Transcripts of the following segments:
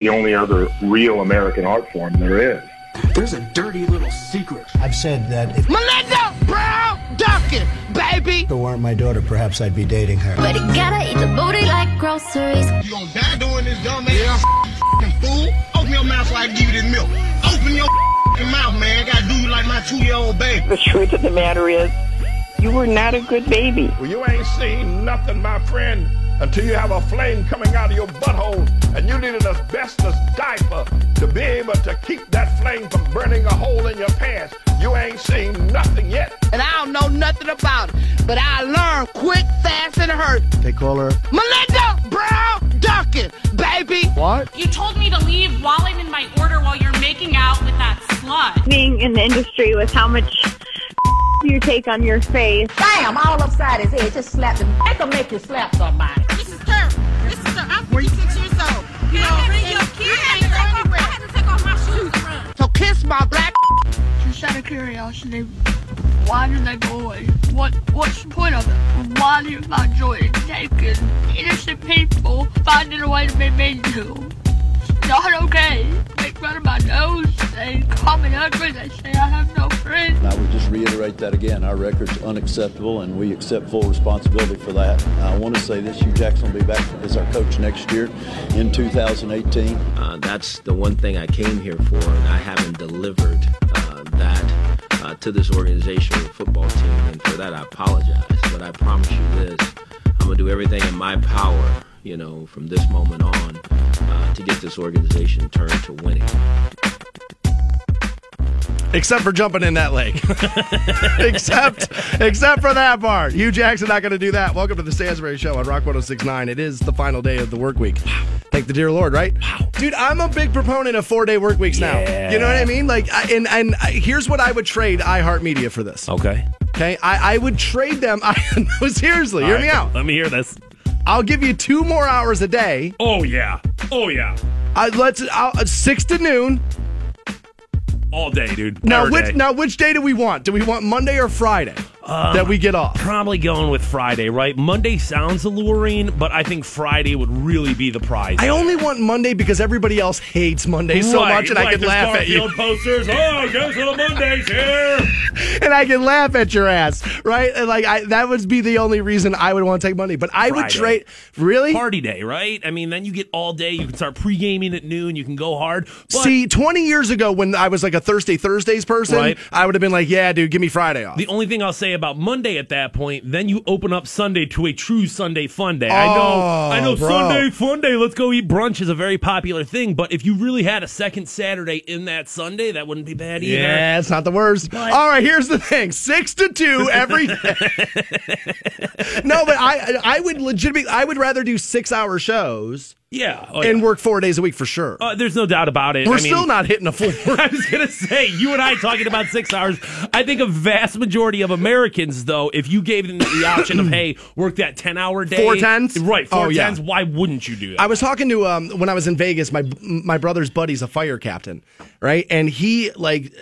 the only other real American art form there is. There's a dirty little secret. I've said that if Melinda Brown Duncan, baby. if it weren't my daughter, perhaps I'd be dating her. But you gotta eat the booty like groceries. You gonna die doing this, dumb man? Yeah. fool. Open your mouth so I can give you this milk. Open your mouth, man. I gotta do you like my two-year-old baby. The truth of the matter is, you were not a good baby. Well, you ain't seen nothing, my friend, until you have a flame coming out of your butthole and you need an asbestos diaper to be able to keep that flame from burning a hole in your pants. You ain't seen nothing yet. And I don't know nothing about it, but I learned quick, fast, and hurt. They call her. Melinda Brown Duncan, baby. What? You told me to leave while I'm in my order while you're making out with that slut. being in the industry with how much you take on your face. Bam, all upside his head. Just slap him. Make him make you slap somebody. This is her. This is her. I'm 46 years old. You know, bring your kid. I had, to take off, I had to take off my shoes to run. So kiss my black. Just out of curiosity, why did they go away? What What's the point of it? Why do you find joy in taking innocent people finding a way to be mean to? It's not okay. Make fun of my nose. They call me ugly. They say I have no friends. And I would just reiterate that again. Our record's unacceptable, and we accept full responsibility for that. I want to say this: Hue Jackson will be back as our coach next year in 2018. Uh, that's the one thing I came here for, and I haven't delivered uh, that uh, to this organization or football team, and for that I apologize. But I promise you this: I'm gonna do everything in my power, you know, from this moment on, uh, to get this organization turned to winning. Except for jumping in that lake. except except for that part. Hue Jackson not going to do that. Welcome to the Stansbury Show on Rock 1069. It is the final day of the work week. Thank the dear Lord, right? Wow. Dude, I'm a big proponent of four day work weeks now. You know what I mean? Like, I- and and I- here's what I would trade iHeartMedia for this. Okay. Okay, I, I would trade them. I, no, seriously, hear All me out. Let me hear this. I'll give you two more hours a day. Oh yeah. Oh yeah. I, let's I'll, uh, six to noon. All day, dude. Now, Every which day. now which day do we want? Do we want Monday or Friday Uh, that we get off? Probably going with Friday, right? Monday sounds alluring, but I think Friday would really be the prize. I only want Monday because everybody else hates Monday so Right, much, and I right, can there's laugh at you. Posters. Oh, guess what Monday's here. and I can laugh at your ass, right? And like I, that would be the only reason I would want to take Monday. But I would trade. Really? Party day, right? I mean, then you get all day. You can start pre gaming at noon. You can go hard. But See, 20 years ago when I was like a Thursday Thursdays person, Right. I would have been like, yeah, dude, give me Friday off. The only thing I'll say about Monday at that point, then you open up Sunday to a true Sunday fun day. I know, Oh, I know, bro. Sunday fun day. Let's go eat brunch is a very popular thing. But if you really had a second Saturday in that Sunday, that wouldn't be bad either. yeah, it's not the worst. But- All right, here's the thing: six to two every day. no, but I, I would legitimately, I would rather do six hour shows Yeah, oh, and yeah. work four days a week for sure. Uh, there's no doubt about it. We're I mean, still not hitting a full. I was gonna say you and I talking about six hours. I think a vast majority of Americans, though, if you gave them the option of hey, work that ten hour day, Four tens? right? Four Oh, yeah. Why wouldn't you do that? I was talking to um when I was in Vegas. My my brother's buddy's a fire captain, right? And he like.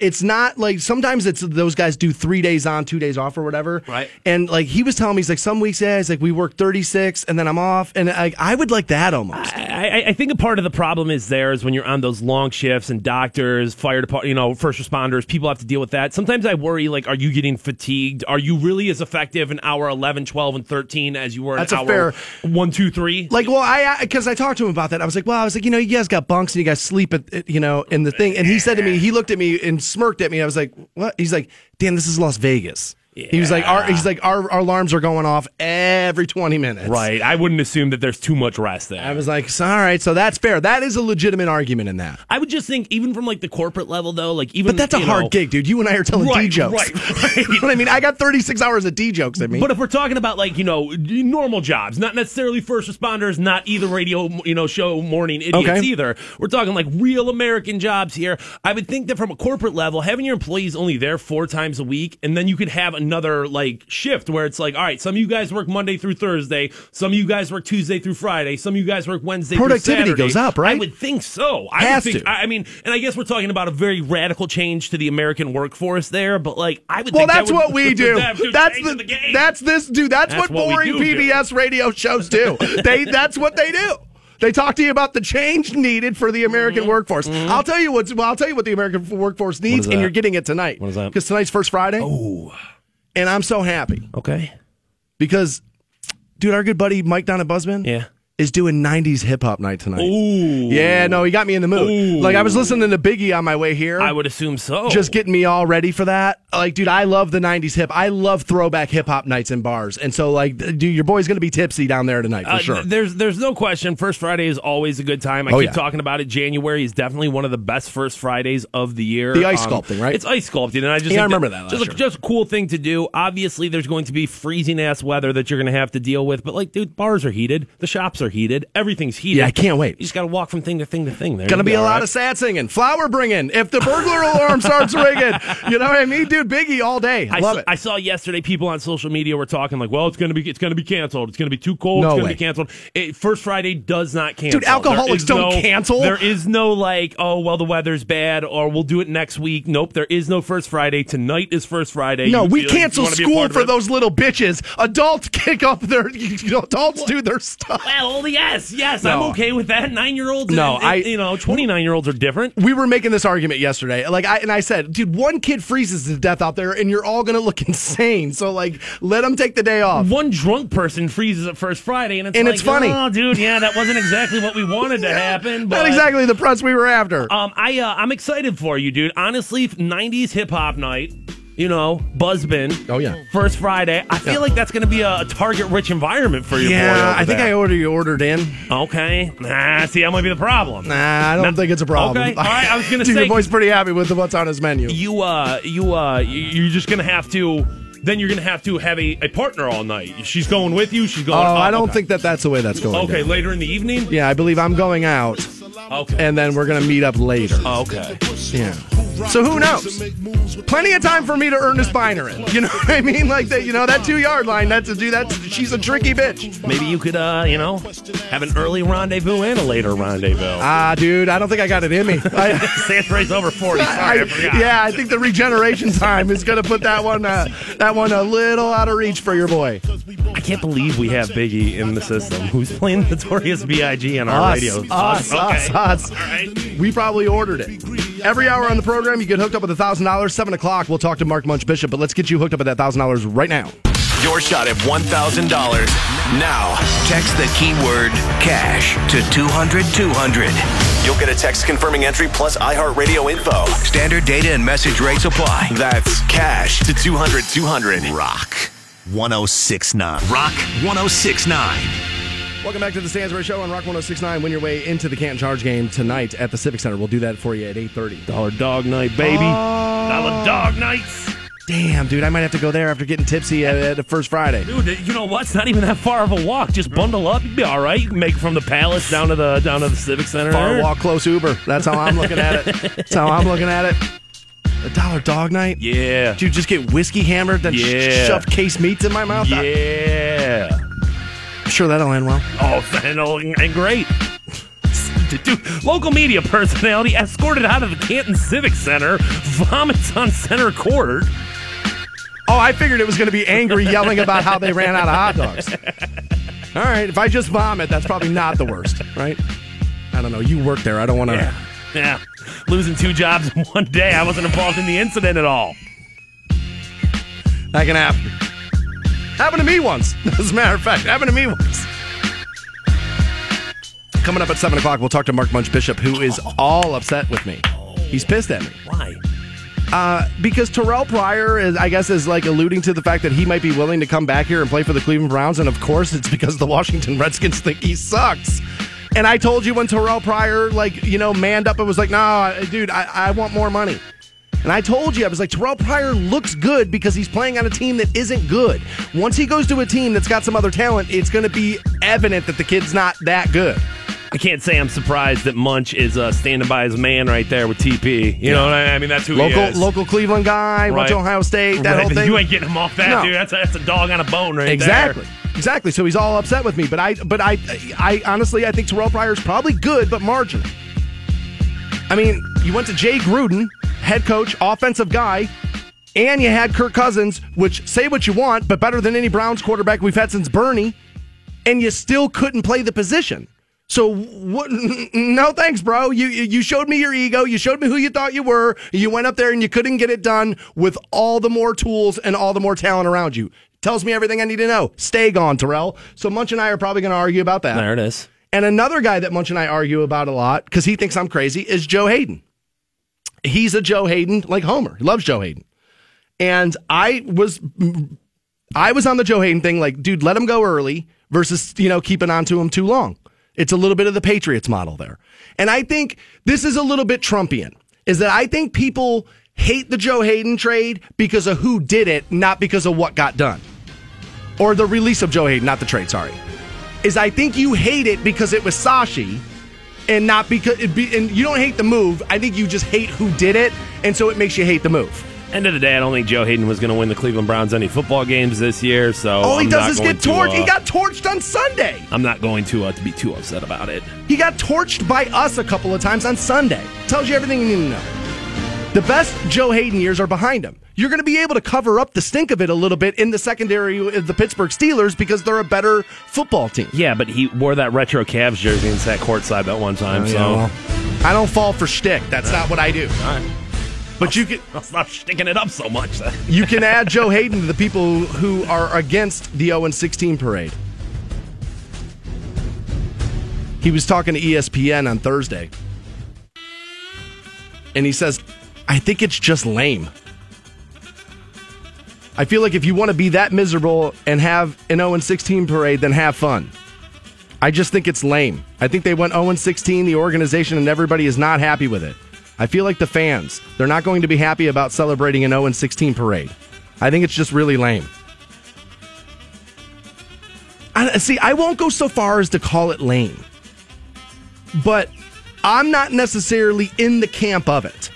It's not like sometimes it's those guys do three days on, two days off, or whatever. Right. And like he was telling me, he's like some weeks, yeah, he's like we work thirty six, and then I'm off, and like I would like that almost. I, I- I think a part of the problem is there is when you're on those long shifts and doctors, fire department, you know, first responders, people have to deal with that. Sometimes I worry, like, are you getting fatigued? Are you really as effective in hour 11, 12, and 13 as you were in That's a hour fair- 1, 2, 3? Like, well, I because I talked to him about that. I was like, well, I was like, you know, you guys got bunks and you guys sleep at, you know, in the thing. And he said to me, he looked at me and smirked at me. I was like, what? He's like, Dan, this is Las Vegas. He was like, our, he's like, our, our alarms are going off every twenty minutes. Right. I wouldn't assume that there's too much rest there. I was like, all right, so that's fair. That is a legitimate argument in that. I would just think, even from like the corporate level, though, like even But that's a you hard know- gig, dude. You and I are telling D jokes. right, right. you know what I mean? I got 36 hours of D jokes at me. But if we're talking about like you know normal jobs, not necessarily first responders, not either radio you know show morning idiots Okay. either. We're talking like real American jobs here. I would think that from a corporate level, having your employees only there four times a week, and then you could have another like shift where it's like, all right, some of you guys work Monday through Thursday, some of you guys work Tuesday through Friday, some of you guys work Wednesday. Productivity through Saturday. Productivity goes up, right? I would think so. I Has think, to. I I mean, and I guess we're talking about a very radical change to the American workforce there, but like I would. well, think that that's would- what we do. That's the, the game. that's this dude. That's, That's what what boring do. PBS radio shows do. they that's what they do. They talk to you about the change needed for the American Mm-hmm. workforce. I'll tell you what's well, I'll tell you what the American workforce needs, and you're getting it tonight. What is that? Because tonight's first Friday. Oh, and I'm so happy okay. because, dude, our good buddy Mike down at Buzzbin, Yeah. Is doing '90s hip hop night tonight. Ooh. Yeah, no, he got me in the mood. Ooh. Like I was listening to Biggie on my way here. I would assume so. just getting me all ready for that. Like, dude, I love the '90s hip. I love throwback hip hop nights in bars, and so like, dude, your boy's gonna be tipsy down there tonight for Uh, sure. There's there's no question. First Friday is always a good time. I Oh, keep yeah. talking about it. January is definitely one of the best first Fridays of the year. The ice sculpting, right? It's ice sculpting, and I just Yeah, I remember that last Just, year. a, just a cool thing to do. Obviously, there's going to be freezing ass weather that you're going to have to deal with. But like, dude, bars are heated, the shops are heated, everything's heated. Yeah, I can't wait. You just got to walk from thing to thing to thing. There, Gonna be a lot right. of sad singing, flower bringing. If the burglar alarm starts ringing, you know what I mean, dude. Biggie all day. I love it. I saw yesterday people on social media were talking like, "Well, it's gonna be it's gonna be canceled. It's gonna be too cold. No it's gonna way. be canceled." It, First Friday does not cancel. Dude, alcoholics don't no- cancel. There is no like, "Oh, well, the weather's bad," or "We'll do it next week." Nope, there is no First Friday. Tonight is First Friday. no, You we like cancel a school for those little bitches. Adults kick up their, you know, adults do their stuff. Well, yes, yes, No. I'm okay with that. Nine year olds, No, I- you know, twenty nine year olds are different. We were making this argument yesterday, like I and I said, dude, one kid freezes to death out there, and you're all gonna look insane. So like, let them take the day off. One drunk person freezes at First Friday, and it's And like, it's funny. Oh, dude, yeah, that wasn't exactly what we wanted to happen. But Not exactly the press we were after. Um, I uh, I'm excited for you, dude. Honestly, '90s hip hop night. You know, Buzzbin. Oh, yeah. First Friday. I feel like that's going to be a, target-rich environment for your boy. yeah, I think there. I ordered ordered in. Okay. Nah, see, that might be the problem. Nah, I don't Nah. think it's a problem. Okay, all right, I was gonna Dude, say- your boy's pretty happy with what's on his menu. You uh, you uh, you- you're just gonna have to. Then you're gonna have to have a, a partner all night. She's going with you. She's going. Oh, going. I don't okay. think that that's the way that's going. Okay, down. later in the evening. Yeah, I believe I'm going out, Okay. and then we're gonna meet up later. Okay. Yeah. So who knows? Plenty of time for me to earn a spiner in. You know what I mean? Like that. You know that two yard line. That's a dude. That's she's a tricky bitch. Maybe you could, uh, you know, have an early rendezvous and a later rendezvous. Ah, dude, I don't think I got it in me. I, Sandra's over forty. Sorry, I, I- yeah, I think the regeneration time is going to put that one uh, that one a little out of reach for your boy. I can't believe we have Biggie in the system. Who's playing Notorious B.I.G. on our us, radio? Us, Okay. us. All right. We probably ordered it. Every hour on the program, you get hooked up with a thousand dollars. Seven o'clock, we'll talk to Mark Munch Bishop. But let's get you hooked up at that thousand dollars right now. Your shot at $1,000. Now, text the keyword cash to 200 200. You'll get a text confirming entry plus iHeartRadio info. Standard data and message rates apply. That's cash to 200 200. Rock 1069. Rock 1069. Welcome back to the Stansbury Show on Rock 1069. Win your way into the Canton Charge game tonight at the Civic Center. We'll do that for you at 8.30. Dollar dog night, baby. Oh. Dollar dog nights. Damn, dude, I might have to go there after getting tipsy at, at the first Friday. Dude, uh, you know what? It's not even that far of a walk. Just bundle up. You'll be all right. You can make it from the Palace down to the down to the Civic Center. Far walk, close Uber. That's how I'm looking at it. That's how I'm looking at it. A dollar dog night? Yeah. Dude, just get whiskey hammered, then sh- shove case meats in my mouth? Yeah. I'm sure that'll end well. Oh, and, oh, and great. Dude, local media personality escorted out of the Canton Civic Center, vomits on center court. Oh, I figured it was going to be angry yelling about how they ran out of hot dogs. All right, if I just vomit, that's probably not the worst, right? I don't know. You work there. I don't want to. Yeah. Yeah. Losing two jobs in one day. I wasn't involved in the incident at all. That can happen. Happened to me once. As a matter of fact, happened to me once. Coming up at 7 o'clock, we'll talk to Mark Munch Bishop, who is all upset with me. He's pissed at me. Why? Uh, because Terrelle Pryor is, I guess, is like alluding to the fact that he might be willing to come back here and play for the Cleveland Browns, and of course, it's because the Washington Redskins think he sucks. And I told you when Terrelle Pryor, like, you know, manned up and was like, "No, dude, I, I want more money." And I told you, I was like, Terrelle Pryor looks good because he's playing on a team that isn't good. Once he goes to a team that's got some other talent, it's going to be evident that the kid's not that good. I can't say I'm surprised that Munch is uh, standing by his man right there with TP. You know what I mean? I mean, that's who Local, he is. local Cleveland guy, went to Ohio State, that Right, whole thing. You ain't getting him off that, No. dude. That's a, that's a dog on a bone right exactly. there. Exactly. Exactly. So he's all upset with me, but I, but I, I honestly, I think Terrelle Pryor's probably good, but marginal. I mean, you went to Jay Gruden, head coach, offensive guy, and you had Kirk Cousins, which say what you want, but better than any Browns quarterback we've had since Bernie, and you still couldn't play the position. So what? No thanks, bro. You you showed me your ego. You showed me who you thought you were. You went up there and you couldn't get it done with all the more tools and all the more talent around you. Tells me everything I need to know. Stay gone, Terrelle. So Munch and I are probably going to argue about that. There it is. And another guy that Munch and I argue about a lot because he thinks I'm crazy is Joe Haden. He's a Joe Haden like Homer. He loves Joe Haden. And I was I was on the Joe Haden thing like, dude, let him go early versus, you know, keeping on to him too long. It's a little bit of the Patriots model there. And I think this is a little bit Trumpian, is that I think people hate the Joe Haden trade because of who did it, not because of what got done. Or the release of Joe Haden, not the trade, sorry. Is I think you hate it because it was Sashi and not because it be, and you don't hate the move. I think you just hate who did it, and so it makes you hate the move. End of the day, I don't think Joe Haden was going to win the Cleveland Browns any football games this year. So all he I'm does is get to, torched. uh, he got torched on Sunday. I'm not going to uh, to be too upset about it. He got torched by us a couple of times on Sunday. Tells you everything you need to know. The best Joe Haden years are behind him. You're going to be able to cover up the stink of it a little bit in the secondary of the Pittsburgh Steelers because they're a better football team. Yeah, but he wore that retro Cavs jersey and sat courtside that one time. Oh, so yeah, I don't fall for shtick. That's not what I do. But you can I'll stop sticking it up so much. Then. you can add Joe Haden to the people who are against the 0 16 parade. He was talking to ESPN on Thursday. And he says, I think it's just lame. I feel like if you want to be that miserable and have an 0 16 parade, then have fun. I just think it's lame. I think they went 0 16, the organization, and everybody is not happy with it. I feel like the fans, they're not going to be happy about celebrating an 0 16 parade. I think it's just really lame. I, see, I won't go so far as to call it lame, but I'm not necessarily in the camp of it.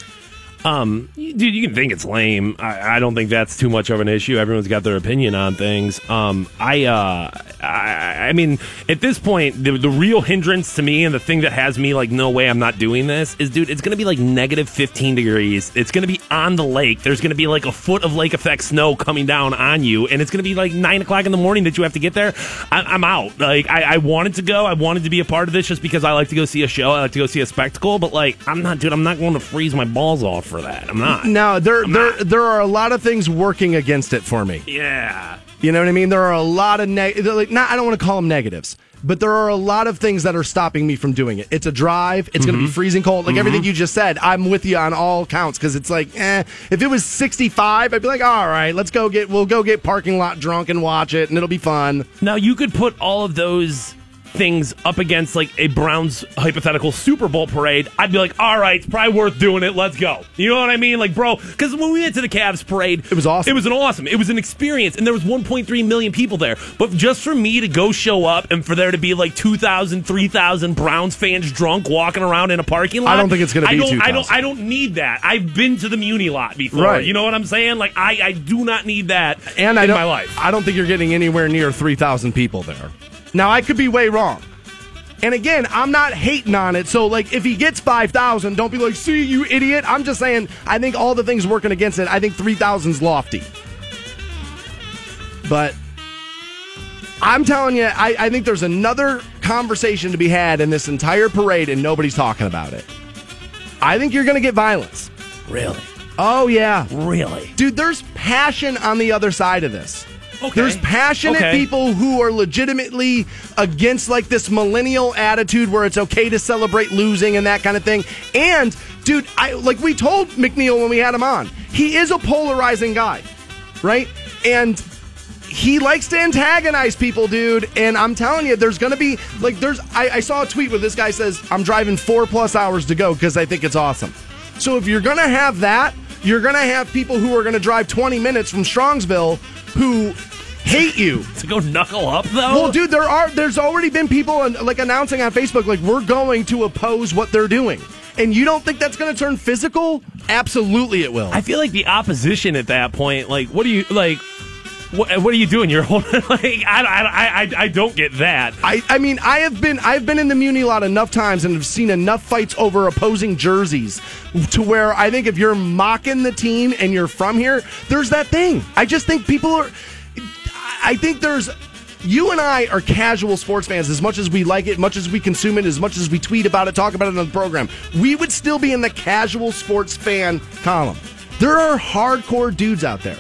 Um, dude, you can think it's lame. I, I don't think that's too much of an issue. Everyone's got their opinion on things. Um, I, uh, I, I mean, at this point, the, the real hindrance to me and the thing that has me like, no way, I'm not doing this is, dude, it's to be like negative 15 degrees. It's to be on the lake. There's to be like a foot of lake effect snow coming down on you, and it's to be like nine o'clock in the morning that you have to get there. I, I'm out. Like, I, I wanted to go. I wanted to be a part of this just because I like to go see a show. I like to go see a spectacle, but like, I'm not, dude. I'm not going to freeze my balls off for that. I'm not. No, there I'm there not. there are a lot of things working against it for me. Yeah. You know what I mean? There are a lot of neg- like not I don't want to call them negatives, but there are a lot of things that are stopping me from doing it. It's a drive. It's going to be freezing cold. Like Mhm. everything you just said, I'm with you on all counts because it's like, eh. If it was 65, I'd be like, all right, let's go get we'll go get parking lot drunk and watch it, and it'll be fun. Now you could put all of those things up against like a Browns hypothetical Super Bowl parade. I'd be like, all right, it's probably worth doing it. Let's go. You know what I mean? Like, bro, because when we went to the Cavs parade, it was awesome. It was an awesome. It was an experience, and there was 1.3 million people there. But just for me to go show up and for there to be like 2,000, 3,000 Browns fans drunk walking around in a parking lot, I don't think it's gonna I be don't- I don't. I don't need that. I've been to the Muni lot before. Right. You know what I'm saying? Like, I, I do not need that And in I my life. I don't think you're getting anywhere near 3,000 people there. Now, I could be way wrong. And again, I'm not hating on it. So, like, if he gets 5,000, don't be like, see, you idiot. I'm just saying, I think all the things working against it, I think 3,000's lofty. But I'm telling you, I, I think there's another conversation to be had in this entire parade, and nobody's talking about it. I think you're going to get violence. Really? Oh, yeah. Really? Dude, there's passion on the other side of this. Okay. There's passionate Okay. people who are legitimately against like this millennial attitude where it's okay to celebrate losing and that kind of thing. And dude, I like we told McNeil when we had him on, he is a polarizing guy, right? And he likes to antagonize people, dude. And I'm telling you, there's gonna be like there's I, I saw a tweet where this guy says, I'm driving four plus hours to go because I think it's awesome. So if you're gonna have that, you're gonna have people who are gonna drive 20 minutes from Strongsville who hate you. To go knuckle up though? Well, dude, there are there's already been people like announcing on Facebook like we're going to oppose what they're doing. And you don't think that's going to turn physical? Absolutely, it will. I feel like the opposition at that point, like, what do you like? What, what are you doing? You're holding like I, I, I, I don't get that. I, I mean, I have been I've been in the Muni lot enough times and have seen enough fights over opposing jerseys to where I think if you're mocking the team and you're from here, there's that thing. I just think people are. I think there's you and I are casual sports fans as much as we like it, much as we consume it, as much as we tweet about it, talk about it on the program. We would still be in the casual sports fan column. There are hardcore dudes out there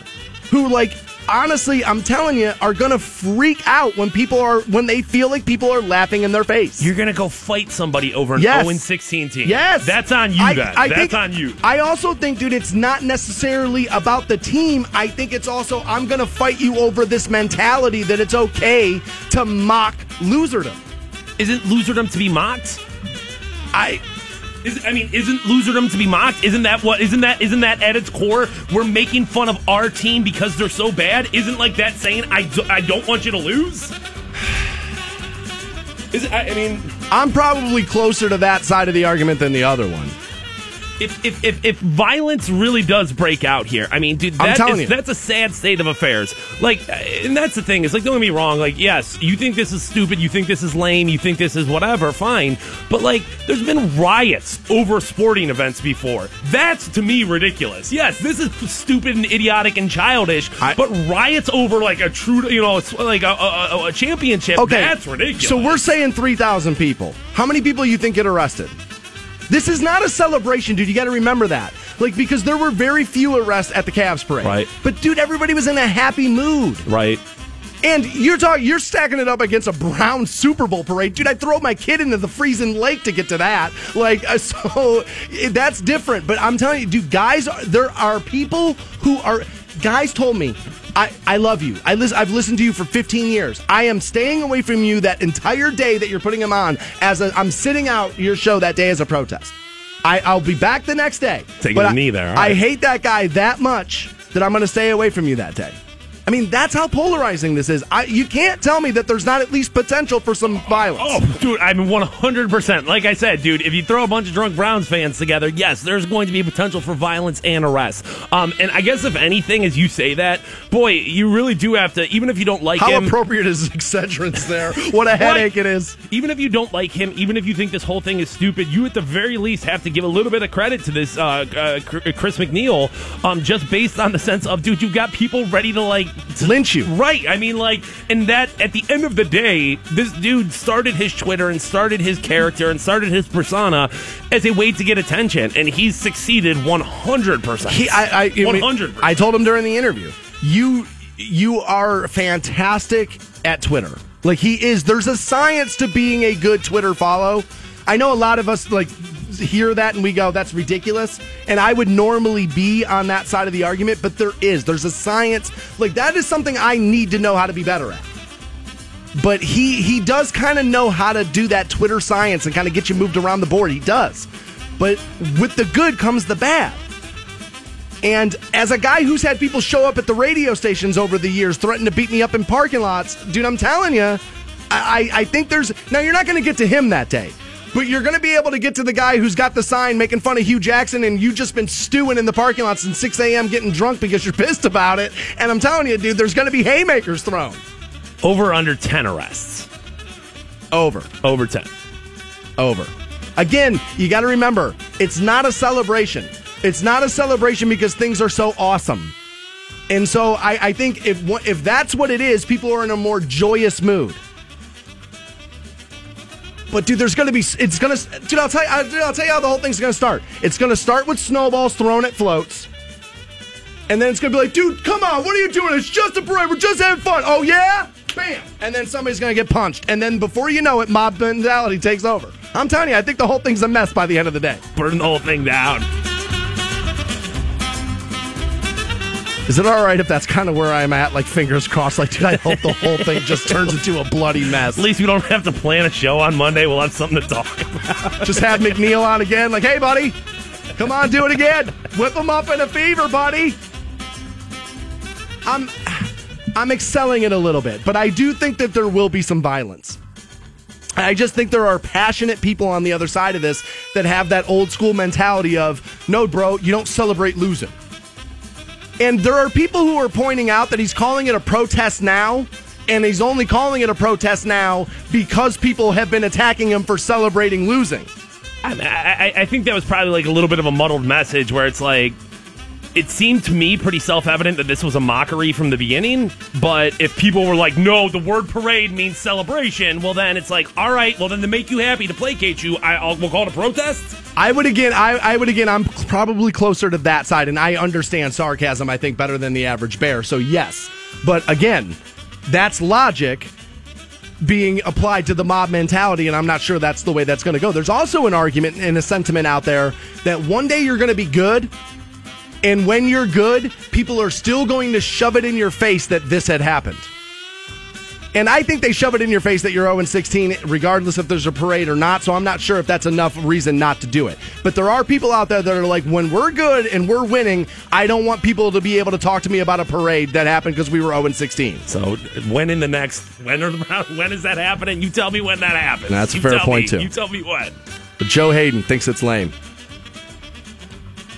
who like honestly, I'm telling you, are gonna freak out when people are when they feel like people are laughing in their face. You're gonna go fight somebody over an Yes. 0 16 team. Yes, that's on you. I- then I that's think- on you. I also think, dude, it's not necessarily about the team. I think it's also I'm going to fight you over this mentality that it's okay to mock loserdom. Isn't loserdom to be mocked? I. Is, I mean, isn't loserdom to be mocked? Isn't that what? Isn't that? Isn't that at its core? We're making fun of our team because they're so bad. Isn't like that saying I, do, I don't want you to lose? Is it, I, I mean, I'm probably closer to that side of the argument than the other one. If, if, if, if violence really does break out here, I mean, dude, that is- that's a sad state of affairs. Like, and that's the thing. Is like, don't get me wrong. Like, yes, you think this is stupid. You think this is lame. You think this is whatever. Fine, but like, there's been riots over sporting events before. That's to me ridiculous. Yes, this is stupid and idiotic and childish. but riots over like a true, you know, like a, a, a- a championship. Okay, that's ridiculous. So we're saying three thousand people. How many people you think get arrested? This is not a celebration, dude. You got to remember that. Like because there were very few arrests at the Cavs parade. Right. But dude, everybody was in a happy mood. right. And you're talking, you're stacking it up against a Brown Super Bowl parade, dude. I'd throw my kid into the freezing lake to get to that. Like, uh, so it- that's different. But I'm telling you, dude, guys, are- there are people who are. Guys told me, I, I love you. I lis- I've listened to you for 15 years. I am staying away from you that entire day that you're putting them on. As a, I'm sitting out your show that day as a protest. I, I'll be back the next day. Taking a I- knee there, I right. hate that guy that much that I'm going to stay away from you that day. I mean, that's how polarizing this is. I, you can't tell me that there's not at least potential for some violence. Oh, dude, I'm 100%. Like I said, dude, if you throw a bunch of drunk Browns fans together, yes, there's going to be potential for violence and arrest. Um, and I guess if anything, as you say that, boy, you really do have to, even if you don't like how him. How appropriate is Excedrin's there? What a headache it is. Even if you don't like him, even if you think this whole thing is stupid, you at the very least have to give a little bit of credit to this uh, uh, Chris McNeil, um, just based on the sense of, dude, you've got people ready to like lynch you. Right. I mean, like, and that at the end of the day, this dude started his Twitter and started his character and started his persona as a way to get attention, and he's succeeded 100%. He, I, I, I 100%. I told him during the interview, you, you are fantastic at Twitter. Like he is. There's a science to being a good Twitter follow. I know a lot of us like hear that and we go, "That's ridiculous." And I would normally be on that side of the argument, but there is. There's a science. Like that is something I need to know how to be better at. But he he does kind of know how to do that Twitter science and kind of get you moved around the board. He does. But with the good comes the bad. And as a guy who's had people show up at the radio stations over the years, threaten to beat me up in parking lots, dude, I'm telling you, I, I, think there's. Now, you're not going to get to him that day, but you're going to be able to get to the guy who's got the sign making fun of Hue Jackson, and you've just been stewing in the parking lot since 6 a.m. getting drunk because you're pissed about it. And I'm telling you, dude, there's going to be haymakers thrown. Over under 10 arrests. Over. Over 10. Over. Again, you got to remember, it's not a celebration. It's not a celebration because things are so awesome. And so I, I think if if that's what it is, people are in a more joyous mood. But dude, there's gonna be it's gonna dude. I'll tell you. I'll, I'll tell you how the whole thing's gonna start. It's gonna start with snowballs thrown at floats, and then it's gonna be like, dude, come on, what are you doing? It's just a parade. We're just having fun. Oh yeah, bam, and then somebody's gonna get punched, and then before you know it, mob mentality takes over. I'm telling you, I think the whole thing's a mess by the end of the day. Burn the whole thing down. Is it all right if that's kind of where I'm at? Like fingers crossed. Like, dude, I hope the whole thing just turns into a bloody mess. At least we don't have to plan a show on Monday. We'll have something to talk about. Just have McNeil on again. Like, hey, buddy, come on, do it again. Whip him up in a fever, buddy. I'm, I'm excelling it a little bit, but I do think that there will be some violence. I just think there are passionate people on the other side of this that have that old school mentality of, no, bro, you don't celebrate losing. And there are people who are pointing out that he's calling it a protest now, and he's only calling it a protest now because people have been attacking him for celebrating losing. I, I, I think that was probably like a little bit of a muddled message where it's like, it seemed to me pretty self evident that this was a mockery from the beginning. But if people were like, no, the word parade means celebration, well, then it's like, all right, well, then to make you happy, to placate you, I, I'll, we'll call it a protest. I would again. I, I would again. I'm probably closer to that side, and I understand sarcasm. I think better than the average bear. So yes, but again, that's logic being applied to the mob mentality, and I'm not sure that's the way that's going to go. There's also an argument and a sentiment out there that one day you're going to be good, and when you're good, people are still going to shove it in your face that this had happened. And I think they shove it in your face that you're 0 16, regardless if there's a parade or not. So I'm not sure if that's enough reason not to do it. But there are people out there that are like, when we're good and we're winning, I don't want people to be able to talk to me about a parade that happened because we were 0 16. So when in the next when are when is that happening? You tell me when that happens. That's a You fair point, me. too. You tell me what. But Joe Haden thinks it's lame.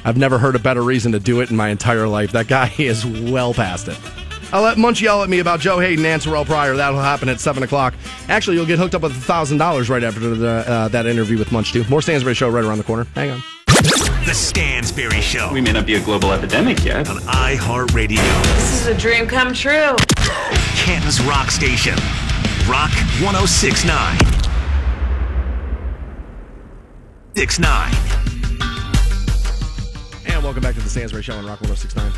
I've never heard a better reason to do it in my entire life. That guy is well past it. I'll let Munch yell at me about Joe Haden and Terrelle Pryor. That'll happen at 7 o'clock. Actually, you'll get hooked up with $1,000 right after the, uh, that interview with Munch, too. More Stansbury Show right around the corner. Hang on. The Stansberry Show. We may not be a global epidemic yet. On iHeartRadio. This is a dream come true. Canton's Rock Station. Rock 1069. 69. Welcome back to the Stansbury Show on Rock 1069.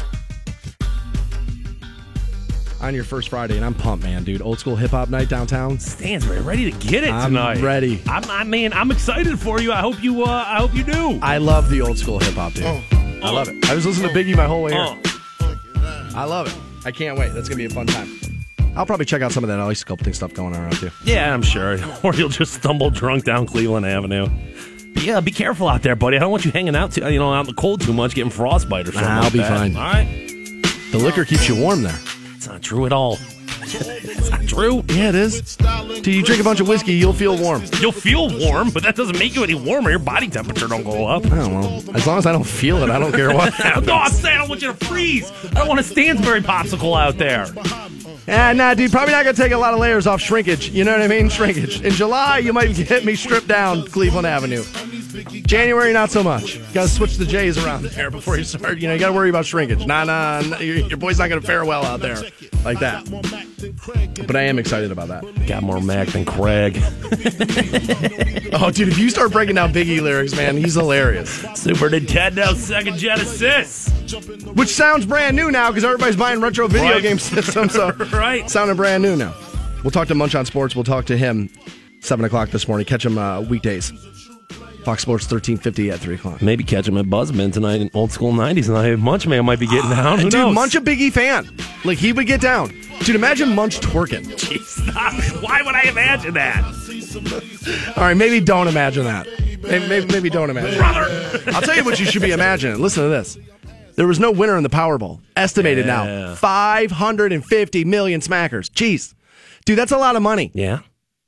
On your first Friday, and I'm pumped, man, dude. Old school hip hop night downtown. Stansbury, ready to get it I'm tonight. ready. I'm, I mean, I'm excited for you. I hope you. Uh, I hope you do. I love the old school hip hop, dude. I love it. I was listening to Biggie my whole way here. Uh, I love it. I can't wait. That's gonna be a fun time. I'll probably check out some of that Ice Sculpting stuff going on around too. yeah, I'm sure. Or you'll just stumble drunk down Cleveland Avenue. Yeah, be careful out there, buddy. I don't want you hanging out, too, you know, out in the cold too much, getting frostbite or something. Nah, I'll like be that. fine. All right. The liquor keeps you warm there. It's not true at all. it's not true. Yeah, it is. Till you drink a bunch of whiskey, you'll feel warm. You'll feel warm, but that doesn't make you any warmer. Your body temperature don't go up. I don't know. As long as I don't feel it, I don't care what happens. no, I'm saying I don't want you to freeze. I don't want a Stansbury popsicle out there. Ah, nah, dude, probably not gonna take a lot of layers off shrinkage. You know what I mean? Shrinkage. In July, you might get me stripped down Cleveland Avenue. January, not so much. You gotta switch the J's around there before you start. You know, you gotta worry about shrinkage. Nah, nah, nah your, your boy's not gonna fare well out there like that. But I am excited about that. Got more Mac than Craig. Oh, dude, if you start breaking down Biggie lyrics, man, he's hilarious. Super Nintendo Sega Genesis. Which sounds brand new now because everybody's buying retro video Right. game systems. So Right. sounding brand new now. We'll talk to Munch on Sports. We'll talk to him seven o'clock this morning. Catch him uh, weekdays. Fox Sports thirteen fifty at three o'clock. Maybe catch him at Buzzbin tonight in old school 90s, and I Munch Man might be getting down. Who Dude, knows? Munch a Biggie fan. Like he would get down. Dude, imagine Munch twerking. Jeez, stop. Why would I imagine that? All right, maybe don't imagine that. Maybe, maybe, maybe don't imagine. Brother. I'll tell you what you should be imagining. Listen to this. There was no winner in the Powerball. Estimated Yeah. now 550 million smackers. Jeez. Dude, that's a lot of money. Yeah.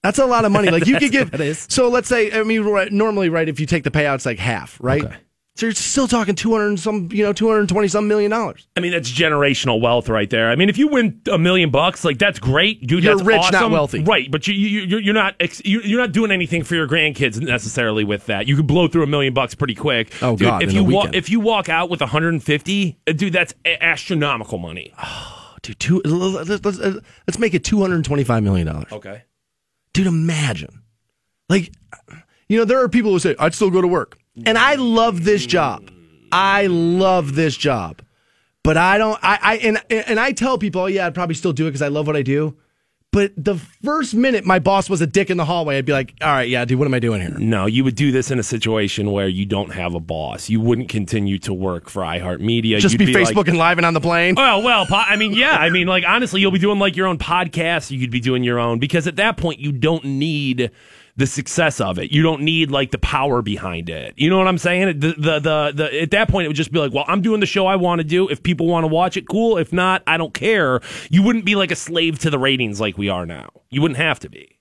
That's a lot of money. Like you could give. get. that is. So let's say, I mean, right, normally, right? If you take the payouts like half, right? Okay. So you're still talking two hundred some, you know, two hundred twenty some million dollars. I mean, that's generational wealth right there. I mean, if you win a million bucks, like that's great, dude. You're that's rich, not wealthy. right? But you, you, you're, you're not, ex- you- you're not doing anything for your grandkids necessarily with that. You could blow through a million bucks pretty quick. Oh, dude, God, If in you walk, if you walk out with 150, uh, dude, that's a- astronomical money. Oh, Dude, two, let's, let's, let's make it two hundred twenty five million dollars. Okay. Dude, imagine. Like, you know, there are people who say, I'd still go to work. And I love this job. I love this job. But I don't, I, I and, and I tell people, oh, yeah, I'd probably still do it because I love what I do. But the first minute my boss was a dick in the hallway, I'd be like, all right, yeah, dude, what am I doing here? No, you would do this in a situation where you don't have a boss. You wouldn't continue to work for iHeartMedia. Just You'd be, like- Facebook and live and on the plane? Well, well, po- I mean, yeah. I mean, like, honestly, you'll be doing like your own podcast. You could be doing your own because at that point, you don't need the success of it. You don't need like the power behind it. You know what I'm saying? The, the, the, the, at that point, it would just be like, well, I'm doing the show I want to do. If people want to watch it, cool. If not, I don't care. You wouldn't be like a slave to the ratings like we are now. You wouldn't have to be.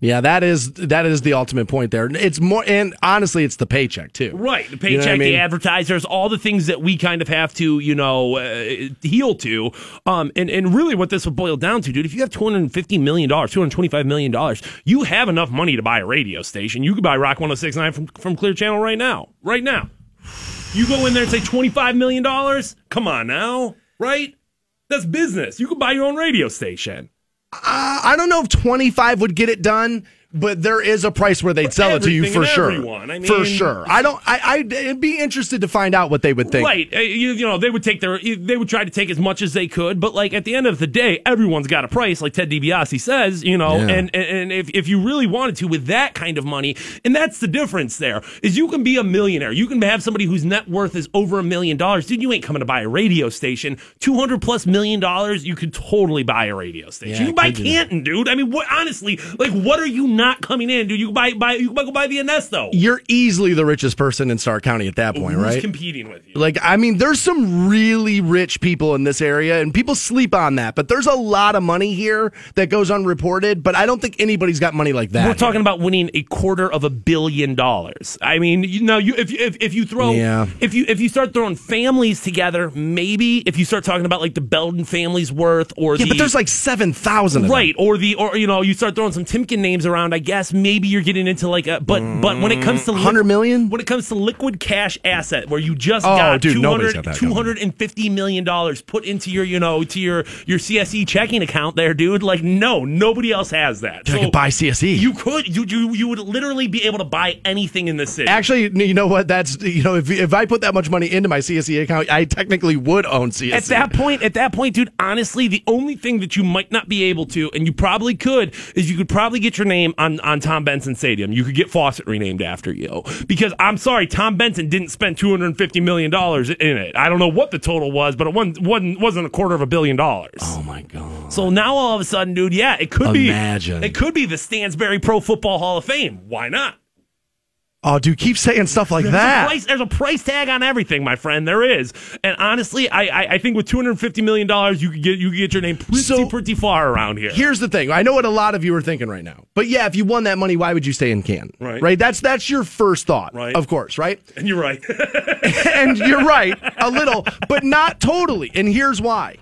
Yeah, that is that is the ultimate point there. It's more, and honestly, it's the paycheck too. Right. The You know paycheck, I mean? the advertisers, all the things that we kind of have to, you know, uh, heal to. Um, and, and really what this would boil down to, dude, if you have $250 million, $225 million, you have enough money to buy a radio station. You could buy Rock 1069 from, from Clear Channel right now. Right now. You go in there and say $25 million? Come on now, right? That's business. You could buy your own radio station. I don't know if 25 would get it done, but there is a price where they'd sell it to you for and sure. everyone. I for sure. I don't. I, I'd be interested to find out what they would think. Right. Uh, You, you know, they would take their, they would try to take as much as they could, but like at the end of the day, everyone's got a price, like Ted DiBiase says, you know, Yeah. and, and, and if, if you really wanted to with that kind of money, and that's the difference there, is you can be a millionaire. You can have somebody whose net worth is over a million dollars. Dude, you ain't coming to buy a radio station. 200 plus million dollars, you could totally buy a radio station. Yeah, you can buy could do that. Canton, dude. I mean, what, honestly, like, what are you not coming in, dude? You can buy, buy, you can go buy the Onesto. You're easily the richest person in Stark County at that point, Who's right? competing with you? Like, I mean, there's some really rich people in this area, and people sleep on that. But there's a lot of money here that goes unreported. But I don't think anybody's got money like that. We're talking about winning a quarter of a billion dollars. I mean, you know, you if if, if you throw Yeah. if you if you start throwing families together, maybe if you start talking about like the Belden family's worth or yeah, the but there's like seven thousand. right or the or you know you start throwing some Timken names around. I guess maybe you're getting into like a but but when it mm-hmm. comes to 100 million, when it comes to liquid cash asset where you just Oh, got dude, 200 got that kind of money. 250 million dollars put into your you know to your your CSE checking account there, dude. Like no, nobody else has that. I could buy CSE. You could. You, you you would literally be able to buy anything in the city. Actually, you know what? That's you know, if if I put that much money into my CSE account, I technically would own CSE. At that point, at that point, dude, honestly, the only thing that you might not be able to, and you probably could, is you could probably get your name on, on Tom Benson Stadium. You could get Fawcett renamed after you. Because I'm sorry, Tom Benson didn't spend $250 million in it. I don't know what the total was, but it wasn't, wasn't, wasn't a quarter of a billion dollars. Oh my god! So now all of a sudden, dude, yeah, it could Imagine. be. It could be the Stansberry Pro Football Hall of Fame. Why not? Oh, dude, keep saying stuff like There's a, that. price, there's a price tag on everything, my friend. There is, and honestly, I I, I think with two hundred fifty million dollars, you could get you could get your name pretty So- pretty far around here. Here's the thing. I know what a lot of you are thinking right now. But yeah, if you won that money, why would you stay in Can? Right. Right? That's that's your first thought. Right. Of course, right? and you're right. and you're right, a little, but not totally. And here's why.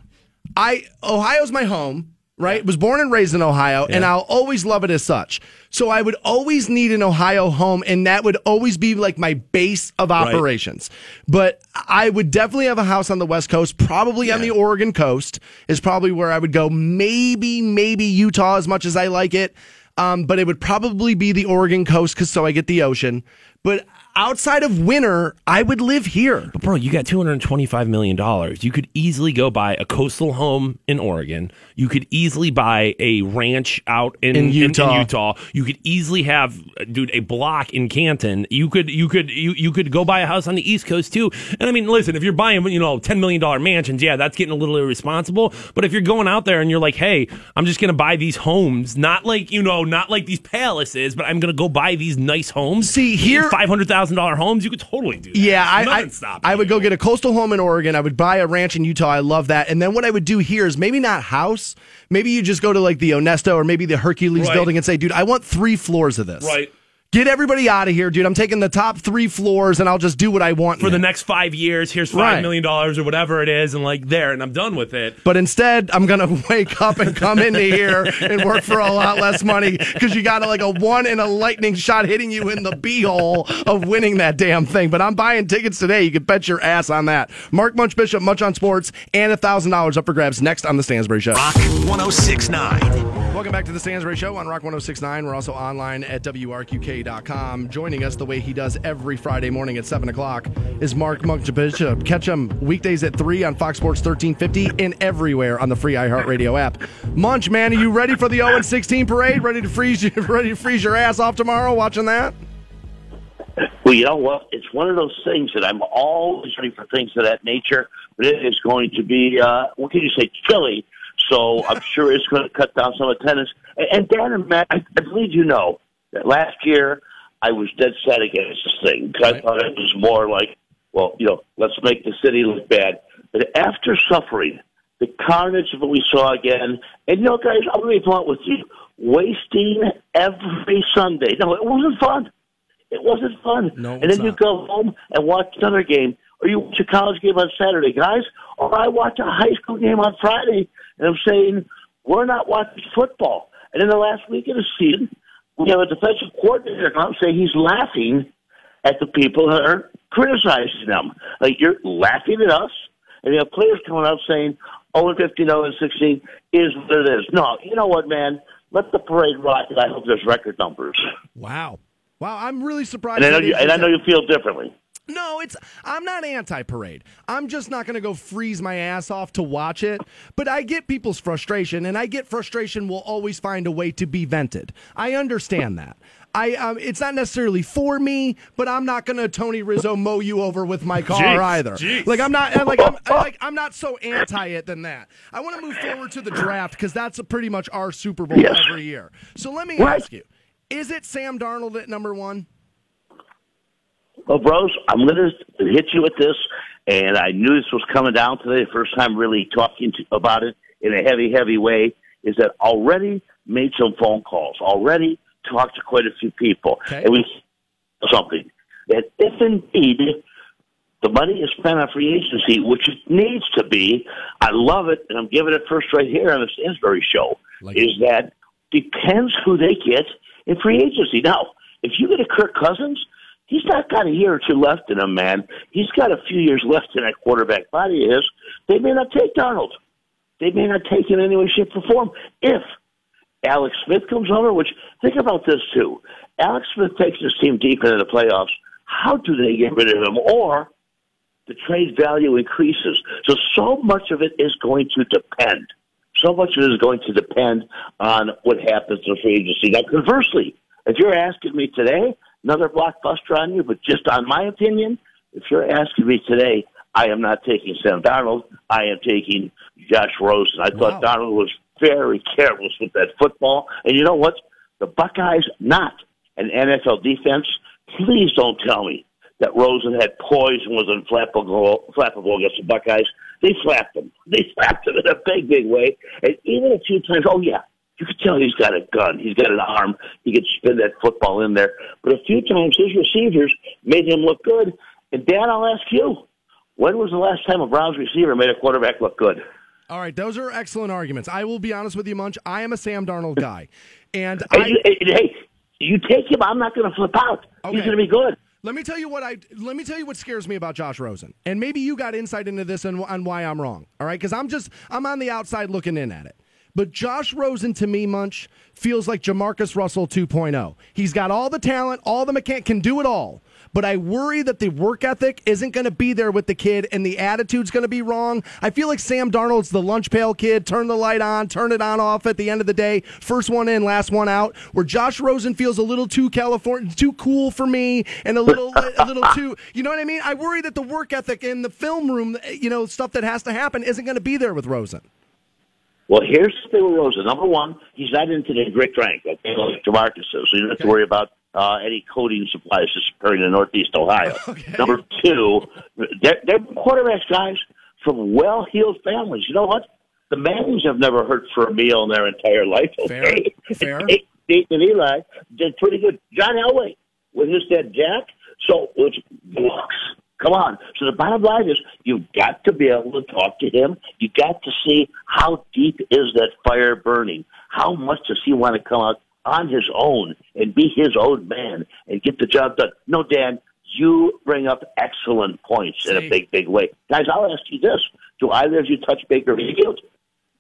I Ohio's my home, right? Was born and raised in Ohio, and I'll always love it as such. So I would always need an Ohio home, and that would always be like my base of operations. But I would definitely have a house on the West Coast, probably on the Oregon coast is probably where I would go. Maybe, maybe Utah as much as I like it. Um, but it would probably be the Oregon coast because so I get the ocean. But outside of winter, I would live here. But bro, you got two hundred twenty-five million dollars. You could easily go buy a coastal home in Oregon. You could easily buy a ranch out in, In Utah. Utah. You could easily have, dude, a block in Canton. You could, you could, you you could go buy a house on the East Coast too. And I mean, listen, if you're buying, you know, ten million dollar mansions, yeah, that's getting a little irresponsible. But if you're going out there and you're like, hey, I'm just gonna buy these homes, not like you know, not like these palaces, but I'm gonna go buy these nice homes. See, here- five hundred thousand dollar homes, you could totally do that. Yeah, I, I would go get a coastal home in Oregon. I would buy a ranch in Utah. I love that. And then what I would do here is maybe not house. Maybe you just go to like the Onesto or maybe the Hercules Right. building and say, dude, I want three floors of this. Right. Get everybody out of here, dude. I'm taking the top three floors and I'll just do what I want for in the it. next five years. Here's five Right. million dollars or whatever it is, and like there, and I'm done with it. But instead, I'm gonna wake up and come into here and work for a lot less money because you got like a one in a lightning shot hitting you in the beehole of winning that damn thing. But I'm buying tickets today. You can bet your ass on that. Mark Munch Bishop, Munch on Sports, and a thousand dollars up for grabs next on the Stansbury Show. Rock 1069. Welcome back to the Stansbury Show on Rock 1069. We're also online at WRQK.com. Joining us the way he does every Friday morning at 7 o'clock is Mark Munch Bishop. Catch him weekdays at 3 on Fox Sports 1350 and everywhere on the free iHeartRadio app. Munch, man, are you ready for the 0 16 parade? Ready to freeze you, ready to freeze your ass off tomorrow watching that? Well, you know what? It's one of those things that I'm always ready for things of that nature, but it is going to be, uh, what can you say, chilly. So I'm sure it's going to cut down some attendance. And, and Dan and Matt, I, I believe you know that last year I was dead set against this thing because I thought it was more like, well, you know, let's make the city look bad. But after suffering the carnage that we saw again, and you know, guys, I'm going to be blunt with you, wasting every Sunday. No, it wasn't fun. It wasn't fun. No, and then you not. go home and watch another game, or you watch a college game on Saturday, guys, or I watch a high school game on Friday, and I'm saying we're not watching football. And in the last week of the season, we have a defensive coordinator come out and say he's laughing at the people that are criticizing them. Like you're laughing at us, and you have players coming out saying, "Oh, and 15, 0 and 16 is what it is." No, you know what, man? Let the parade rock, and I hope there's record numbers. Wow. Wow, I'm really surprised. And I know you, and I know you feel differently. No, it's I'm not anti-parade. I'm just not going to go freeze my ass off to watch it, but I get people's frustration and I get frustration will always find a way to be vented. I understand that. I um, it's not necessarily for me, but I'm not going to Tony Rizzo mow you over with my car Jeez, either. jeez. Like I'm not like I'm like I'm not so anti it than that. I want to move forward to the draft because that's a pretty much our Super Bowl Yes. every year. So let me Right. ask you: Is it Sam Darnold at number one? Well, bros, I'm going to hit you with this, and I knew this was coming down today. The first time really talking to, about it in a heavy, heavy way is that already made some phone calls, already talked to quite a few people, and we something that if indeed the money is spent on free agency, which it needs to be, I love it, and I'm giving it first right here on the Stansbury show, is that depends who they get in free agency. Now, if you get a Kirk Cousins, he's not got a year or two left in him, man. He's got a few years left in that quarterback body of his. They may not take Darnold. They may not take him in any way, shape, or form. If Alex Smith comes over, which think about this too. Alex Smith takes this team deep into the playoffs. How do they get rid of him? Or the trade value increases. So, so much of it is going to depend. So much of it is going to depend on what happens in free agency. Now, conversely, if you're asking me today, another blockbuster on you, but just on my opinion, if you're asking me today, I am not taking Sam Darnold. I am taking Josh Rosen. I thought Darnold was very careless with that football. And you know what? The Buckeyes, not an NFL defense. Please don't tell me that Rosen had poise and was unflappable flappable against the Buckeyes. They flapped him. They flapped him in a big, big way. And even a few times, oh yeah, you could tell he's got a gun. He's got an arm. He could spin that football in there. But a few times his receivers made him look good. And Dan, I'll ask you, when was the last time a Browns receiver made a quarterback look good? All right, those are excellent arguments. I will be honest with you, Munch. I am a Sam Darnold guy, and Hey, I, you, hey, hey, you take him. I'm not going to flip out. He's going to be good. Let me tell you what I let me tell you what scares me about Josh Rosen, and maybe you got insight into this and on why I'm wrong. All right, because I'm just I'm on the outside looking in at it. But Josh Rosen to me, Munch feels like Jamarcus Russell 2.0. He's got all the talent, all the mechanic, can do it all. But I worry that the work ethic isn't going to be there with the kid, and the attitude's going to be wrong. I feel like Sam Darnold's the lunch pail kid. Turn the light on, turn it on off at the end of the day. First one in, last one out. Where Josh Rosen feels a little too California, too cool for me, and a little, a little too. You know what I mean? I worry that the work ethic in the film room, you know, stuff that has to happen, isn't going to be there with Rosen. Well, here's the thing with Rosen. Number one, he's not into the grit drink, okay, like Jamarcus is, so you don't have to worry about uh, any codeine supplies disappearing in Northeast Ohio. Number two, they're, they're quarterbacks, guys, from well-heeled families. You know what? The Mannings have never hurt for a meal in their entire life. Okay? Fair. Peyton and Eli did pretty good. John Elway with his dad Jack. So it's looks. Come on. So the bottom line is you've got to be able to talk to him. You've got to see how deep is that fire burning. How much does he want to come out on his own and be his own man and get the job done? No, Dan, you bring up excellent points in a big, big way. Guys, I'll ask you this. Do either of you touch Baker Mayfield?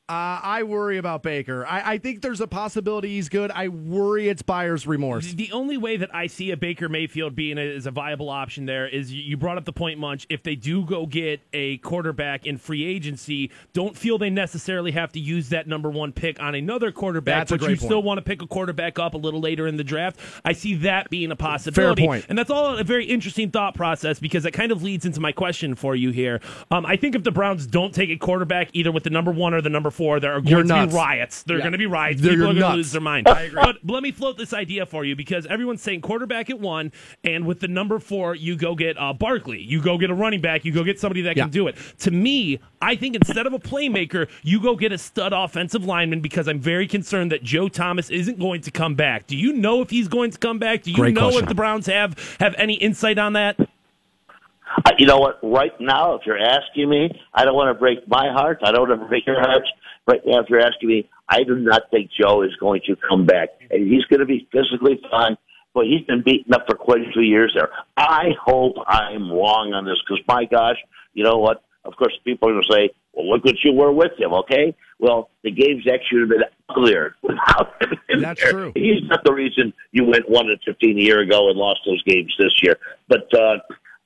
Uh, I worry about Baker. I, I think there's a possibility he's good. I worry it's buyer's remorse. The only way that I see a Baker Mayfield being a, is a viable option there is you- brought up the point, Munch. If they do go get a quarterback in free agency, don't feel they necessarily have to use that number one pick on another quarterback, but you still want to pick a quarterback up a little later in the draft. I see that being a possibility. Fair point. And that's all a very interesting thought process because it kind of leads into my question for you here. Um, I think if the Browns don't take a quarterback either with the number one or the number four, there are You're going to nuts. be riots. There are Yeah. going to be riots. They're- People you're going to nuts. lose their mind. I agree. But let me float this idea for you because everyone's saying quarterback at one, and with the number four, you go get uh, Barkley. You go get a running back. You go get somebody that Yeah. can do it. To me, I think instead of a playmaker, you go get a stud offensive lineman because I'm very concerned that Joe Thomas isn't going to come back. Do you know if he's going to come back? Do you Great know question. if the Browns have have any insight on that? Uh, you know what? Right now, if you're asking me, I don't want to break my heart. I don't want to break your hearts. Right now, if you're asking me, I do not think Joe is going to come back, and he's going to be physically fine. But he's been beaten up for quite a few years there. I hope I'm wrong on this because, my gosh, you know what? Of course, people are going to say, well, look what you were with him, okay? Well, the games actually have been uglier without him. That's there. true. He's not the reason you went 1 and 15 a year ago and lost those games this year. But, uh,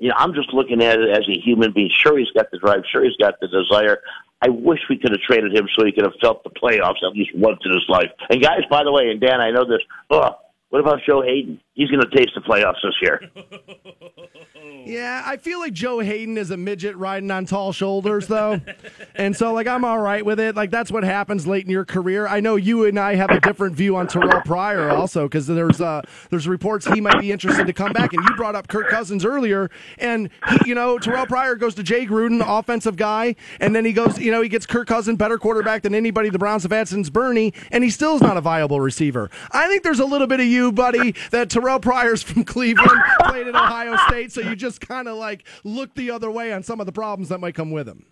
you know, I'm just looking at it as a human being. Sure, he's got the drive. Sure, he's got the desire. I wish we could have traded him so he could have felt the playoffs at least once in his life. And guys, by the way, and Dan, I know this. Ugh, what about Joe Haden? He's going to taste the playoffs this year. Yeah, I feel like Joe Haden is a midget riding on tall shoulders, though. and so, like, I'm all right with it. Like, that's what happens late in your career. I know you and I have a different view on Terrelle Pryor also, because there's uh, there's reports he might be interested to come back. And you brought up Kirk Cousins earlier. And, he, you know, Terrelle Pryor goes to Jay Gruden, offensive guy. And then he goes, you know, he gets Kirk Cousins, better quarterback than anybody the Browns have had since Bernie. And he still is not a viable receiver. I think there's a little bit of you, buddy, that Terrelle Pryor's from Cleveland, played at Ohio State. So you just kind of like look the other way on some of the problems that might come with him.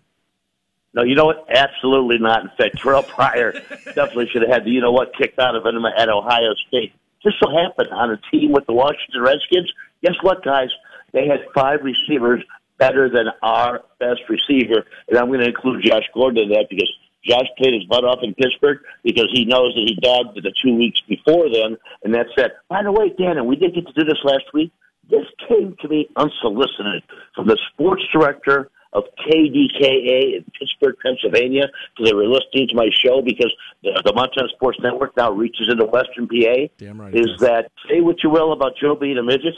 No, you know what? Absolutely not. In fact, Terrelle Pryor definitely should have had the you know what kicked out of him at Ohio State. Just so happened on a team with the Washington Redskins. Guess what, guys? They had five receivers better than our best receiver, and I'm going to include Josh Gordon in that because Josh played his butt off in Pittsburgh because he knows that he dogged the two weeks before then, and that's it. By the way, Dan, and we did get to do this last week. This came to me unsolicited from the sports director of KDKA in Pittsburgh, Pennsylvania, because they were listening to my show because the, the Montana Sports Network now reaches into Western PA. Damn right. Is that say what you will about Joe being a midget?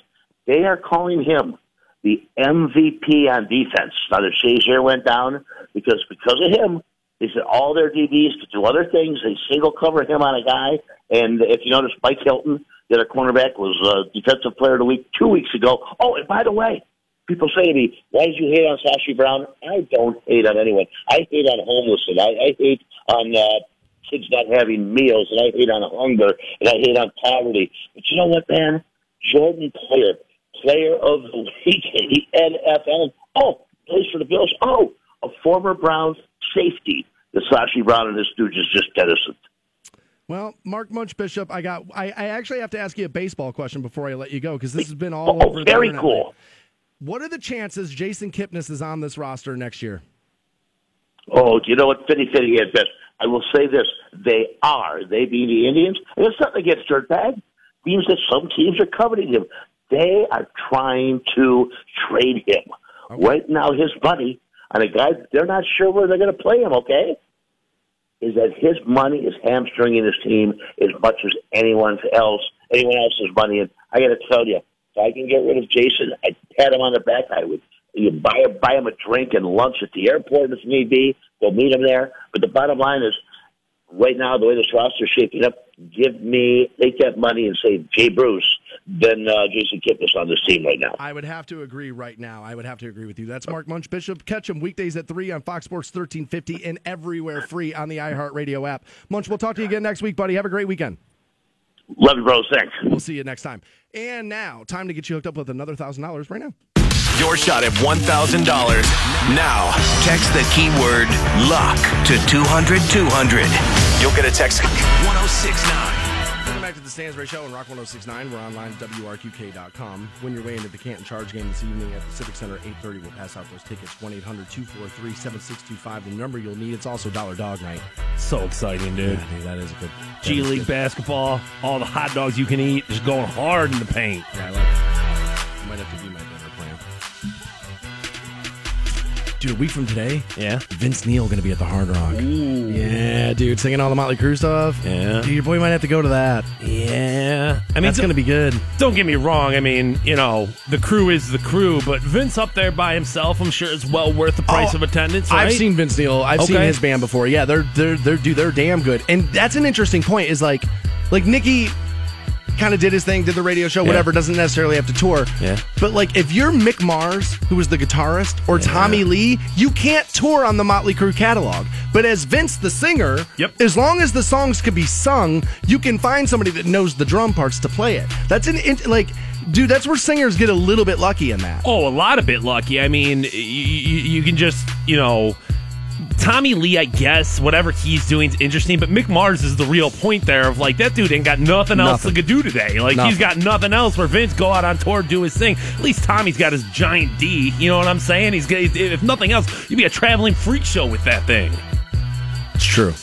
They are calling him the MVP on defense. Now the Shazier went down because because of him. They said all their DBs could do other things. They single cover him on a guy, and if you notice, Mike Hilton, the other cornerback, was uh, defensive player of the week two weeks ago. Oh, and by the way, people say to me, "Why did you hate on Sashi Brown?" I don't hate on anyone. I hate on homelessness. I, I hate on uh, kids not having meals, and I hate on hunger, and I hate on poverty. But you know what, man? Jordan Poyer, player of the week in the NFL. Oh, plays for the Bills. Oh, a former Browns safety. The Sashi Brown and his stooges just jettisoned. Well, Mark Munch Bishop, I got. I, I actually have to ask you a baseball question before I let you go because this has been all Oh, over. the very internet. cool. What are the chances Jason Kipnis is on this roster next year? Oh, do you know what Fitty Fitty is best? I will say this. They are. They being the Indians. And it's nothing against Dirtbag. Means that some teams are coveting him. They are trying to trade him. Right now, his buddy, and a guy, they're not sure where they're going to play him, okay? Is that his money is hamstringing his team as much as anyone else, anyone else's money. And I got to tell you, if I can get rid of Jason, I'd pat him on the back. I would you buy buy him a drink and lunch at the airport if need be. Go meet him there. But the bottom line is, right now, the way this roster is shaping up, give me take that money and say Jay Bruce, then uh, Jason Kipnis on this team right now. I would have to agree right now. I would have to agree with you. That's Mark Munch Bishop. Catch him weekdays at 3 on Fox Sports 1350 and everywhere free on the iHeartRadio app. Munch, we'll talk to you again next week, buddy. Have a great weekend. Love you, bros. Thanks. We'll see you next time. And now, time to get you hooked up with another $1,000 right now. Your shot at $1,000. Now, text the keyword luck to 200 200. You'll get a text 1069. To the Stansbury Show on Rock 1069. We're online at WRQK.com. When you're way into the Canton Charge game this evening at the Civic Center, 830, we'll pass out those tickets. 1 800 243 7625. The number you'll need. It's also Dollar Dog Night. So exciting, dude. Yeah, dude, that is a good. G League good. basketball, all the hot dogs you can eat, just going hard in the paint. Yeah, I like it. Might have to be Dude, a week from today, Yeah. Vince Neil going to be at the Hard Rock. Yeah, dude, singing all the Motley Crue stuff. Yeah. Dude, your boy might have to go to that. Yeah. I mean, going to be good. Don't get me wrong. I mean, you know, the crew is the crew, but Vince up there by himself, I'm sure is well worth the price Oh, of attendance. Right? I've seen Vince Neil. I've seen his band before. Yeah, they're they're they're dude, they're damn good. And that's an interesting point. Is like like Nikki kind of did his thing, did the radio show, whatever. Doesn't necessarily have to tour. Yeah. But like, if you're Mick Mars, who was the guitarist, or Tommy Lee, you can't tour on the Motley Crue catalog. But as Vince, the singer, Yep. as long as the songs could be sung, you can find somebody that knows the drum parts to play it. That's an int- like, dude. That's where singers get a little bit lucky in that. Oh, a lot of bit lucky. I mean, you, you, you can just, you know, Tommy Lee, I guess, whatever he's doing is interesting, but Mick Mars is the real point there of like, that dude ain't got nothing else Nothing. to do today. Like, Nothing. he's got nothing else where Vince go out on tour, do his thing. At least Tommy's got his giant D. You know what I'm saying? He's got, if nothing else, you'd be a traveling freak show with that thing. It's true.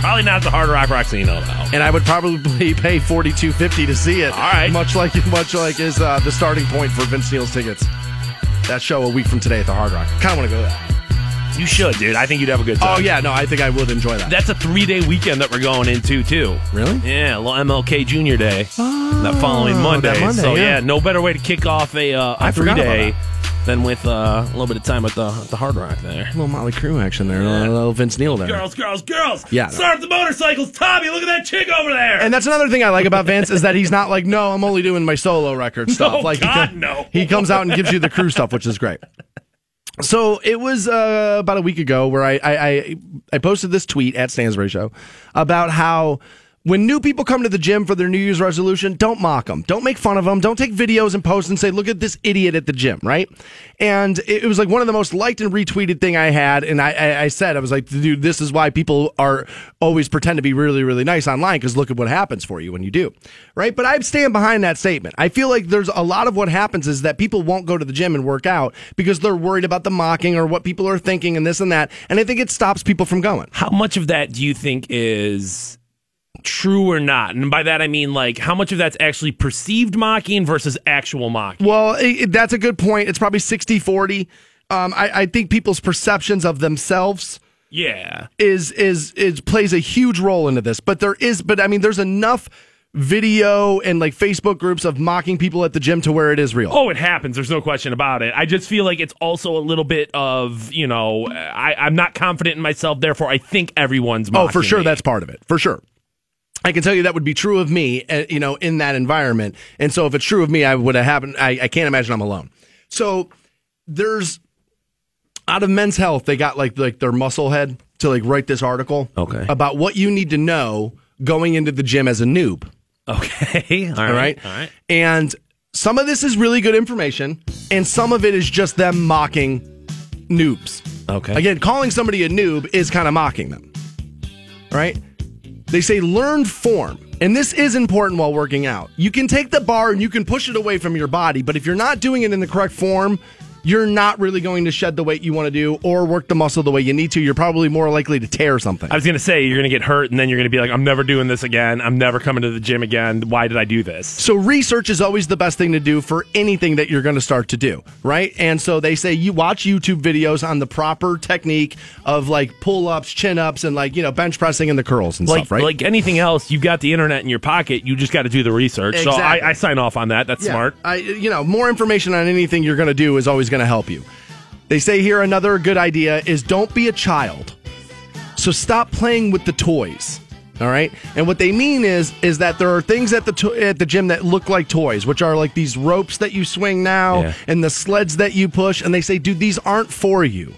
Probably not the Hard Rock Rocksino, though. And I would probably pay forty two fifty to see it. All right. much like much like is uh, the starting point for Vince Neil's tickets. That show a week from today at the Hard Rock. Kind of want to go to that. You should, dude. I think you'd have a good time. Oh yeah, no, I think I would enjoy that. That's a three day weekend that we're going into, too. Really? Yeah, a little MLK Junior Day. that following Monday. Oh, that Monday, so, yeah. yeah. no better way to kick off a, uh, I a three day than with uh, a little bit of time at the, at the Hard Rock there. A little Motley Crue action there. A little, little Vince Neil there. Girls, girls, girls. Yeah. Start the motorcycles. Tommy, look at that chick over there. And that's another thing I like about Vince is that he's not like, no, I'm only doing my solo record stuff. No, like he God, co- no. He comes out and gives you the crew stuff, which is great. So it was uh, about a week ago where I, I I posted this tweet at Stansbury Show about how when new people come to the gym for their New Year's resolution, don't mock them, don't make fun of them, don't take videos and post and say, "Look at this idiot at the gym," right? And it it was like one of the most liked and retweeted thing I had, and I I, I said I was like, "Dude, this is why people are always pretend to be really really nice online because look at what happens for you when you do." Right? But I stand behind that statement. I feel like there's a lot of what happens is that people won't go to the gym and work out because they're worried about the mocking or what people are thinking and this and that. And I think it stops people from going. How much of that do you think is true or not? And by that I mean like how much of that's actually perceived mocking versus actual mocking. Well, it, that's a good point. It's probably 60 40. Um, I, I think people's perceptions of themselves Yeah. is is is plays a huge role into this. But there is, but I mean, there's enough video and like Facebook groups of mocking people at the gym to where it is real. Oh, it happens. There's no question about it. I just feel like it's also a little bit of, you know, I, I'm not confident in myself, therefore I think everyone's mocking. Oh, for sure, me. that's part of it. For sure. I can tell you that would be true of me, uh, you know, in that environment. And so if it's true of me, I would have happened. I, I can't imagine I'm alone. So there's out of Men's Health, they got like like their muscle head to like write this article Okay. about what you need to know going into the gym as a noob. Okay. All All right. All right. And some of this is really good information, and some of it is just them mocking noobs. Okay. Again, calling somebody a noob is kind of mocking them. Right? They say learned form. And this is important while working out. You can take the bar and you can push it away from your body, but if you're not doing it in the correct form, you're not really going to shed the weight you want to do or work the muscle the way you need to. You're probably more likely to tear something. I was going to say, you're going to get hurt, and then you're going to be like, I'm never doing this again. I'm never coming to the gym again. Why did I do this? So research is always the best thing to do for anything that you're going to start to do, right? And so they say you watch YouTube videos on the proper technique of like pull-ups, chin-ups, and like you know bench pressing and the curls and Like, stuff, right? like anything else, you've got the internet in your pocket. You just got to do the research. So I, I sign off on that. That's Yeah. smart. I, you know, more information on anything you're going to do is always going to help you. They say here another good idea is don't be a child. So stop playing with the toys. All right, and what they mean is is that there are things at the to- at the gym that look like toys, which are like these ropes that you swing now Yeah. and the sleds that you push, and they say, dude, these aren't for you.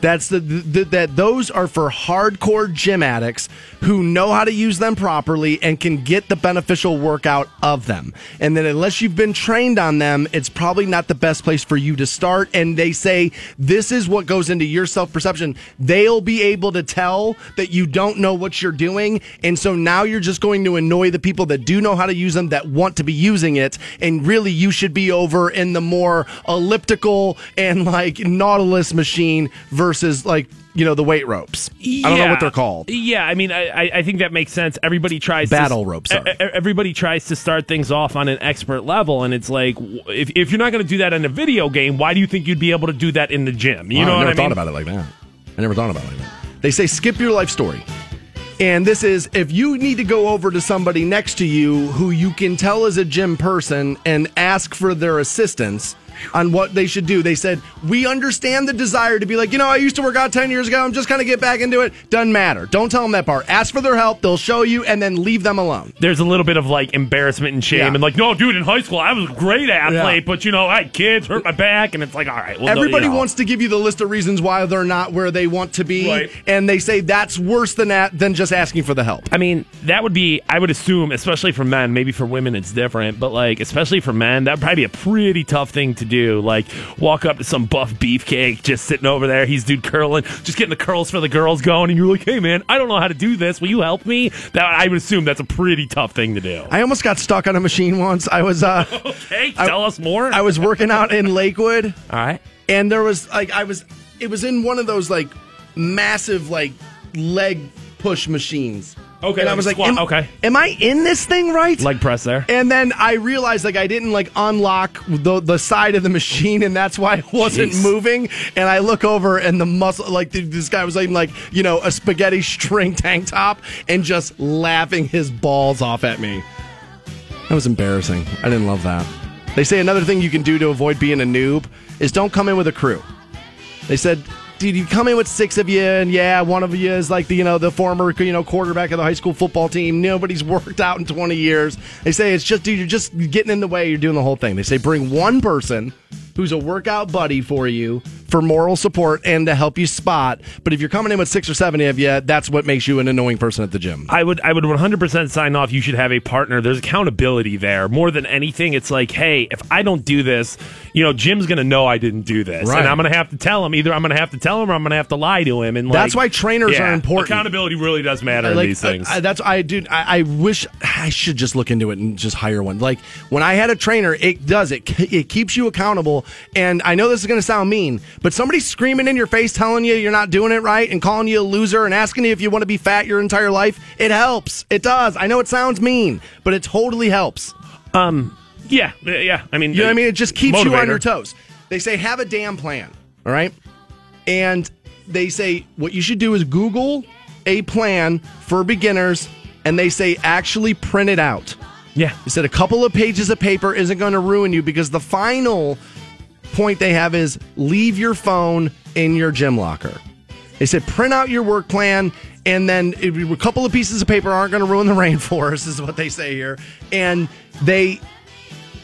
That's the, the that those are for hardcore gym addicts who know how to use them properly and can get the beneficial workout of them. And then unless you've been trained on them, it's probably not the best place for you to start. And they say this is what goes into your self-perception. They'll be able to tell that you don't know what you're doing. And so now you're just going to annoy the people that do know how to use them that want to be using it. And really you should be over in the more elliptical and like Nautilus machine versus like, you know, the weight ropes. I don't know what they're called. Yeah, I mean, I, I- I think that makes sense. Everybody tries Battle to, ropes, sorry. Everybody tries to start things off on an expert level, and it's like, if, if you're not going to do that in a video game, why do you think you'd be able to do that in the gym? You Wow, know I what never I mean? thought about it like that. I never thought about it like that. They say skip your life story. And this is if you need to go over to somebody next to you who you can tell is a gym person and ask for their assistance on what they should do. They said, We understand the desire to be like, you know, I used to work out 10 years ago. I'm just going to get back into it. Doesn't matter. Don't tell them that part. Ask for their help. They'll show you and then leave them alone. There's a little bit of like embarrassment and shame, Yeah. and like, no, dude, in high school I was a great athlete, Yeah. but you know, I had kids, hurt my back, and it's like, all right, well, Everybody you know. wants to give you the list of reasons why they're not where they want to be. Right. And they say that's worse than that than just asking for the help. I mean, that would be, I would assume, especially for men, maybe for women it's different, but like, especially for men, that would probably be a pretty tough thing to do. Like walk up to some buff beefcake just sitting over there. He's dude curling, just getting the curls for the girls going, and you're like, "Hey man, I don't know how to do this. Will you help me?" That I would assume that's a pretty tough thing to do. I almost got stuck on a machine once. I was uh okay, I- tell us more. I was working out in Lakewood. All right. And there was like I was it was in one of those like massive like leg push machines. Okay, And I was like, squat, am, okay. am I in this thing right? Leg press there. And then I realized like I didn't like unlock the the side of the machine, and that's why it wasn't Jeez. moving. And I look over, and the muscle like th- this guy was like like you know a spaghetti string tank top, and just laughing his balls off at me. That was embarrassing. I didn't love that. They say another thing you can do to avoid being a noob is don't come in with a crew. They said, dude, you come in with six of you, and yeah, one of you is like the you know the former you know quarterback of the high school football team. Nobody's worked out in twenty years. They say it's just dude, you're just getting in the way. You're doing the whole thing. They say bring one person who's a workout buddy for you for moral support and to help you spot. But if you're coming in with six or seven of you, that's what makes you an annoying person at the gym. I would I would 100% sign off you should have a partner. There's accountability there. More than anything, it's like, hey, if I don't do this, you know, Jim's going to know I didn't do this. Right. And I'm going to have to tell him. Either I'm going to have to tell him or I'm going to have to lie to him. And like, That's why trainers yeah, are important. Accountability really does matter in these things. I- I- that's I dude. I, I wish I should just look into it and just hire one. Like when I had a trainer, it does it. It keeps you accountable. And I know this is going to sound mean, but somebody screaming in your face, telling you you're not doing it right, and calling you a loser, and asking you if you want to be fat your entire life, it helps. It does. I know it sounds mean, but it totally helps. um, yeah, yeah. I mean, You know what I mean? It just keeps you on your toes. They say have a damn plan, all right? And they say what you should do is Google a plan for beginners, and they say actually print it out. Yeah. They said a couple of pages of paper isn't going to ruin you because the final point they have is leave your phone in your gym locker. They said print out your work plan, and then a couple of pieces of paper aren't going to ruin the rainforest, is what they say here. And they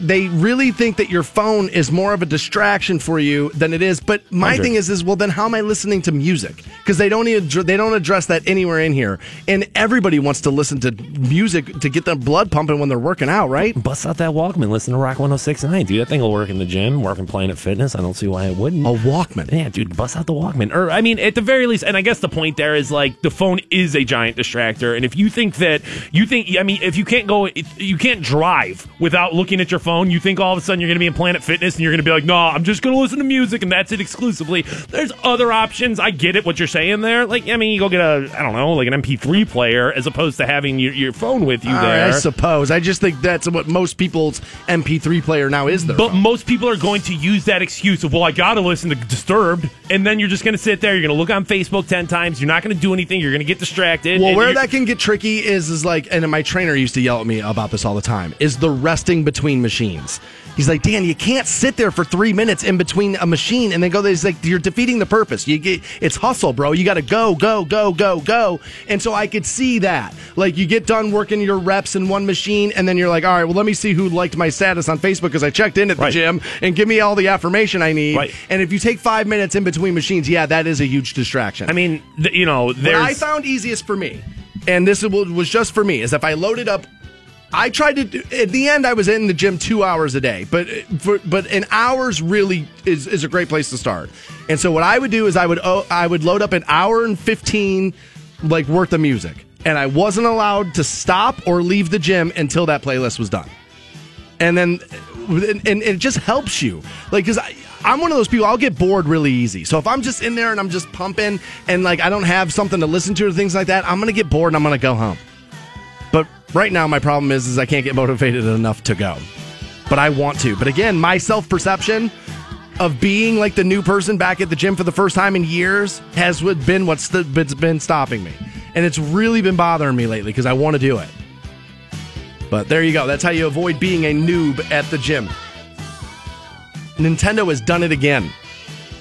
they really think that your phone is more of a distraction for you than it is. But my 100. thing is, is well, then how am I listening to music? Because they don't even they don't address that anywhere in here. And everybody wants to listen to music to get their blood pumping when they're working out, right? Bust out that Walkman. Listen to Rock 106.9. Dude, that thing will work in the gym, work in Planet Fitness. I don't see why it wouldn't. A Walkman. Yeah, dude, bust out the Walkman. Or, I mean, at the very least, and I guess the point there is like the phone is a giant distractor. And if you think that, you think, I mean, if you can't go, you can't drive without looking at your phone, you think all of a sudden you're going to be in Planet Fitness and you're going to be like, no, I'm just going to listen to music and that's it exclusively. There's other options. I get it, what you're saying there. Like, I mean, you go get a, I don't know, like an MP3 player as opposed to having your, your phone with you All right, there. I suppose. I just think that's what most people's MP3 player now is. Their But phone. most people are going to use that excuse of, well, I got to listen to Disturbed. And then you're just going to sit there. You're going to look on Facebook 10 times. You're not going to do anything. You're going to get distracted. Well, where that can get tricky is is like, and my trainer used to yell at me about this all the time. Is the resting between machines? He's like, Dan, you can't sit there for three minutes in between a machine and then go. there. He's like, you're defeating the purpose. You get it's hustle, bro. You got to go, go, go, go, go. And so I could see that. Like, you get done working your reps in one machine, and then you're like, all right, well, let me see who liked my status on Facebook because I checked in at the Right. gym and give me all the affirmation I need. Right. And if you take five minutes in between machines, yeah, that is a huge distraction. I mean, you know, What. I found easiest for me, and this was just for me, is if I loaded up. I tried to. Do, at the end, I was in the gym two hours a day, but for, but an hours really is, is a great place to start. And so what I would do is I would oh, I would load up an hour and fifteen like worth of music, and I wasn't allowed to stop or leave the gym until that playlist was done and then and, and it just helps you like because i'm one of those people i'll get bored really easy so if i'm just in there and i'm just pumping and like i don't have something to listen to or things like that i'm gonna get bored and i'm gonna go home but right now my problem is is i can't get motivated enough to go but i want to but again my self-perception of being like the new person back at the gym for the first time in years has been what's been stopping me and it's really been bothering me lately because i want to do it but there you go. That's how you avoid being a noob at the gym. Nintendo has done it again.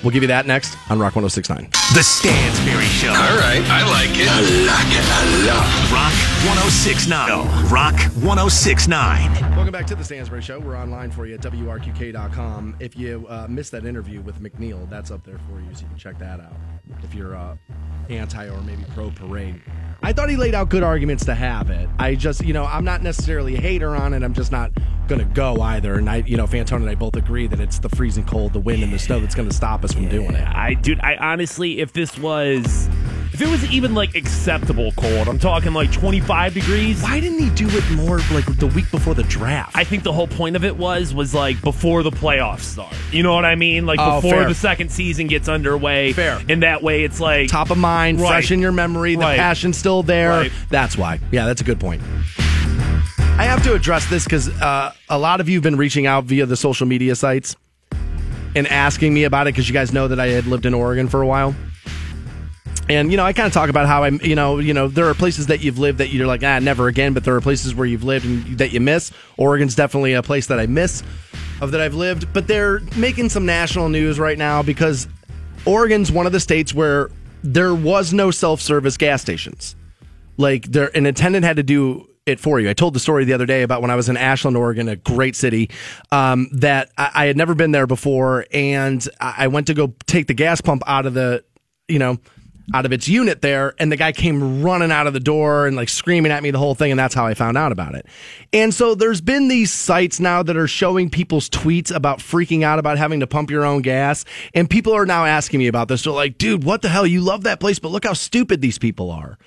We'll give you that next on Rock 1069. The Stansberry Show. All right, I like it. I like it a lot. Rock 1069. Rock 1069. Welcome back to the Stansbury Show. We're online for you at WRQK.com. If you uh, missed that interview with McNeil, that's up there for you, so you can check that out. If you're uh, anti or maybe pro parade. I thought he laid out good arguments to have it. I just, you know, I'm not necessarily a hater on it. I'm just not going to go either. And I, you know, Fantone and I both agree that it's the freezing cold, the wind, and the snow that's going to stop us from doing it. I, dude, I honestly, if this was, if it was even like acceptable cold, I'm talking like 25 degrees. Why didn't he do it more like the week before the draft? I think the whole point of it was was like before the playoffs start. You know what I mean? Like Oh, before fair. the second season gets underway. Fair. And that way, it's like Top of mind, Right. fresh in your memory, the Right. passion's still there. Right. That's why. Yeah, that's a good point. I have to address this because uh, a lot of you have been reaching out via the social media sites and asking me about it because you guys know that I had lived in Oregon for a while. And you know, I kind of talk about how I'm, you know, you know, there are places that you've lived that you're like, ah, never again. But there are places where you've lived and that you miss. Oregon's definitely a place that I miss of that I've lived. But they're making some national news right now because Oregon's one of the states where there was no self-service gas stations. Like there, an attendant had to do it for you. I told the story the other day about when I was in Ashland, Oregon, a great city, um, that I, I had never been there before, and I I went to go take the gas pump out of the, you know, out of its unit there, and the guy came running out of the door and like screaming at me the whole thing, and that's how I found out about it. And so there's been these sites now that are showing people's tweets about freaking out about having to pump your own gas, and people are now asking me about this. They're like, "Dude, what the hell? You love that place, but look how stupid these people are."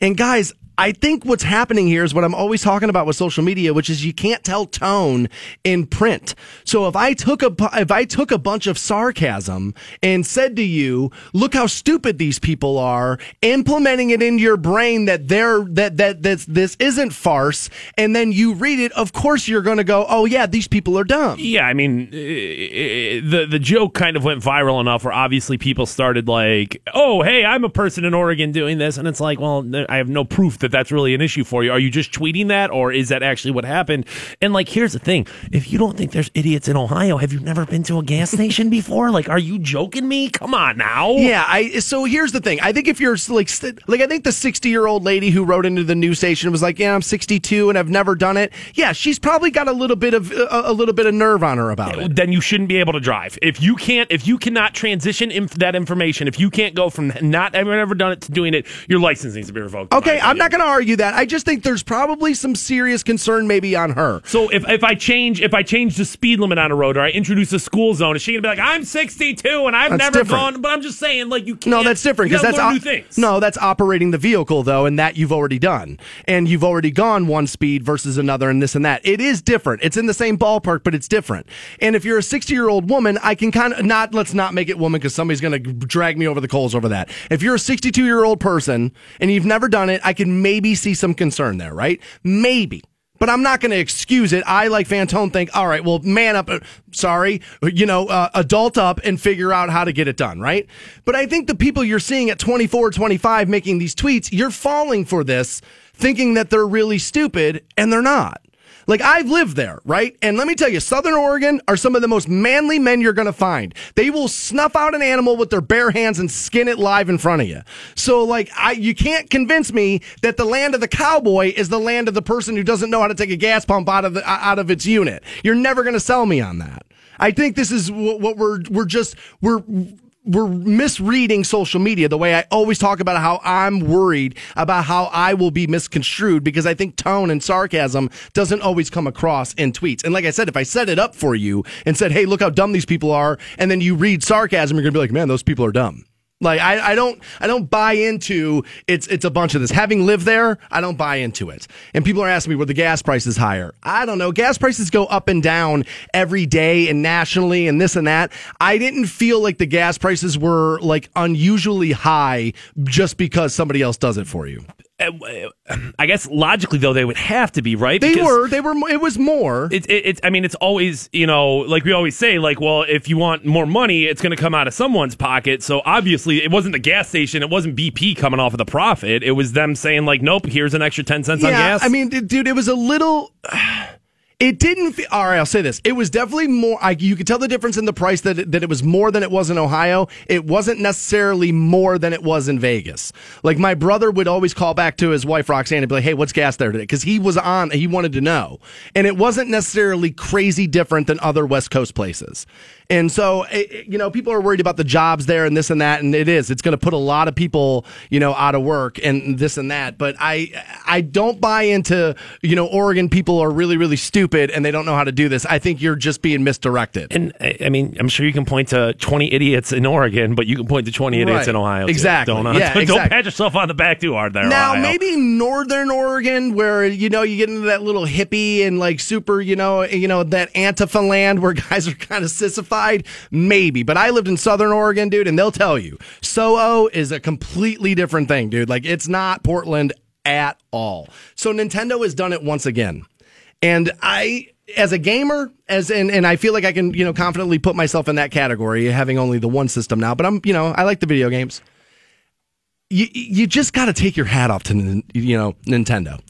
And guys, I think what's happening here is what I'm always talking about with social media, which is you can't tell tone in print. So if I took a if I took a bunch of sarcasm and said to you, "Look how stupid these people are," implementing it into your brain that they're that that this this isn't farce, and then you read it, of course you're going to go, "Oh yeah, these people are dumb." Yeah, I mean, eh, eh, the the joke kind of went viral enough where obviously people started like, "Oh, hey, I'm a person in Oregon doing this," and it's like, well, I have no proof that that's really an issue for you. Are you just tweeting that, or is that actually what happened? And like, here's the thing: if you don't think there's idiots in Ohio, have you never been to a gas station before? Like, are you joking me? Come on now. Yeah, I so here's the thing. I think if you're like st- like I think the 60-year-old lady who wrote into the news station was like, "Yeah, I'm 62 and I've never done it." Yeah, she's probably got a little bit of a, a little bit of nerve on her about it. then you shouldn't be able to drive. If you can't, if you cannot transition inf- that information, if you can't go from not having ever done it to doing it, your license needs to be revoked. Okay, I'm not going to argue that. I just think there's probably some serious concern maybe on her. So if, if I change if I change the speed limit on a road or I introduce a school zone, is she gonna be like, I'm 62 and I've That's never different. gone? But I'm just saying, like you can't. No, that's different because that's op- new things. no, that's operating the vehicle though, and that you've already done, and you've already gone one speed versus another, and this and that. It is different. It's in the same ballpark, but it's different. And if you're a 60 year old woman, I can kind of not. Let's not make it woman because somebody's going to drag me over the coals over that. If you're a 62 year old person and you've never done it, I can maybe see some concern there, right? Maybe. But I'm not going to excuse it. I, like Fantone, think, all right, well, man up, uh, sorry, you know, uh, adult up and figure out how to get it done, right? But I think the people you're seeing at 24, 25 making these tweets, you're falling for this, thinking that they're really stupid, and they're not. Like I've lived there, right? And let me tell you, Southern Oregon are some of the most manly men you're going to find. They will snuff out an animal with their bare hands and skin it live in front of you. So like I you can't convince me that the land of the cowboy is the land of the person who doesn't know how to take a gas pump out of the out of its unit. You're never going to sell me on that. I think this is what, what we're we're just we're we're misreading social media the way I always talk about how I'm worried about how I will be misconstrued because I think tone and sarcasm doesn't always come across in tweets. And like I said, if I set it up for you and said, hey, look how dumb these people are, and then you read sarcasm, you're going to be like, man, those people are dumb. Like I, I don't I don't buy into it's it's a bunch of this. Having lived there, I don't buy into it. And people are asking me, were the gas prices higher? I don't know. Gas prices go up and down every day and nationally and this and that. I didn't feel like the gas prices were like unusually high just because somebody else does it for you. Uh, uh, I guess logically though they would have to be right. They were. They were. It was more. It's it, it's. I mean, it's always you know, like we always say, like, well, if you want more money, it's going to come out of someone's pocket. So obviously, it wasn't the gas station. It wasn't BP coming off of the profit. It was them saying like, nope, here's an extra ten cents on gas. I mean, dude, it was a little. It didn't. Feel, all right, I'll say this. It was definitely more. I, you could tell the difference in the price that it, that it was more than it was in Ohio. It wasn't necessarily more than it was in Vegas. Like my brother would always call back to his wife Roxanne and be like, "Hey, what's gas there today?" Because he was on. He wanted to know, and it wasn't necessarily crazy different than other West Coast places. And so, it, you know, people are worried about the jobs there and this and that, and it is. It's going to put a lot of people, you know, out of work and this and that. But I, I don't buy into, you know, Oregon people are really, really stupid and they don't know how to do this. I think you're just being misdirected. And I mean, I'm sure you can point to 20 idiots in Oregon, but you can point to 20 idiots Right. in Ohio. too. Exactly. Don't, uh, Yeah, don't exactly. pat yourself on the back too hard there. Now, Ohio. maybe northern Oregon, where you know you get into that little hippie and like super, you know, you know that Antifa land where guys are kind of sissified. Maybe, but I lived in southern Oregon, dude, and they'll tell you Soho is a completely different thing, dude. Like it's not Portland at all. So Nintendo has done it once again, and I. As a gamer, as and, and I feel like I can, you know, confidently put myself in that category, having only the one system now. But I'm, you know, I like the video games you you just got to take your hat off to you know Nintendo.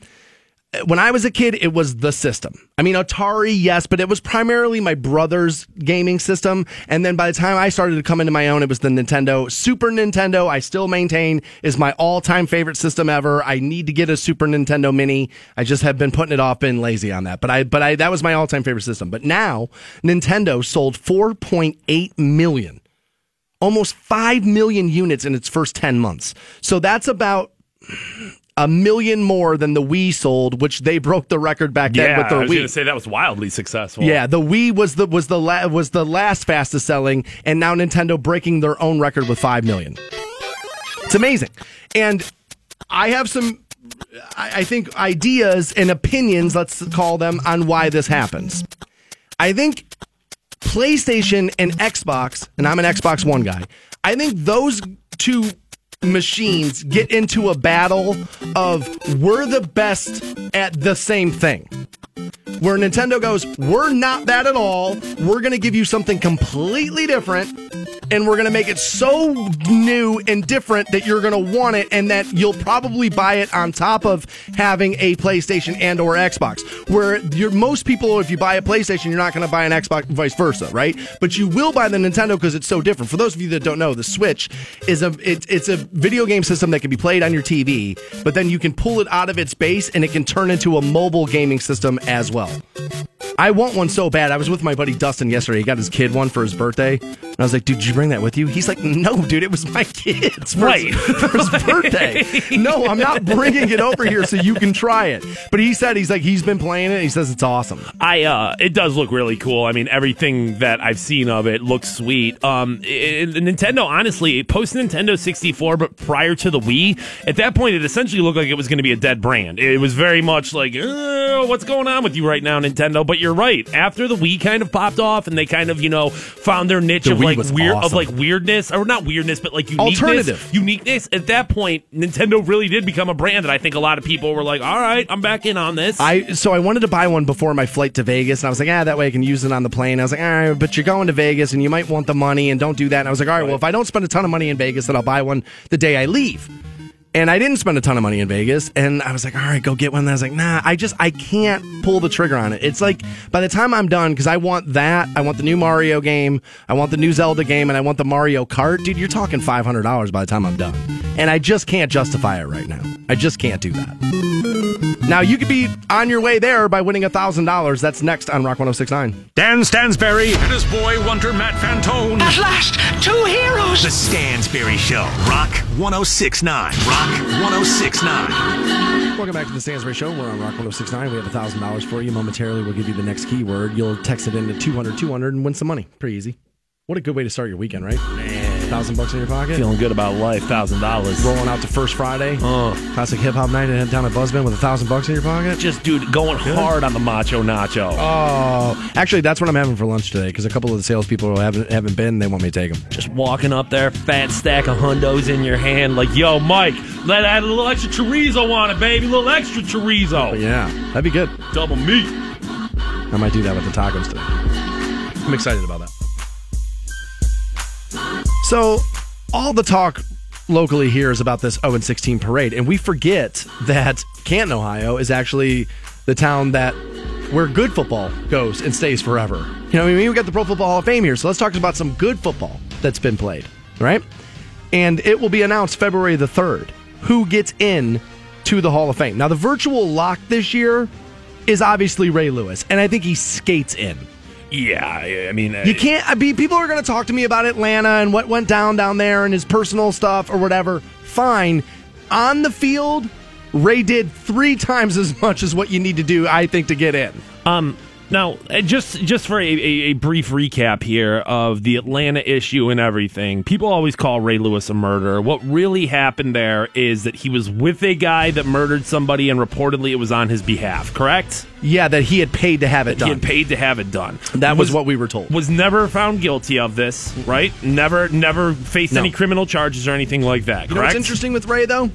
When I was a kid, it was the system. I mean, Atari, yes, but it was primarily my brother's gaming system. And then by the time I started to come into my own, it was the Nintendo. Super Nintendo, I still maintain, is my all time favorite system ever. I need to get a Super Nintendo Mini. I just have been putting it off, been lazy on that. But I, but I, that was my all time favorite system. But now, Nintendo sold 4.8 million almost 5 million units in its first 10 months. So that's about a million more than the Wii sold, which they broke the record back then yeah, with their Wii. I was going to say that was wildly successful. Yeah, the Wii was the was the la- was the last fastest selling, and now Nintendo breaking their own record with five million. It's amazing, and I have some, I I think ideas and opinions. Let's call them on why this happens. I think PlayStation and Xbox, and I'm an Xbox One guy. I think those two machines get into a battle of we're the best at the same thing. Where Nintendo goes, we're not that at all. We're going to give you something completely different and we're going to make it so new and different that you're going to want it and that you'll probably buy it on top of having a PlayStation and or Xbox. Where most people if you buy a PlayStation, you're not going to buy an Xbox vice versa, right? But you will buy the Nintendo because it's so different. For those of you that don't know, the Switch is a it, it's a video game system that can be played on your TV, but then you can pull it out of its base and it can turn into a mobile gaming system as well. I want one so bad. I was with my buddy Dustin yesterday. He got his kid one for his birthday. And I was like, dude, did you bring that with you? He's like, no, dude, it was my kid's for Right. his, for his birthday. no, I'm not bringing it over here so you can try it. But he said, he's like, he's been playing it. He says it's awesome. I uh it does look really cool. I mean, everything that I've seen of it looks sweet. Um it, it- Nintendo honestly, post Nintendo 64 but prior to the Wii, at that point it essentially looked like it was going to be a dead brand. It was very much like, "Uh, what's going on with you right now Nintendo?" But you're right. After the Wii kind of popped off and they kind of, you know, found their niche The of Wii like weird of like weirdness or not weirdness, but like uniqueness. Alternative. Uniqueness. At that point, Nintendo really did become a brand that I think a lot of people were like, "All right, I'm back in on this." I so I wanted to buy one before my flight to Vegas, and I was like, ah, that way I can use it on the plane. I was like, all right, but you're going to Vegas, and you might want the money, and don't do that. And I was like, all right, well, if I don't spend a ton of money in Vegas, then I'll buy one the day I leave. And I didn't spend a ton of money in Vegas, and I was like, all right, go get one. And I was like, nah, I just I can't pull the trigger on it. It's like by the time I'm done, because I want that, I want the new Mario game, I want the new Zelda game, and I want the Mario Kart. Dude, you're talking five hundred dollars by the time I'm done, and I just can't justify it right now. I just can't do that. Now you could be on your way there by winning thousand dollars. That's next on Rock 1069. Dan Stansberry and his boy Wonder Matt Fantone. At last, two heroes. The Stansberry Show. Rock 1069. Rock 1069. Welcome back to the Stansberry Show. We're on Rock 1069. We have thousand dollars for you. Momentarily, we'll give you the next keyword. You'll text it into 200 200 and win some money. Pretty easy. What a good way to start your weekend, right? Thousand bucks in your pocket. Feeling good about life, thousand dollars. Rolling out to First Friday. Uh, Classic hip hop night and down at Buzzbin with a thousand bucks in your pocket. just dude, going hard on the macho nacho. Oh, actually, that's what I'm having for lunch today because a couple of the salespeople haven't haven't been, they want me to take them. Just walking up there, fat stack of hundos in your hand, like, yo, Mike, let add a little extra chorizo on it, baby, a little extra chorizo. But yeah, that'd be good. Double meat. I might do that with the tacos today. I'm excited about that. So, all the talk locally here is about this 0 and 16 parade, and we forget that Canton, Ohio, is actually the town that where good football goes and stays forever. You know, I mean, we got the Pro Football Hall of Fame here, so let's talk about some good football that's been played, right? And it will be announced February the 3rd who gets in to the Hall of Fame. Now, the virtual lock this year is obviously Ray Lewis, and I think he skates in. Yeah, I I mean, uh, You can't. I mean, people are going to talk to me about Atlanta and what went down down there and his personal stuff or whatever. Fine. On the field, Ray did three times as much as what you need to do, I think, to get in. Um, now, uh, just just for a, a, brief recap here of the Atlanta issue and everything, people always call Ray Lewis a murderer. What really happened there is that he was with a guy that murdered somebody, and reportedly it was on his behalf. Correct? Yeah, that he had paid to have it He done. had paid to have it done. That was what we were told. Was never found guilty of this, right? Never, never faced No. any criminal charges or anything like that. You know what's interesting with Ray, though?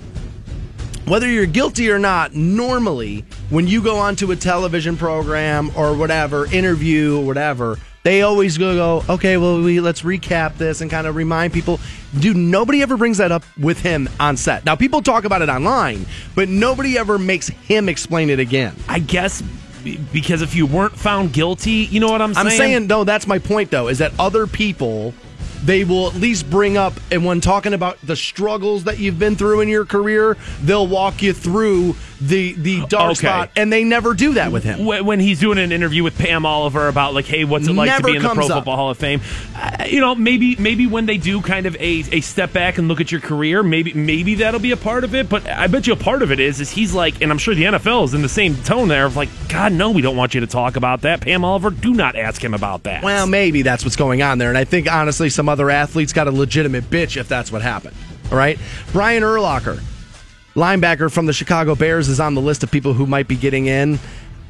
Whether you're guilty or not, normally when you go onto a television program or whatever, interview or whatever, they always go, go okay, well, we let's recap this and kind of remind people. Dude, nobody ever brings that up with him on set. Now, people talk about it online, but nobody ever makes him explain it again. I guess because if you weren't found guilty, you know what I'm saying? I'm saying, no, that's my point, though, is that other people, they will at least bring up, and when talking about the struggles that you've been through in your career, they'll walk you through the, the dark Okay. spot, and they never do that with him. When when he's doing an interview with Pam Oliver about like, hey, what's it like Never to be in the Pro up. Football Hall of Fame? Uh, you know, maybe maybe when they do kind of a, a step back and look at your career, maybe maybe that'll be a part of it. But I bet you a part of it is is he's like, and I'm sure the NFL is in the same tone there of like, God, no, we don't want you to talk about that. Pam Oliver, do not ask him about that. Well, maybe that's what's going on there. And I think, honestly, some other athletes got a legitimate bitch if that's what happened. All right? Brian Urlacher, linebacker from the Chicago Bears, is on the list of people who might be getting in.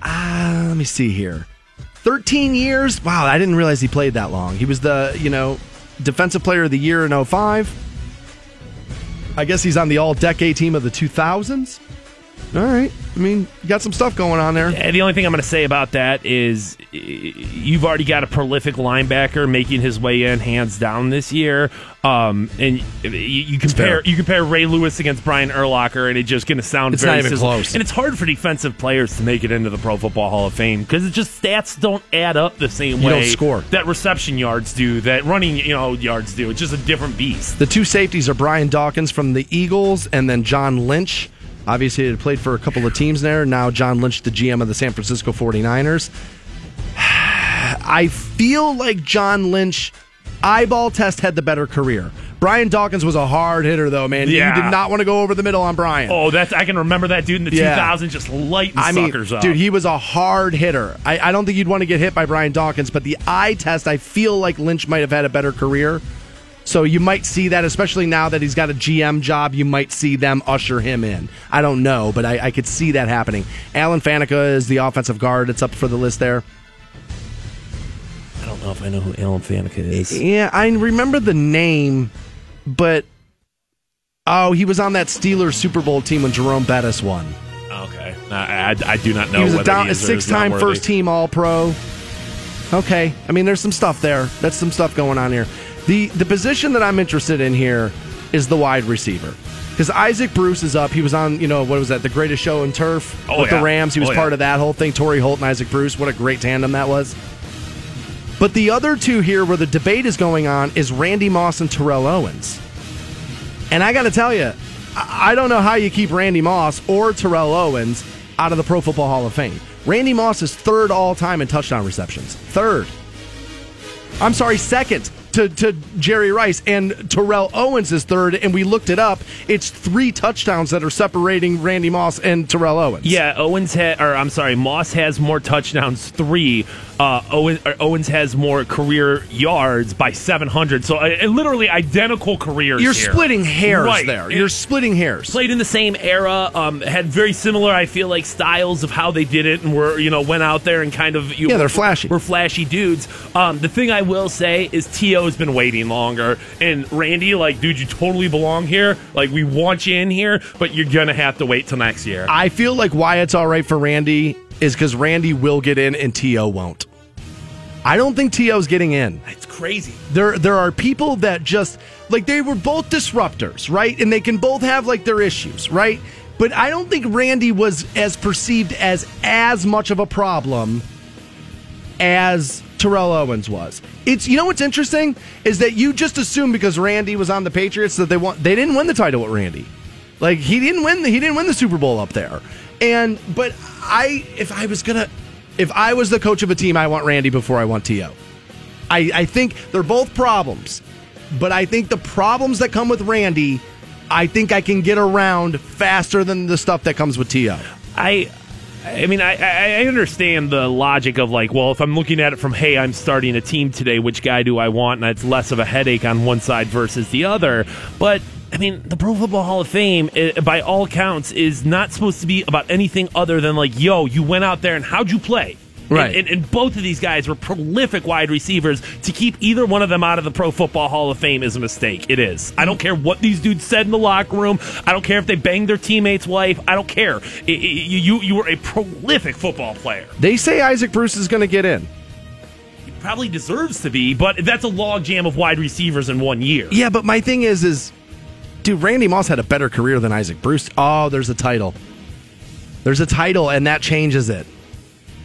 Ah, let me see here. 13 years? Wow, I didn't realize he played that long. He was the, you know, defensive player of the year in 05. I guess he's on the all decade team of the 2000s. All right. I mean, you got some stuff going on there. And the only thing I'm going to say about that is you've already got a prolific linebacker making his way in hands down this year. Um, and you, you compare you compare Ray Lewis against Brian Urlacher, and it's just going to sound It's very not even sizzling. close. And it's hard for defensive players to make it into the Pro Football Hall of Fame because it's just stats don't add up the same You way don't score. that reception yards do, that running you know yards do. It's just a different beast. The two safeties are Brian Dawkins from the Eagles and then John Lynch. Obviously, he had played for a couple of teams there. Now, John Lynch, the GM of the San Francisco 49ers. I feel like John Lynch, eyeball test, had the better career. Brian Dawkins was a hard hitter, though, man. Yeah. You did not want to go over the middle on Brian. Oh, that's I can remember that dude in the Yeah. 2000s just lighting I mean, suckers up. dude, he was a hard hitter. I, I don't think you'd want to get hit by Brian Dawkins, but the eye test, I feel like Lynch might have had a better career. So you might see that, especially now that he's got a GM job, you might see them usher him in. I don't know, but I, I could see that happening. Alan Faneca is the offensive guard. It's up for the list there. I don't know if I know who Alan Faneca is. Yeah, I remember the name, but oh, he was on that Steelers Super Bowl team when Jerome Bettis won. Okay, I, I, I do not know. he was a, down, he a is or six-time first team All Pro. Okay, I mean, there's some stuff there. That's some stuff going on here. The The position that I'm interested in here is the wide receiver because Isaac Bruce is up. He was on, you know, what was that? The Greatest Show in Turf Oh, with yeah. the Rams. He was Oh, yeah. part of that whole thing. Torry Holt and Isaac Bruce. What a great tandem that was. But the other two here, where the debate is going on, is Randy Moss and Terrell Owens. And I got to tell you, I I don't know how you keep Randy Moss or Terrell Owens out of the Pro Football Hall of Fame. Randy Moss is third all time in touchdown receptions. Third. I'm sorry, second to, to Jerry Rice. And Terrell Owens is third, and we looked it up. It's three touchdowns that are separating Randy Moss and Terrell Owens. Yeah, Owens had, or I'm sorry, Moss has more touchdowns, three. Uh, Owen, or Owens has more career yards by 700. So uh, literally identical careers. You're here. splitting hairs Right. there. You're splitting hairs. Played in the same era, um, had very similar, I feel like, styles of how they did it, and were you know went out there and kind of you Yeah, they're flashy. We're flashy dudes. Um, the thing I will say is T.O. has been waiting longer, and Randy, like, dude, you totally belong here. Like, we want you in here, but you're gonna have to wait till next year. I feel like why it's all right for Randy is because Randy will get in and T.O. won't. I don't think T.O.'s getting in. It's crazy. There, there are people that just like they were both disruptors, right? And they can both have like their issues, right? but I don't think Randy was as perceived as as much of a problem as Terrell Owens was. It's you know what's interesting is that you just assume because Randy was on the Patriots that they want they didn't win the title with Randy. Like he didn't win the, he didn't win the Super Bowl up there. And but I if I was gonna if I was the coach of a team, I want Randy before I want T.O. I, I think they're both problems, but I think the problems that come with Randy, I think I can get around faster than the stuff that comes with T.O. I I mean, I, I understand the logic of like, well, if I'm looking at it from, hey, I'm starting a team today, which guy do I want? And it's less of a headache on one side versus the other. But I mean, the Pro Football Hall of Fame, eh, by all counts, is not supposed to be about anything other than like, yo, you went out there and how'd you play? Right. And, and, and, both of these guys were prolific wide receivers. To keep either one of them out of the Pro Football Hall of Fame is a mistake. It is. I don't care what these dudes said in the locker room. I don't care if they banged their teammate's wife. I don't care. It, it, you, you were a prolific football player. They say Isaac Bruce is going to get in. He probably deserves to be, but that's a logjam of wide receivers in one year. Yeah, but my thing is, is dude, Randy Moss had a better career than Isaac Bruce. Oh, there's a title. There's a title, and that changes it.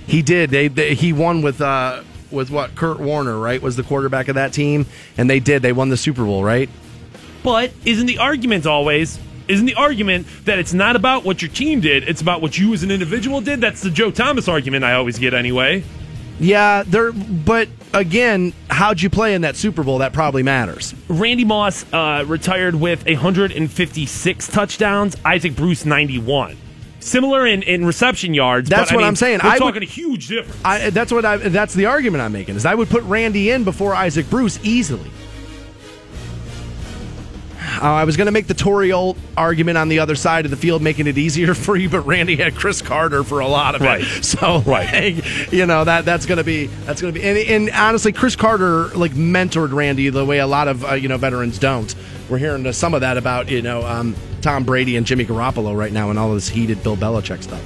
He did. They, they he won with uh with what Kurt Warner, right? Was the quarterback of that team, and they did. They won the Super Bowl, right? But isn't the argument always? Isn't the argument that it's not about what your team did? It's about what you as an individual did. That's the Joe Thomas argument I always get anyway. Yeah, there. But again, how'd you play in that Super Bowl? That probably matters. Randy Moss uh, retired with 156 touchdowns. Isaac Bruce 91 similar in, in reception yards. That's but, what I am saying. We're I talking would, a huge difference. I, that's what I. That's the argument I'm making. Is I would put Randy in before Isaac Bruce easily. Uh, I was going to make the Torry Holt argument on the other side of the field, making it easier for you, but Randy had Cris Carter for a lot of right. it. So, right, you know that that's going to be that's going to be, and, and, honestly, Cris Carter like mentored Randy the way a lot of uh, you know veterans don't. We're hearing some of that about you know um, Tom Brady and Jimmy Garoppolo right now, and all this heated Bill Belichick stuff.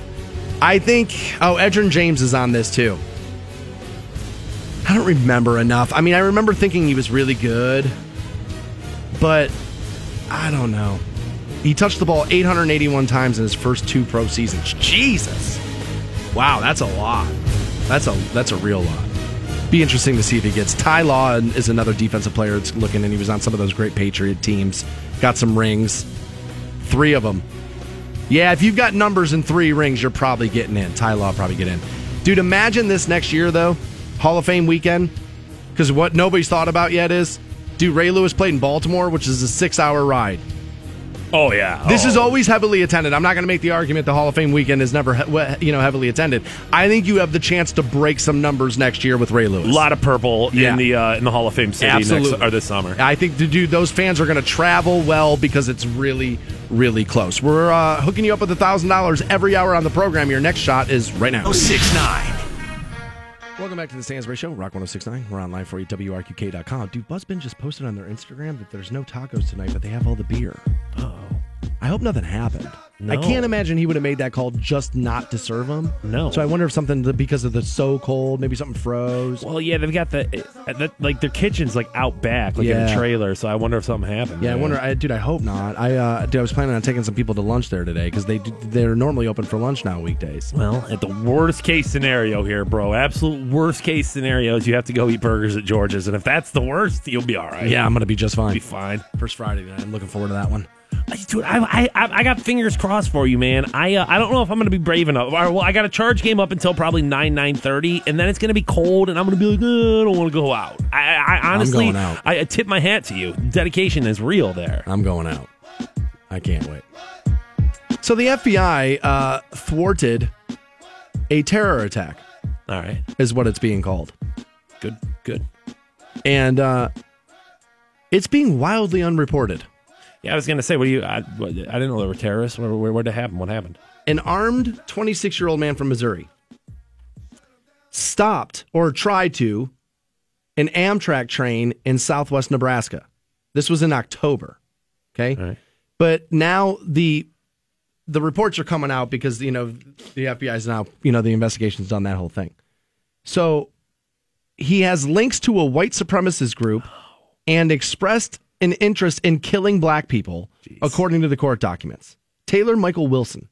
I think oh, Edgerrin James is on this too. I don't remember enough. I mean, I remember thinking he was really good, but I don't know. He touched the ball 881 times in his first two pro seasons. Jesus. Wow, that's a lot. That's a that's a real lot. Be interesting to see if he gets. Ty Law is another defensive player that's looking, and he was on some of those great Patriot teams. Got some rings, three of them. Yeah, if you've got numbers and three rings, you're probably getting in. Ty Law probably get in. Dude, imagine this next year though, Hall of Fame weekend. Because what nobody's thought about yet is, dude, Ray Lewis played in Baltimore, which is a six-hour ride. Oh yeah, this oh. is always heavily attended. I'm not going to make the argument the Hall of Fame weekend is never you know heavily attended. I think you have the chance to break some numbers next year with Ray Lewis. A lot of purple Yeah. in the uh, in the Hall of Fame city Absolutely. next or this summer. I think dude, those fans are going to travel well because it's really, really close. We're uh, hooking you up with a thousand dollars every hour on the program. Your next shot is right now. 069. Welcome back to the Stansbury Show, Rock 1069. We're online for you, WRQK.com. Dude, Buzzbin just posted on their Instagram that there's no tacos tonight, but they have all the beer. Oh. I hope nothing happened. I can't imagine he would have made that call just not to serve them. No. So I wonder if something because of the so cold, maybe something froze. Well, yeah, they've got the, uh, the like their kitchen's like out back, like in Yeah. a trailer. So I wonder if something happened. Yeah, I wonder, I, dude. I hope not. I, uh, dude, I was planning on taking some people to lunch there today because they they're normally open for lunch now weekdays. Well, at the worst case scenario here, bro, absolute worst case scenario is you have to go eat burgers at George's, and if that's the worst, you'll be all right. Yeah, I'm gonna be just fine. be fine. First Friday night. I'm looking forward to that one. Dude, I, I I I got fingers crossed for you, man. I uh, I don't know if I'm going to be brave enough. All right, well, I got a charge game up until probably nine nine thirty, and then it's going to be cold, and I'm going to be like, uh, I don't want to go out. I, I honestly, going out. I, I tip my hat to you. Dedication is real there. I'm going out. I can't wait. So the FBI uh, thwarted a terror attack, All right, is what it's being called, good, good. and uh, it's being wildly unreported. Yeah, I was going to say, what do you? I, I didn't know there were terrorists. Where, where where'd it happen? What happened? An armed 26 year old man from Missouri stopped or tried to an Amtrak train in southwest Nebraska. This was in October. Okay. Right. But now the the reports are coming out because you know the FBI is now you know the investigation's done that whole thing. So he has links to a white supremacist group and expressed an interest in killing black people, according to the court documents. Taylor Michael Wilson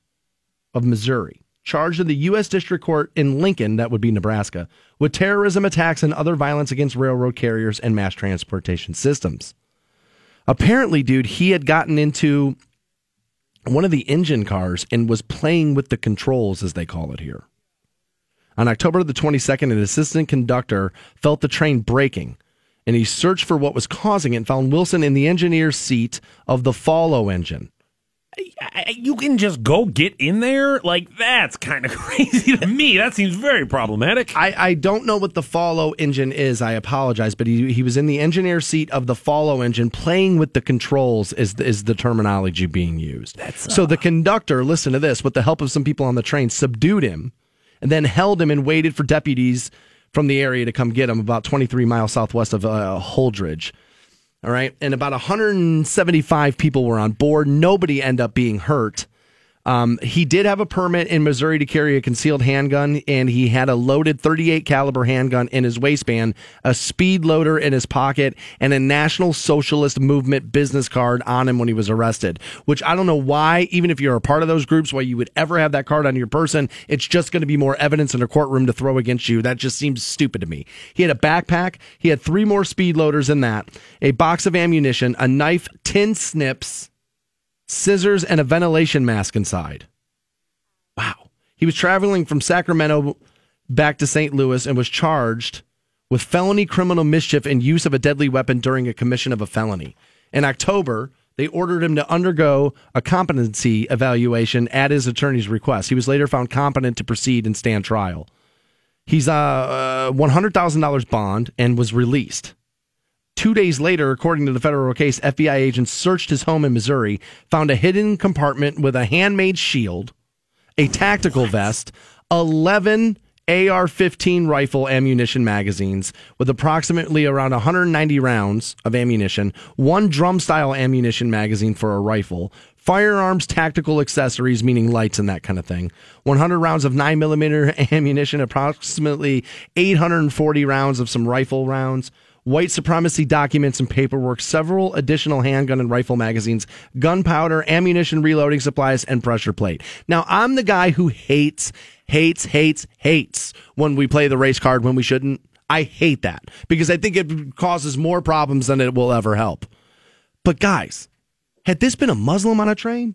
of Missouri, charged in the U.S. District Court in Lincoln, that would be Nebraska, with terrorism attacks and other violence against railroad carriers and mass transportation systems. Apparently, dude, he had gotten into one of the engine cars and was playing with the controls, as they call it here. On October the 22nd, an assistant conductor felt the train braking, and he searched for what was causing it and found Wilson in the engineer's seat of the follow engine. You can just go get in there? Like, that's kind of crazy to me. That seems very problematic. I, I don't know what the follow engine is. I apologize, but he, he was in the engineer's seat of the follow engine playing with the controls, is, is the terminology being used. That's, so the uh, conductor, listen to this, with the help of some people on the train, subdued him and then held him and waited for deputies from the area to come get him about 23 miles southwest of uh, Holdrege. All right. And about 175 people were on board. Nobody ended up being hurt. Um, he did have a permit in Missouri to carry a concealed handgun, and he had a loaded 38 caliber handgun in his waistband, a speed loader in his pocket, and a National Socialist Movement business card on him when he was arrested. Which I don't know why, even if you're a part of those groups, why you would ever have that card on your person. It's just going to be more evidence in a courtroom to throw against you. That just seems stupid to me. He had a backpack. He had three more speed loaders in that, a box of ammunition, a knife, tin snips scissors, and a ventilation mask inside. Wow. He was traveling from Sacramento back to St. Louis and was charged with felony criminal mischief and use of a deadly weapon during a commission of a felony. In October, they ordered him to undergo a competency evaluation at his attorney's request. He was later found competent to proceed and stand trial. He's a uh, $100,000 bond and was released. Two days later, according to the federal case, FBI agents searched his home in Missouri, found a hidden compartment with a handmade shield, a tactical vest, 11 AR 15 rifle ammunition magazines with approximately around 190 rounds of ammunition, one drum style ammunition magazine for a rifle, firearms tactical accessories, meaning lights and that kind of thing, 100 rounds of 9mm ammunition, approximately 840 rounds of some rifle rounds white supremacy documents and paperwork, several additional handgun and rifle magazines, gunpowder, ammunition reloading supplies, and pressure plate. Now, I'm the guy who hates, hates, hates, hates when we play the race card when we shouldn't. I hate that because I think it causes more problems than it will ever help. But guys, had this been a Muslim on a train,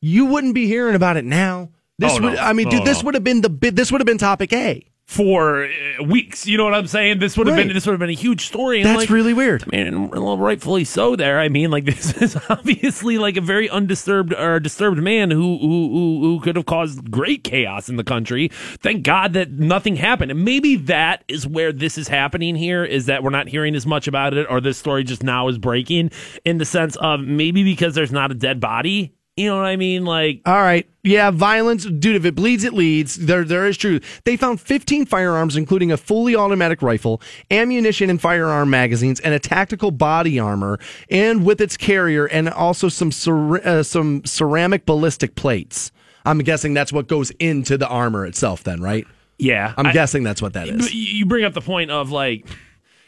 you wouldn't be hearing about it now. This Oh, no. would, I mean, dude, Oh, this no. would have been the this would have been topic A. for uh, weeks. You know what I'm saying? This would have Right. been this would have been a huge story. And That's like, really weird. I mean, and rightfully so. There, I mean, like this is obviously like a very undisturbed or disturbed man who who who, who could have caused great chaos in the country. Thank God that nothing happened. And maybe that is where this is happening here. Is that we're not hearing as much about it, or this story just now is breaking in the sense of maybe because there's not a dead body. You know what I mean? Like, All right. Yeah, violence, dude. If it bleeds, it leads. There, there is truth. They found 15 firearms, including a fully automatic rifle, ammunition and firearm magazines, and a tactical body armor, and with its carrier, and also some cer- uh, some ceramic ballistic plates. I'm guessing that's what goes into the armor itself. Then, right? yeah, I'm I- guessing that's what that is. You bring up the point of like,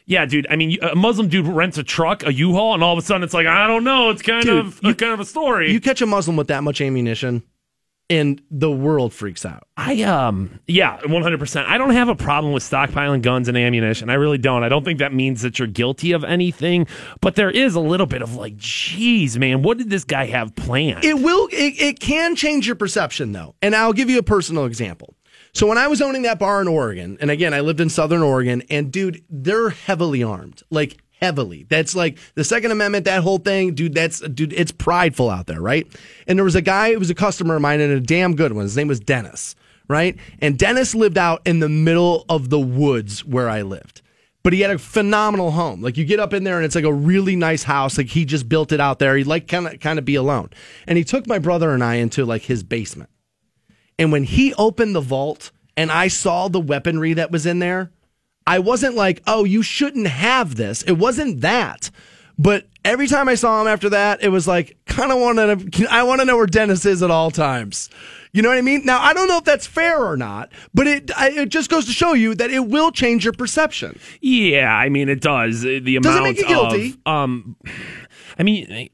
yeah, dude. I mean, a Muslim dude rents a truck, a U-Haul, and all of a sudden it's like, I don't know. It's kind Dude, of a, kind of a story. You catch a Muslim with that much ammunition, and the world freaks out. I um, yeah, one hundred percent. I don't have a problem with stockpiling guns and ammunition. I really don't. I don't think that means that you're guilty of anything. But there is a little bit of like, geez, man, what did this guy have planned? It will. It, it can change your perception though, and I'll give you a personal example. So when I was owning that bar in Oregon, and again I lived in Southern Oregon, and dude, they're heavily armed, like heavily. That's like the Second Amendment, that whole thing, dude. That's dude, it's prideful out there, right? And there was a guy, it was a customer of mine, and a damn good one. His name was Dennis, right? And Dennis lived out in the middle of the woods where I lived but he had a phenomenal home. Like you get up in there and it's like a really nice house. Like he just built it out there. He like kind of kind of be alone. And he took my brother and I into like his basement. And when he opened the vault and I saw the weaponry that was in there, I wasn't like, "Oh, you shouldn't have this." It wasn't that. But every time I saw him after that, it was like kind of wanted to I want to know where Dennis is at all times. You know what I mean? Now, I don't know if that's fair or not, but it I, it just goes to show you that it will change your perception. Yeah, I mean it does. The amount Does it make you guilty? of um I mean,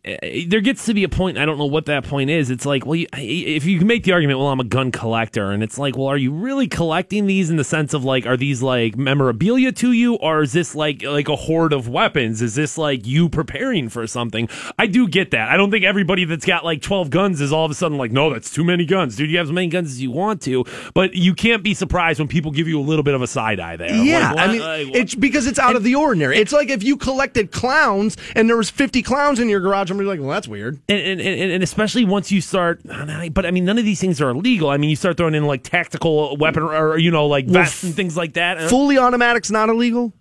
there gets to be a point. I don't know what that point is. It's like, well, you, if you can make the argument, well, I'm a gun collector, and it's like, well, are you really collecting these in the sense of like, are these like memorabilia to you, or is this like like a hoard of weapons? Is this like you preparing for something? I do get that. I don't think everybody that's got like 12 guns is all of a sudden like, no, that's too many guns, dude. You have as many guns as you want to, but you can't be surprised when people give you a little bit of a side eye there. Yeah, Like, I mean, like, it's because it's out of the ordinary. It's like if you collected clowns and there was 50 clowns in your garage, I'm gonna be like, well, that's weird. and, and, and and especially once you start, but I mean, none of these things are illegal. I mean, you start throwing in like tactical weapon or you know, like Well, vests and things like that. Fully automatic's not illegal.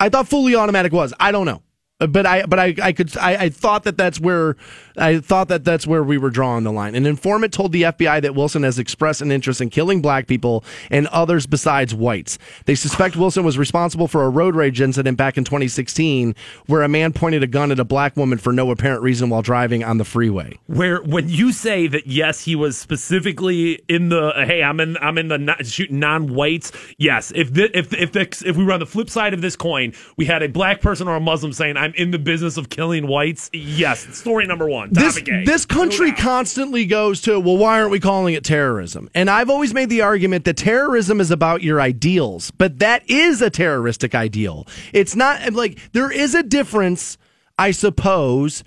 I thought fully automatic was. I don't know, but I but I I could I, I thought that that's where I thought that that's where we were drawing the line. An informant told the FBI that Wilson has expressed an interest in killing black people and others besides whites. They suspect Wilson was responsible for a road rage incident back in 2016 where a man pointed a gun at a black woman for no apparent reason while driving on the freeway. Where when you say that yes, he was specifically in the uh, hey, I'm in I'm in the not, shooting non-whites. Yes, if the, if if the, if we were on the flip side of this coin, we had a black person or a Muslim saying I'm in the business of killing whites. Yes, story number this, this country constantly goes to, well, why aren't we calling it terrorism? And I've always made the argument that terrorism is about your ideals, but that is a terroristic ideal. It's not like there is a difference, I suppose.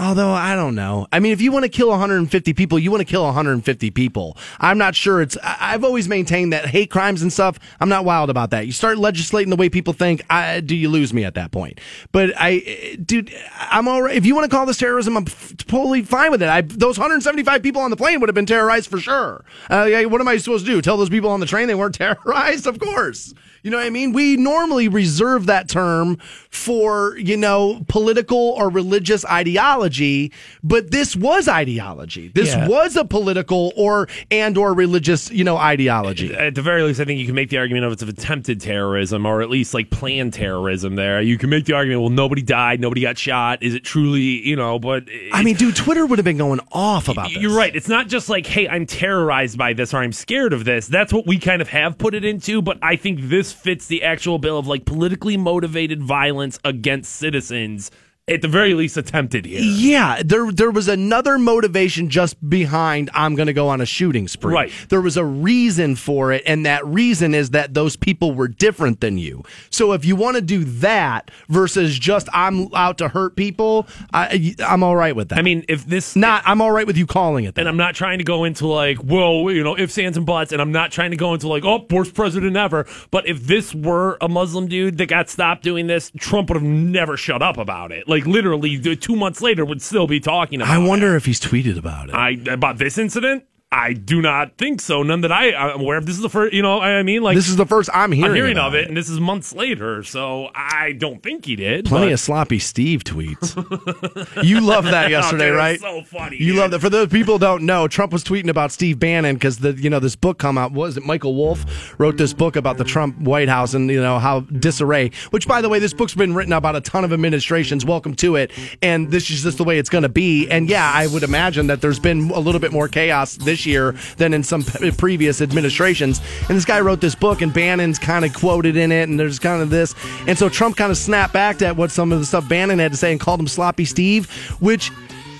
Although I don't know. I mean, if you want to kill 150 people, you want to kill 150 people. I'm not sure it's. I've always maintained that hate crimes and stuff. I'm not wild about that. You start legislating the way people think. I, do you lose me at that point? But I, dude, I'm all right. If you want to call this terrorism, I'm totally fine with it. I, those 175 people on the plane would have been terrorized for sure. Uh, what am I supposed to do? Tell those people on the train they weren't terrorized? Of course. You know what I mean? We normally reserve that term for, you know, political or religious ideology, but this was ideology. This Yeah. was a political or and or religious, you know, ideology. at the very least, I think you can make the argument of it's of attempted terrorism or at least like planned terrorism. There, you can make the argument. Well, nobody died, nobody got shot. Is it truly, you know? But I mean, dude, Twitter would have been going off about this. You're right. It's not just like, hey, I'm terrorized by this or I'm scared of this. That's what we kind of have put it into. But I think this fits the actual bill of like politically motivated violence against citizens. At the very least, attempted here. Yeah, there there was another motivation just behind I'm going to go on a shooting spree. Right. There was a reason for it and that reason is that those people were different than you. So if you want to do that versus just I'm out to hurt people, I I'm all right with that. I mean, if this not I'm all right with you calling it that. And I'm not trying to go into like, well, you know, ifs, ands, and buts. And I'm not trying to go into like, oh, worst president ever. But if this were a Muslim dude that got stopped doing this, Trump would have never shut up about it. Like literally, two months later, would still be talking about. It. I wonder if he's tweeted about it. I about this incident. I do not think so. None that I, I'm aware of. This is the first, you know, I mean, like this is the first I'm hearing, I'm hearing of it, and this is months later. So I don't think he did. Plenty but- of sloppy Steve tweets. you loved that yesterday, Dude, right? so funny, You love that. For those people who don't know, Trump was tweeting about Steve Bannon because the you know this book come out. Was it? Michael Wolff wrote this book about the Trump White House and you know how disarray. Which, by the way, this book's been written about a ton of administrations. Welcome to it, and this is just the way it's going to be. And yeah, I would imagine that there's been a little bit more chaos this year than in some p- previous administrations. And this guy wrote this book, and Bannon's kind of quoted in it, and there's kind of this. And so Trump kind of snapped back at what some of the stuff Bannon had to say and called him sloppy Steve, which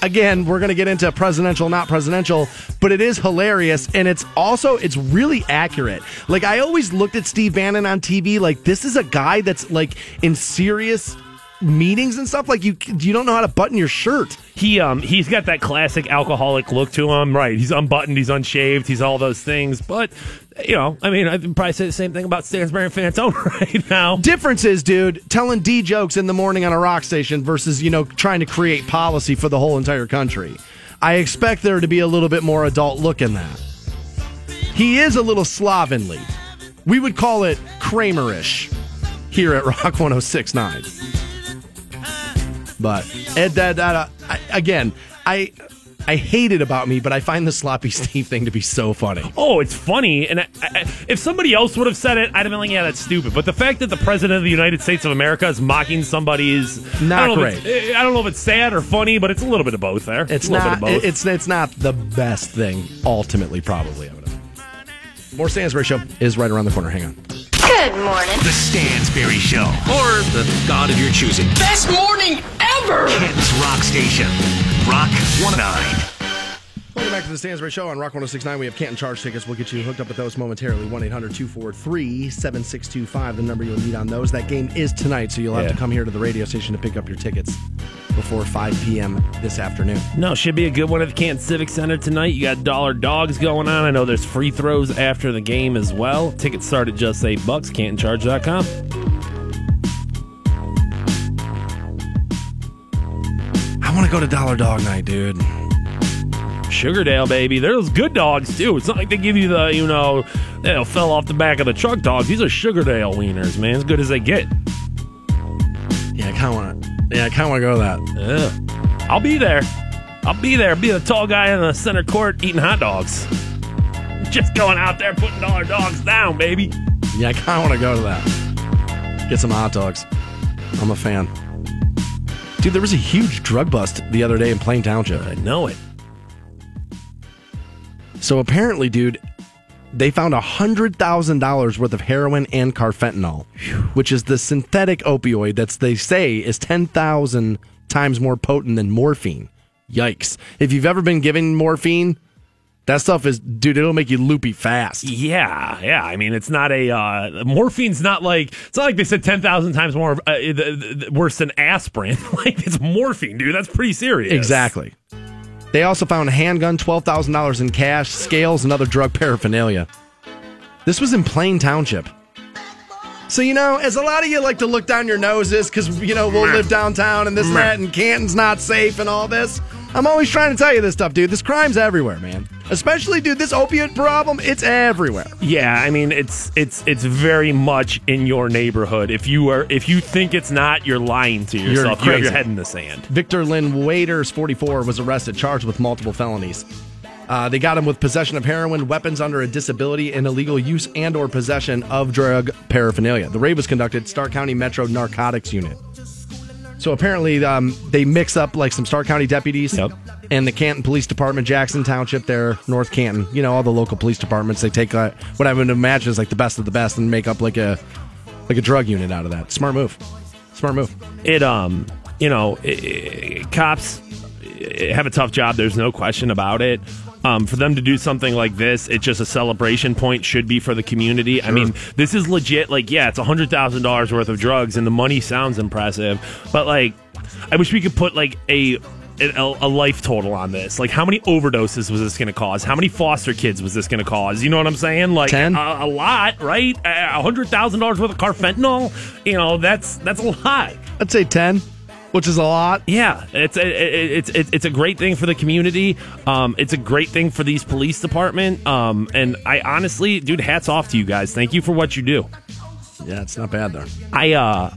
again we're going to get into presidential not presidential but it is hilarious and it's also it's really accurate like i always looked at steve bannon on tv like this is a guy that's like in serious meetings and stuff? Like you you don't know how to button your shirt. He um he's got that classic alcoholic look to him, right? He's unbuttoned, he's unshaved, he's all those things. But you know, I mean, I'd probably say the same thing about Stansbury and Fantone right now. difference is dude telling d jokes in the morning on a rock station versus you know trying to create policy for the whole entire country. I expect there to be a little bit more adult look in that. He is a little slovenly. We would call it kramerish here at rock 1069 but that, that uh, I, again, I I hate it about me, but I find the sloppy Steve thing to be so funny. Oh, it's funny, and I, I, if somebody else would have said it, I'd have been like, "Yeah, that's stupid." But the fact that the president of the United States of America is mocking somebody is Not I don't great. it's- I don't know if it's sad or funny, but it's a little bit of both there. It's a little not. bit of both. It's it's not the best thing. Ultimately, probably. I would have. More Stansbury Show is right around the corner. Hang on. Good morning. The Stansbury Show. Or the God of your choosing. Best morning ever! Kent's Rock Station. Rock 19. Welcome back to the Stansbury Show on Rock 1069. We have Canton Charge tickets. We'll get you hooked up with those momentarily. 1 800 243 7625, the number you'll need on those. That game is tonight, so you'll have Yeah. to come here to the radio station to pick up your tickets before 5 p.m. this afternoon. No, should be a good one at the Canton Civic Center tonight. You got dollar dogs going on. I know there's free throws after the game as well. Tickets start at just eight bucks. CantonCharge.com. I want to go to Dollar Dog Night, dude. Sugardale, baby. They're those good dogs too. It's not like they give you the, you know, they know, fell off the back of the truck dogs. These are Sugardale wieners, man. As good as they get. Yeah, I kind of want to. Yeah, I kind of want to go to that. Yeah. I'll be there. I'll be there. Be the tall guy in the center court eating hot dogs. Just going out there putting all our dogs down, baby. Yeah, I kind of want to go to that. Get some hot dogs. I'm a fan. Dude, there was a huge drug bust the other day in Plain Township. I know it. So apparently, dude, they found $100,000 worth of heroin and carfentanil, which is the synthetic opioid that they say is 10,000 times more potent than morphine. Yikes. If you've ever been given morphine, that stuff is, dude, it'll make you loopy fast. Yeah, yeah. I mean, it's not a uh, morphine's not like it's not like they said ten thousand times more uh, worse than aspirin. like it's morphine, dude. That's pretty serious. Exactly. They also found a handgun, $12,000 in cash, scales, and other drug paraphernalia. This was in Plain Township. So, you know, as a lot of you like to look down your noses because, you know, we'll live downtown and this and that, and Canton's not safe and all this, I'm always trying to tell you this stuff, dude. This crime's everywhere, man. Especially, dude, this opiate problem, it's everywhere. Yeah, I mean it's it's it's very much in your neighborhood. If you are if you think it's not, you're lying to yourself. You have your head in the sand. Victor Lynn Waiters, 44, was arrested, charged with multiple felonies. Uh, they got him with possession of heroin, weapons under a disability, and illegal use and or possession of drug paraphernalia. The raid was conducted Stark County Metro Narcotics Unit. So apparently, um, they mix up like some Stark County deputies and the Canton Police Department, Jackson Township, there, North Canton. You know, all the local police departments. They take uh, what I would imagine is like the best of the best and make up like a like a drug unit out of that. Smart move. Smart move. It um, you know, i i cops have a tough job. There's no question about it. Um, for them to do something like this, it's just a celebration point. Should be for the community. I mean, this is legit. Like, yeah, it's a hundred thousand dollars worth of drugs, and the money sounds impressive. But like, I wish we could put like a a, life total on this. Like, how many overdoses was this going to cause? How many foster kids was this going to cause? You know what I'm saying? Like, 10? A, a lot, right? A hundred thousand dollars worth of carfentanil. You know, that's that's a lot. I'd say 10, which is a lot. Yeah, it's a, it's it's it's a great thing for the community. Um, it's a great thing for these police department. Um, and I honestly, dude, hats off to you guys. Thank you for what you do. Yeah, it's not bad there. I uh,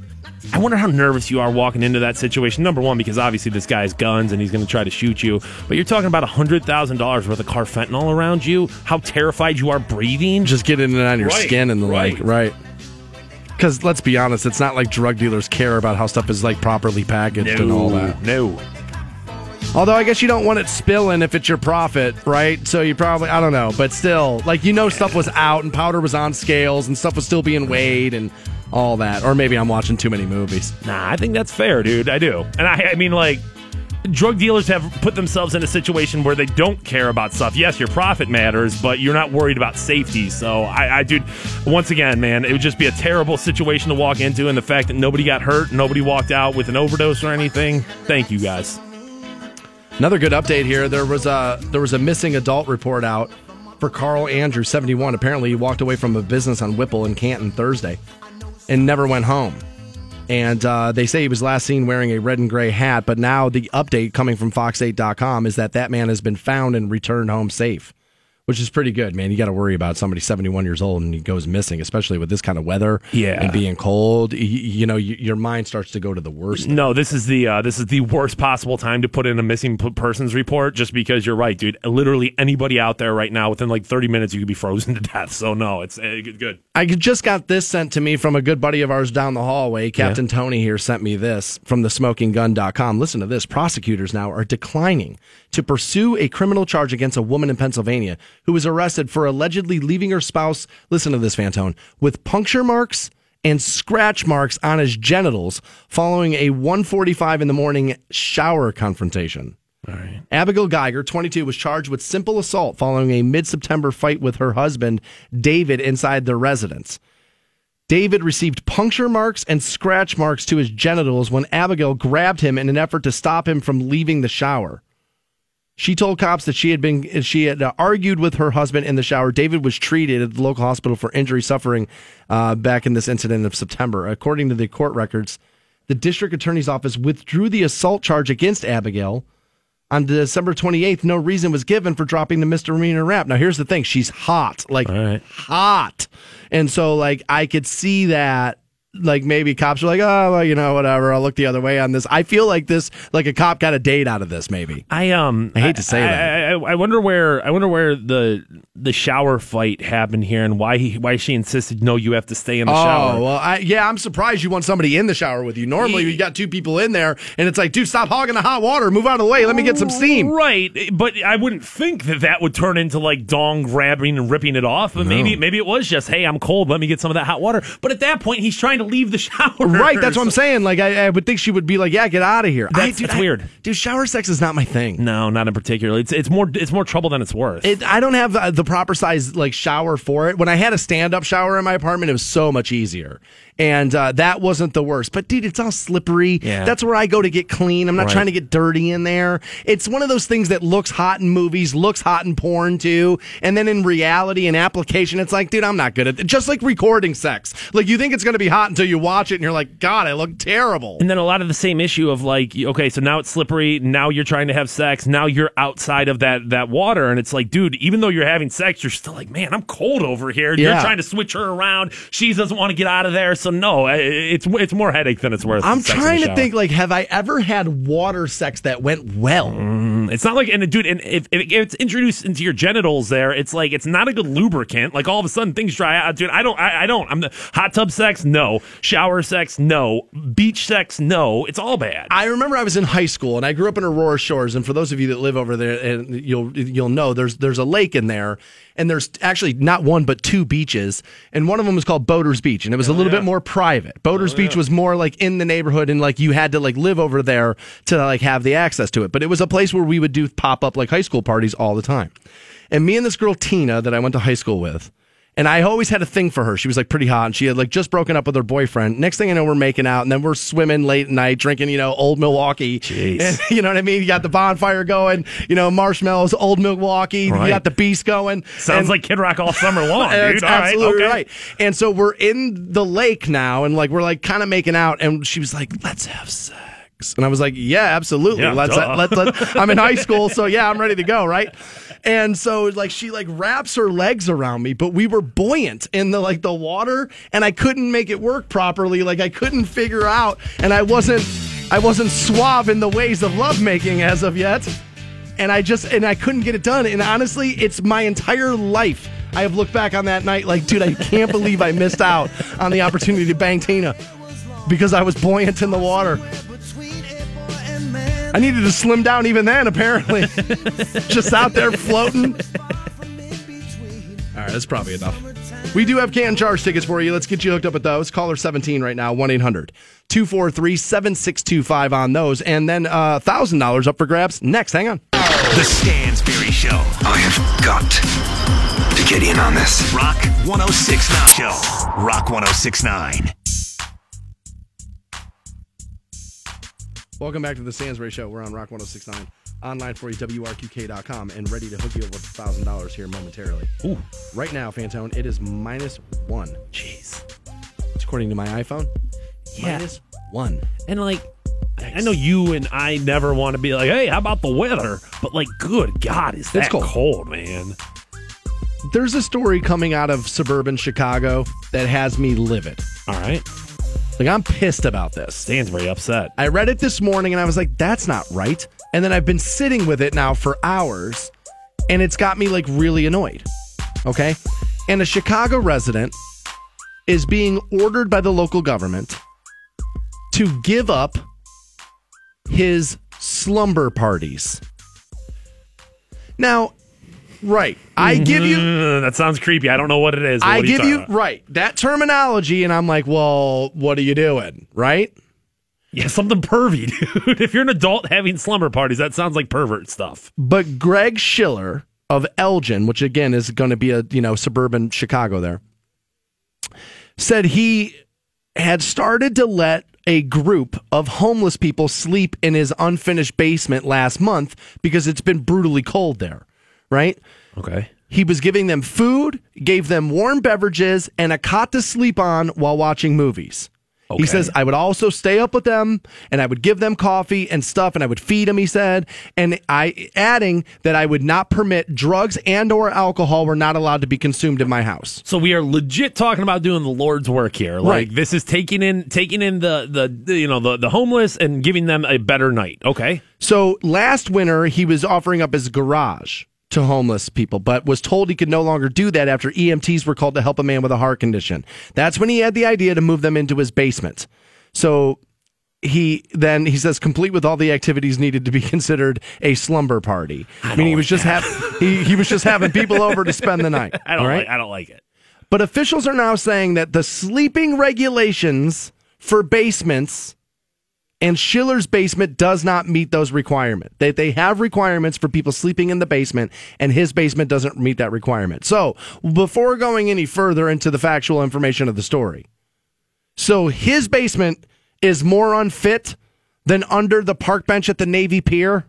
I wonder how nervous you are walking into that situation. Number one, because obviously this guy has guns and he's going to try to shoot you. But you're talking about hundred thousand dollars worth of carfentanil around you. How terrified you are breathing. Just getting it on your Right, skin and the right. like, right? Because let's be honest, it's not like drug dealers care about how stuff is like properly packaged and all that. No. Although I guess you don't want it spilling if it's your profit, right? So you probably I don't know, but still, like you know, stuff was out and powder was on scales and stuff was still being weighed and all that. Or maybe I'm watching too many movies. Nah, I think that's fair, dude. I do. And I, I mean, like, drug dealers have put themselves in a situation where they don't care about stuff. Yes, your profit matters, but you're not worried about safety. So, I, I dude, once again, man, it would just be a terrible situation to walk into. And the fact that nobody got hurt, nobody walked out with an overdose or anything. Thank you, guys. Another good update here. There was a there was a missing adult report out for Carl Andrew, 71. Apparently, he walked away from a business on Whipple in Canton Thursday and never went home. And uh, they say he was last seen wearing a red and gray hat. But now the update coming from Fox8.com is that that man has been found and returned home safe, which is pretty good, man. You got to worry about somebody 71 years old and he goes missing, especially with this kind of weather Yeah. and being cold. You, you know, you, your mind starts to go to the worst. No, this is the uh, this is the worst possible time to put in a missing p- persons report. Just because you're right, dude. Literally anybody out there right now, within like 30 minutes, you could be frozen to death. So no, it's uh, good. good. I just got this sent to me from a good buddy of ours down the hallway. Captain Tony here sent me this from the smokinggun.com. Listen to this. Prosecutors now are declining to pursue a criminal charge against a woman in Pennsylvania who was arrested for allegedly leaving her spouse, listen to this, Fantone, with puncture marks and scratch marks on his genitals following a 1:45 in the morning shower confrontation. All right. Abigail Geiger, 22, was charged with simple assault following a mid-September fight with her husband David inside their residence. David received puncture marks and scratch marks to his genitals when Abigail grabbed him in an effort to stop him from leaving the shower. She told cops that she had been she had uh, argued with her husband in the shower. David was treated at the local hospital for injury suffering uh, back in this incident of September. According to the court records, the district attorney's office withdrew the assault charge against Abigail on December 28th. No reason was given for dropping the misdemeanor rap. Now here's the thing: she's hot, like hot, and so like I could see that. Like maybe cops are like, oh, well, you know, whatever. I'll look the other way on this. I feel like this, like a cop got a date out of this. Maybe I um I hate to say I, that. I, I, I wonder where I wonder where the the shower fight happened here and why he why she insisted no you have to stay in the oh, shower. well, I, yeah, I'm surprised you want somebody in the shower with you. Normally, you got two people in there, and it's like, dude, stop hogging the hot water. Move out of the way. Let me get some steam. Right, but I wouldn't think that that would turn into like dong grabbing and ripping it off. But maybe maybe it was just hey, I'm cold. Let me get some of that hot water. But at that point, he's trying to leave the shower. Right, that's what I'm saying. Like, I, I would think she would be like, yeah, get out of here. I, That's, dude, that's I- weird. Dude, shower sex is not my thing. No, not in particular. It's it's more it's more trouble than it's worth. It, I don't have uh, the proper size like shower for it. When I had a stand up shower in my apartment, it was so much easier, and uh, that wasn't the worst. But dude, it's all slippery. Yeah. That's where I go to get clean. I'm not Right. trying to get dirty in there. It's one of those things that looks hot in movies, looks hot in porn too, and then in reality and application, it's like, dude, I'm not good at it. Just like recording sex. Like you think it's going to be hot until you watch it, and you're like, God, I look terrible. And then a lot of the same issue of like, okay, so now it's slippery. Now you're trying to have sex. Now you're outside of that that water, and it's like, dude, even though you're having sex, you're still like, man, I'm cold over here. You're trying to switch her around. She doesn't want to get out of there. So no, it's it's more headache than it's worth. I'm sex in the trying to think like, have I ever had water sex that went well? Mm, It's not like, and dude, and if, if it's introduced into your genitals, there, it's like it's not a good lubricant. Like all of a sudden things dry out, dude. I don't, I, I don't. I'm the hot tub sex, no. Shower sex, no. Beach sex, no. It's all bad. I remember I was in high school and I grew up in Aurora Shores. And for those of you that live over there, and you'll you'll know there's there's a lake in there, and there's actually not one but two beaches, and one of them was called Boaters Beach, and it was a oh, little bit more private. Boaters oh, Beach was more like in the neighborhood, and like you had to like live over there to like have the access to it. But it was a place where we would do pop up like high school parties all the time. And me and this girl Tina that I went to high school with. And I always had a thing for her. She was like pretty hot and she had like just broken up with her boyfriend. Next thing I know, we're making out and then we're swimming late at night, drinking, you know, old Milwaukee. Jeez. And, you know what I mean? You got the bonfire going, you know, marshmallows, old Milwaukee. Right. You got the beast going. Sounds And- like Kid Rock all summer long, dude. All right, absolutely okay. right. And so we're in the lake now and like we're like kind of making out and she was like, let's have sex. And I was like, yeah, absolutely. Yeah, let's, duh. let, let, I'm in high school, so yeah, I'm ready to go, right? And so like she like wraps her legs around me, but we were buoyant in the like the water and I couldn't make it work properly. Like I couldn't figure out and I wasn't I wasn't suave in the ways of lovemaking as of yet. And I just and I couldn't get it done. And honestly, it's my entire life. I have looked back on that night like, dude, I can't believe I missed out on the opportunity to bang Tina because I was buoyant in the water. I needed to slim down even then, apparently. Just out there floating. All right, that's probably enough. We do have can charge tickets for you. Let's get you hooked up with those. Caller 17 right now, 1 800 243 7625 on those. And then uh, $1,000 up for grabs next. Hang on. The Stansbury Show. I have got to get in on this. Rock 1069 Show. Rock 1069. Welcome back to the Stansbury Show. We're on Rock 1069. Online for you, WRQK.com, and ready to hook you up with $1,000 here momentarily. Ooh. Right now, Fantone, it is minus one. Jeez. It's according to my iPhone. Yeah. Minus one. And like, I know you and I never want to be like, hey, how about the weather? But like, good God, is that cold. cold, man? There's a story coming out of suburban Chicago that has me livid. All right. Like, I'm pissed about this. Stan's very upset. I read it this morning and I was like, that's not right. And then I've been sitting with it now for hours and it's got me like really annoyed. Okay. And a Chicago resident is being ordered by the local government to give up his slumber parties. Now, Right. I mm-hmm. give you that sounds creepy. I don't know what it is. I give you about? right that terminology, and I'm like, well, what are you doing? Right? Yeah, something pervy, dude. If you're an adult having slumber parties, that sounds like pervert stuff. But Greg Schiller of Elgin, which again is going to be a you know suburban Chicago there, said he had started to let a group of homeless people sleep in his unfinished basement last month because it's been brutally cold there, right? Okay. He was giving them food, gave them warm beverages, and a cot to sleep on while watching movies. He says, I would also stay up with them and I would give them coffee and stuff and I would feed them, he said. And I adding that I would not permit drugs and or alcohol were not allowed to be consumed in my house. So we are legit talking about doing the Lord's work here. Like Right. this is taking in taking in the, the the you know the the homeless and giving them a better night. Okay. So last winter, he was offering up his garage to homeless people, but was told he could no longer do that after EMTs were called to help a man with a heart condition. That's when he had the idea to move them into his basement. So he then he says complete with all the activities needed to be considered a slumber party. I mean, he was just having he, he was just having people over to spend the night. I don't right? like I don't like it. But officials are now saying that the sleeping regulations for basements and Schiller's basement does not meet those requirements. They, they have requirements for people sleeping in the basement, and his basement doesn't meet that requirement. So, before going any further into the factual information of the story, so his basement is more unfit than under the park bench at the Navy Pier.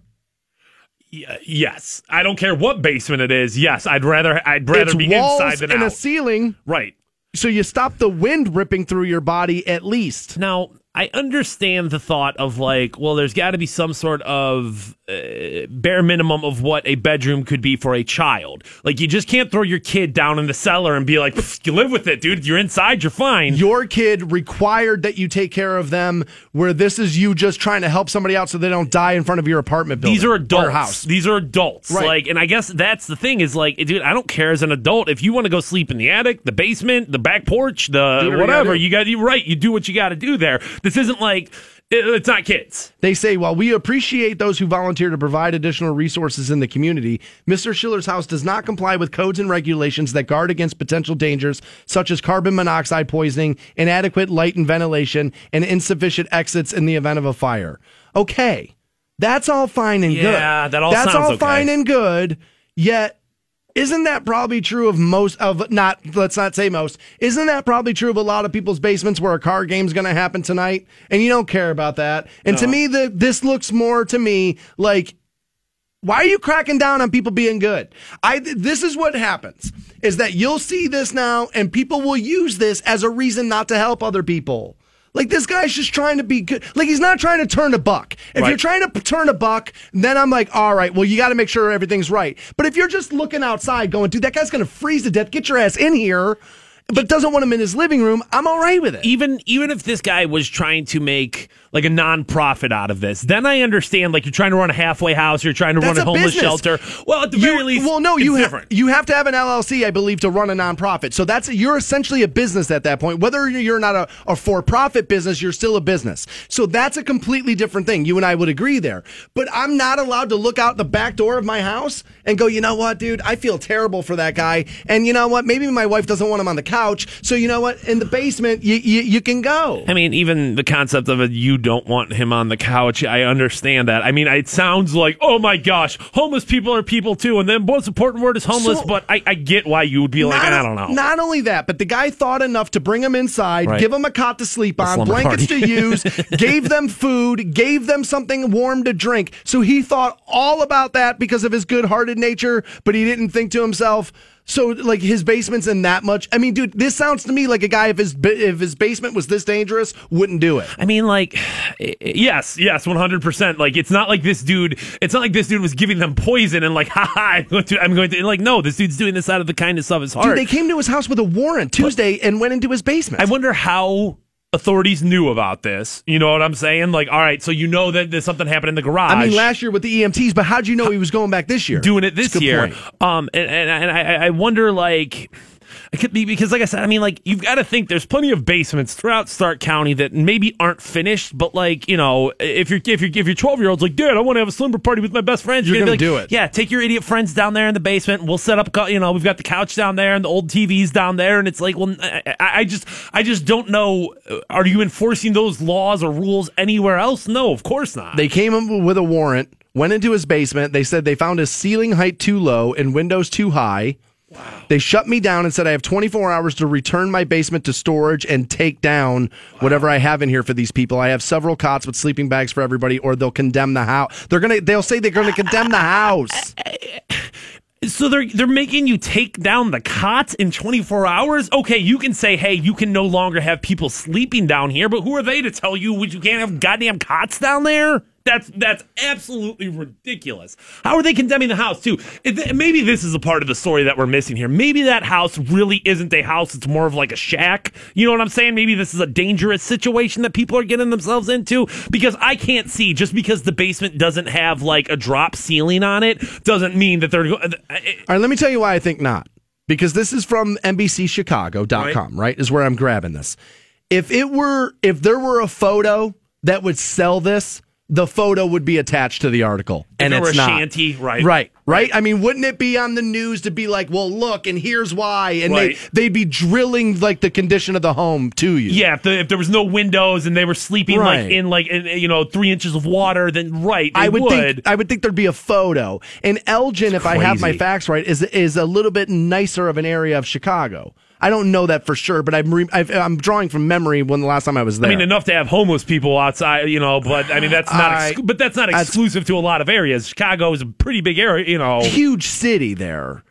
Y- yes, I don't care what basement it is. Yes, I'd rather I'd rather it's be walls inside than and out. a ceiling. Right. So you stop the wind ripping through your body at least. Now, I understand the thought of like, well, there's got to be some sort of uh, bare minimum of what a bedroom could be for a child. Like, you just can't throw your kid down in the cellar and be like, you live with it, dude. You're inside, you're fine. Your kid required that you take care of them, where this is you just trying to help somebody out so they don't die in front of your apartment building. These are adults. House. These are adults. Right. Like, and I guess that's the thing is like, dude, I don't care as an adult if you want to go sleep in the attic, the basement, the back porch, the whatever. You got you right. You do what you got to do there. This isn't like it's not kids. They say, while we appreciate those who volunteer to provide additional resources in the community, Mr. Schiller's house does not comply with codes and regulations that guard against potential dangers such as carbon monoxide poisoning, inadequate light and ventilation, and insufficient exits in the event of a fire. Okay, that's all fine and good. Yeah, that all That's sounds all okay. fine and good. Yet, isn't that probably true of most of not let's not say most isn't that probably true of a lot of people's basements where a car game's going to happen tonight? And you don't care about that. And to me the this looks more to me like why are you cracking down on people being good? I this is what happens is that you'll see this now and people will use this as a reason not to help other people like this guy's just trying to be good. Like he's not trying to turn a buck. If Right. you're trying to turn a buck, then I'm like, all right, well, you got to make sure everything's right. But if you're just looking outside going, dude, that guy's going to freeze to death, get your ass in here, but doesn't want him in his living room, I'm all right with it. Even even if this guy was trying to make like a non-profit out of this, then I understand. Like you're trying to run a halfway house, you're trying to That's run a homeless business. shelter. Well, at the You- very least, well, no, it's you have you have to have an LLC, I believe, to run a nonprofit. So that's you're essentially a business at that point. Whether you're not a, a for-profit business, you're still a business. So that's a completely different thing. You and I would agree there. But I'm not allowed to look out the back door of my house and go, you know what, dude, I feel terrible for that guy. And you know what, maybe my wife doesn't want him on the couch. So you know what, in the basement, you you, you can go. I mean, even the concept of a you don't want him on the couch, I understand that. I mean, it sounds like, oh my gosh, homeless people are people too, and then most important word is homeless. So- but I, I get why you would be like, I don't know. Not only that, but the guy thought enough to bring him inside, Right. give him a cot to sleep on, blankets party. to use, gave them food, gave them something warm to drink. So he thought all about that because of his good-hearted nature, but he didn't think to himself. So like his basement's in that much. I mean, dude, this sounds to me like a guy if his if his basement was this dangerous wouldn't do it. I mean, like, yes, yes, one hundred percent. Like, it's not like this dude. It's not like this dude was giving them poison and like, ha ha, I'm going to, I'm going to. Like, no, this dude's doing this out of the kindness of his heart. Dude, they came to his house with a warrant Tuesday and went into his basement. I wonder how authorities knew about this. You know what I'm saying? Like, all right, so you know that there's something happened in the garage. I mean, last year with the EMTs, but how'd you know he was going back this year? doing it this That's a good year. Um, and, and, and I, I wonder, like, be because, like I said, I mean, like you've got to think there's plenty of basements throughout Stark County that maybe aren't finished, but like you know, if you're if you're if your 12 year old's like, Dad, I want to have a slumber party with my best friends, You're gonna, gonna be do it. Yeah, take your idiot friends down there in the basement. We'll set up, you know, we've got the couch down there and the old TVs down there, and it's like, well, I, I just I just don't know. uh, Are you enforcing those laws or rules anywhere else? No, of course not. They came in with a warrant, went into his basement. They said they found his ceiling height too low and windows too high. They shut me down and said I have 24 hours to return my basement to storage and take down whatever I have in here for these people. I have several cots with sleeping bags for everybody, or they'll condemn the house. They're gonna. They'll say they're gonna condemn the house. So they're they're making you take down the cots in 24 hours. Okay, you can say, hey, you can no longer have people sleeping down here, but who are they to tell you you can't have goddamn cots down there? That's that's absolutely ridiculous. How are they condemning the house too? It- Maybe this is a part of the story that we're missing here. Maybe that house really isn't a house; it's more of like a shack. You know what I'm saying? Maybe this is a dangerous situation that people are getting themselves into because I can't see just because the basement doesn't have like a drop ceiling on it doesn't mean that they're. go- All right, let me tell you why I think not. Because this is from NBCChicago.com, right. Is where I'm grabbing this. If it were, if there were a photo that would sell this, the photo would be attached to the article, If and it it's a not. shanty, right. right, right. I mean, wouldn't it be on the news to be like, "Well, look, and here's why," and Right. they they'd be drilling like the condition of the home to you. Yeah, if, the, if there was no windows and they were sleeping Right. like in like in, you know three inches of water, then right, they I would, would. think I would think there'd be a photo. And Elgin, if I have my facts right, is is a little bit nicer of an area of Chicago. I don't know that for sure, but I'm re- I've, I'm drawing from memory when the last time I was there. I mean, enough to have homeless people outside, you know. But I mean, that's not. I- Ex- but that's not exclusive to a lot of areas. Chicago is a pretty big area, you know. huge city there.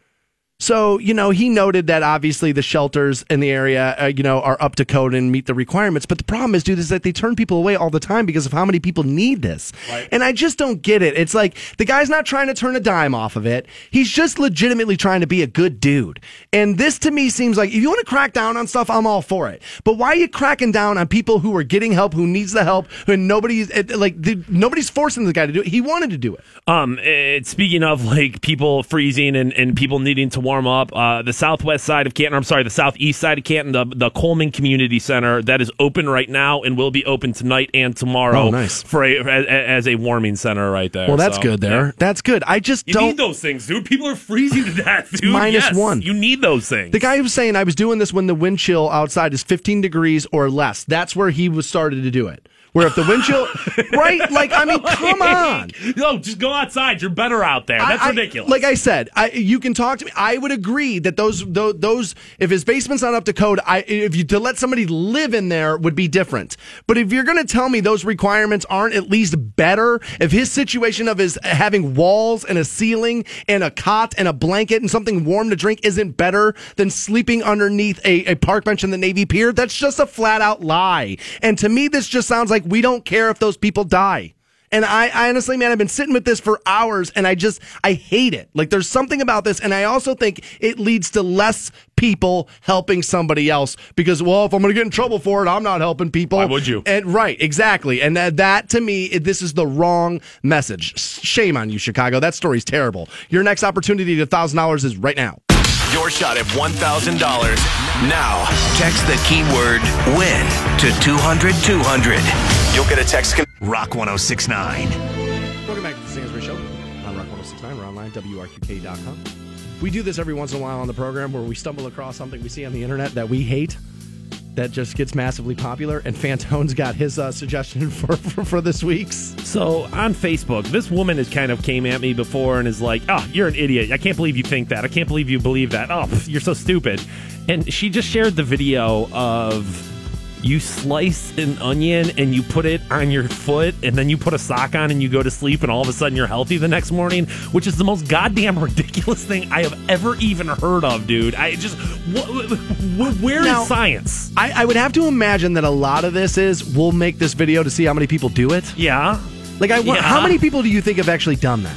So, you know, he noted that obviously the shelters in the area, uh, you know, are up to code and meet the requirements. But the problem is, dude, is that they turn people away all the time because of how many people need this. And I just don't get it. It's like the guy's not trying to turn a dime off of it. He's just legitimately trying to be a good dude. And this to me seems like if you want to crack down on stuff, I'm all for it. But why are you cracking down on people who are getting help, who needs the help, and nobody's like the, nobody's forcing the guy to do it. He wanted to do it. Um, eh, speaking of like people freezing and, and people needing to warm up, uh, the southwest side of Canton, I'm sorry, the southeast side of Canton, the, the Coleman Community Center that is open right now and will be open tonight and tomorrow. Oh, nice. for a, as, as a warming center right there. Well, that's So, good there. yeah. That's good. I just You don't. need those things, dude. People are freezing to death, dude. minus Yes, one. You need those things. The guy was saying I was doing this when the wind chill outside is 15 degrees or less. That's where he was started to do it. Where if the wind chill, right? Like, I mean, come on. No, just go outside. You're better out there. That's I- I- ridiculous. like I said, I, you can talk to me. I would agree that those, those, those, if his basement's not up to code, I, if you to let somebody live in there would be different. But if you're going to tell me those requirements aren't at least better, if his situation of his having walls and a ceiling and a cot and a blanket and something warm to drink isn't better than sleeping underneath a, a park bench in the Navy Pier, that's just a flat out lie. And to me, this just sounds like we don't care if those people die. And I, I honestly, man, I've been sitting with this for hours and I just, I hate it. Like there's something about this. And I also think it leads to less people helping somebody else because, well, if I'm going to get in trouble for it, I'm not helping people. Why would you? And right, exactly. And that, that to me, it- this is the wrong message. Shame on you, Chicago. That story's terrible. Your next opportunity to $1,000 is right now. Your shot at $1,000. Now, text the keyword win to 200 200. You'll get a text. Con- Rock 1069. Welcome back to the Stansbury Show on Rock 1069. We're online, WRQK.com. We do this every once in a while on the program where we stumble across something we see on the internet that we hate that just gets massively popular. And Fantone's got his uh, suggestion for, for, for this week's. So on Facebook, this woman has kind of came at me before and is like, "Oh, you're an idiot. I can't believe you think that. I can't believe you believe that. Oh, pff, you're so stupid." And she just shared the video of you slice an onion and you put it on your foot and then you put a sock on and you go to sleep and all of a sudden you're healthy the next morning, which is the most goddamn ridiculous thing I have ever even heard of, dude. I just wh- wh- where is Now- science? I, I would have to imagine that a lot of this is we'll make this video to see how many people do it. Yeah. Like, I, Yeah. how many people do you think have actually done that?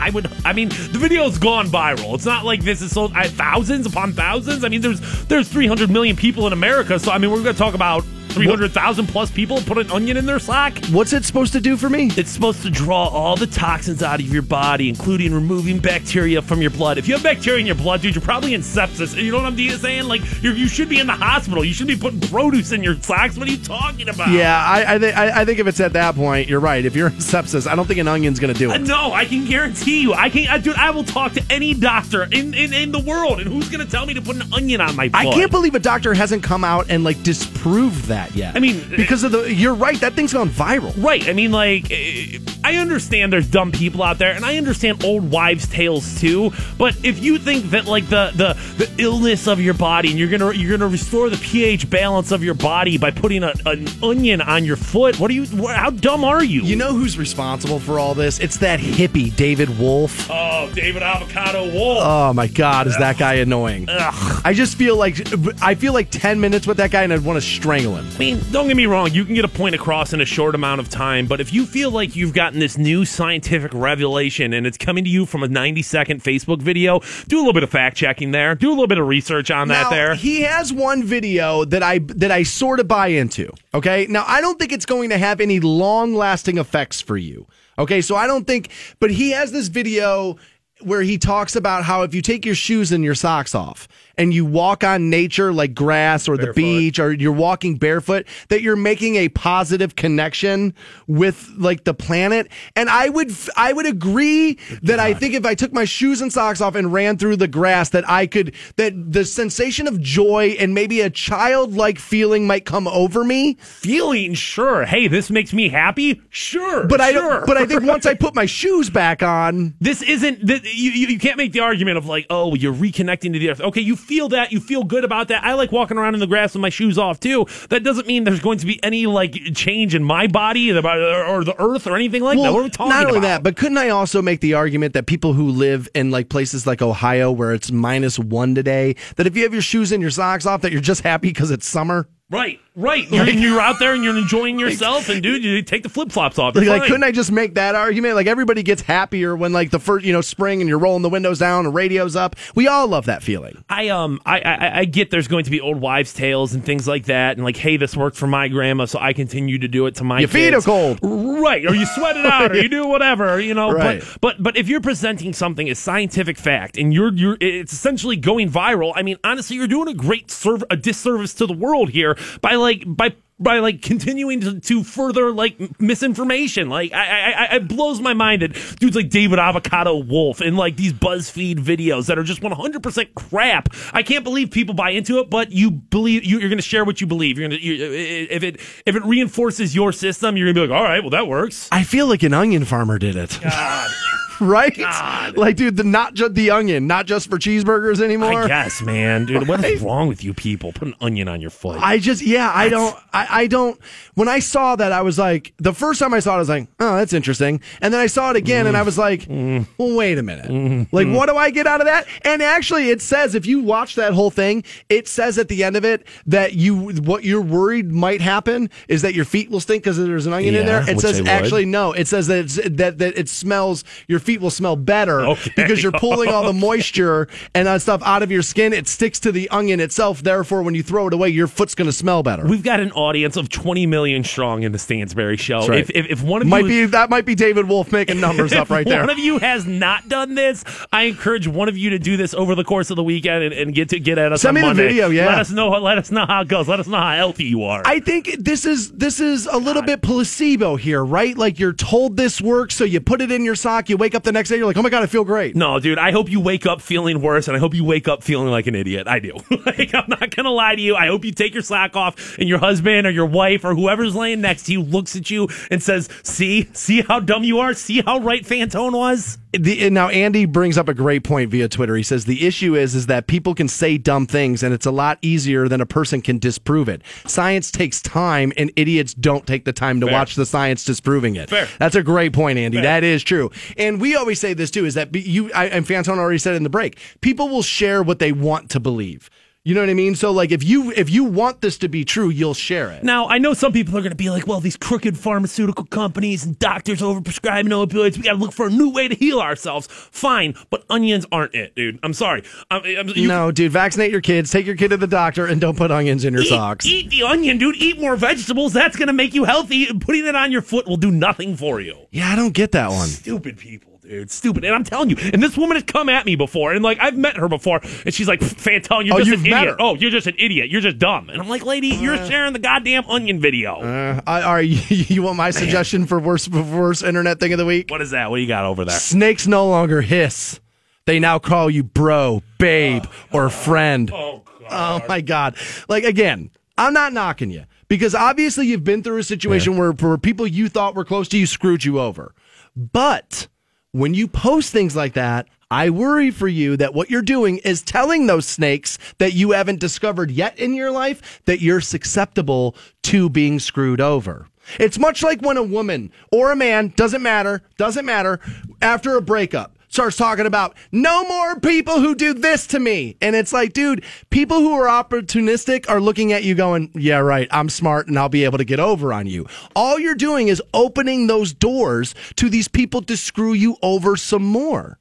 I would. I mean, the video's gone viral. It's not like this is sold I, thousands upon thousands. I mean, there's there's 300 million people in America, so I mean, we're going to talk about 300,000 plus people put an onion in their sock? What's it supposed to do for me? It's supposed to draw all the toxins out of your body, including removing bacteria from your blood. If you have bacteria in your blood, dude, you're probably in sepsis. You know what I'm saying? Like, you're, you should be in the hospital. You should be putting produce in your socks. What are you talking about? Yeah, I I, th- I I think if it's at that point, you're right. If you're in sepsis, I don't think an onion's going to do Uh, it. No, I can guarantee you. I can, I, dude. I will talk to any doctor in, in, in the world, and who's going to tell me to put an onion on my? Blood? I can't believe a doctor hasn't come out and like disproved that yet. I mean, because of the you're right, that thing's gone viral. Right. I mean, like, eh, I understand there's dumb people out there, and I understand old wives' tales too. But if you think that like the the, the illness of your body, and you're gonna you're gonna restore the pH balance of your body by putting a, an onion on your foot, what are you? What, how dumb are you? You know who's responsible for all this? It's that hippie David Wolfe. Oh, David Avocado Wolfe. Oh my God, is that guy annoying? Ugh. I just feel like I feel like ten minutes with that guy, and I'd want to strangle him. I mean, don't get me wrong, you can get a point across in a short amount of time, but if you feel like you've gotten this new scientific revelation and it's coming to you from a 90 second Facebook video, do a little bit of fact checking there, do a little bit of research on that there. He has one video that I that I sort of buy into. Okay. Now I don't think it's going to have any long lasting effects for you. Okay, so I don't think but he has this video where he talks about how if you take your shoes and your socks off and you walk on nature like grass or the beach or you're walking barefoot that you're making a positive connection with like the planet and I would I would agree that I think if I took my shoes and socks off and ran through the grass that I could that the sensation of joy and maybe a childlike feeling might come over me Feeling sure, hey, this makes me happy. Sure, but I sure. don't but I think once I put my shoes back on this isn't th- you, you. You can't make the argument of like, oh, you're reconnecting to the earth. Okay, you feel that, you feel good about that. I like walking around in the grass with my shoes off too. That doesn't mean there's going to be any like change in my body or the, or the earth or anything like that. What are we talking not only about? that, but couldn't I also make the argument that people who live in like places like Ohio where it's minus one today, that if you have your shoes and your socks off, that you're just happy because it's summer? Right, right. You're, you're out there and you're enjoying yourself, and dude, you take the flip flops off. Like, like, couldn't I just make that argument? Like everybody gets happier when like the first, you know, spring and you're rolling the windows down and radio's up. We all love that feeling. I um I, I I get there's going to be old wives' tales and things like that, and like, hey, this worked for my grandma, so I continue to do it to my Your feet kids. are cold. right? Or you sweat it out, or you do whatever, you know. Right. But but but if you're presenting something as scientific fact and you're you're it's essentially going viral, I mean, honestly, you're doing a great serv- a disservice to the world here by like by. By like continuing to, to further like misinformation, like I, I, I, it blows my mind that dudes like David Avocado Wolfe and like these BuzzFeed videos that are just 100 percent crap. I can't believe people buy into it, but you believe you, you're going to share what you believe. You're going to you, uh, if it if it reinforces your system, you're going to be like, all right, well that works. I feel like an onion farmer did it. Right? God. Like, dude, the not just the onion, not just for cheeseburgers anymore. I guess, man, dude. What is wrong with you people? Put an onion on your foot. I just, yeah, I don't, I, I don't. When I saw that, I was like, the first time I saw it, I was like, oh, that's interesting. And then I saw it again, and I was like, Mm. well, wait a minute. Like, what do I get out of that? And actually, it says if you watch that whole thing, it says at the end of it that you, what you're worried might happen is that your feet will stink because there's an onion in there. It says actually no. It says that it's, that that it smells. Your feet will smell better Okay, because you're pulling all the moisture and that stuff out of your skin. It sticks to the onion itself. Therefore, when you throw it away, your foot's going to smell better. We've got an audience of 20 million strong in the Stansbury show. Right. If, if, if one of you might you be that might be David Wolfe making numbers up right if there. One of you has not done this. I encourage one of you to do this over the course of the weekend and, and get to get at us. Send on me the video, yeah. Let us know. Let us know how it goes. Let us know how healthy you are. I think this is this is a little bit placebo here, right? Like you're told this works, so you put it in your sock. You wake up the next day, you're like, oh my god, I feel great. No, dude, I hope you wake up feeling worse and I hope you wake up feeling like an idiot. I do. like, I'm not going to lie to you. I hope you take your slack off and your husband or your wife or whoever's laying next to you looks at you and says, See, see how dumb you are? See how right Fantone was? The, now Andy brings up a great point via Twitter. He says the issue is is that people can say dumb things and it's a lot easier than a person can disprove it. Science takes time and idiots don't take the time to Fair. watch the science disproving it. Fair. That's a great point, Andy. Fair. That is true. And we always say this too is that you I, and Fantone already said in the break, people will share what they want to believe. You know what I mean? So like if you if you want this to be true, you'll share it. Now, I know some people are going to be like, well, these crooked pharmaceutical companies and doctors overprescribing opioids, we got to look for a new way to heal ourselves. Fine, but onions aren't it, dude. I'm sorry. I'm, I'm, you, no, dude, vaccinate your kids, take your kid to the doctor, and don't put onions in your eat, socks. Eat the onion, dude. Eat more vegetables. That's going to make you healthy. Putting it on your foot will do nothing for you. Yeah, I don't get that one. Stupid people. Dude, stupid. And I'm telling you, and this woman has come at me before, and like I've met her before, and she's like, Fantone, you're Oh, just an idiot. Oh, you're just an idiot. You're just dumb. And I'm like, lady, you're sharing the goddamn onion video. Uh, I, all right, you want my suggestion for worst worst internet thing of the week? what is that? What do you got over there? Snakes no longer hiss. They now call you bro, babe, or friend. Oh, Oh my god! Like again, I'm not knocking you because obviously you've been through a situation where, where people you thought were close to you screwed you over. But when you post things like that, I worry for you that what you're doing is telling those snakes that you haven't discovered yet in your life that you're susceptible to being screwed over. It's much like when a woman or a man, doesn't matter, doesn't matter, after a breakup starts talking about no more people who do this to me. And it's like, dude, people who are opportunistic are looking at you going, yeah, right, I'm smart and I'll be able to get over on you. All you're doing is opening those doors to these people to screw you over some more.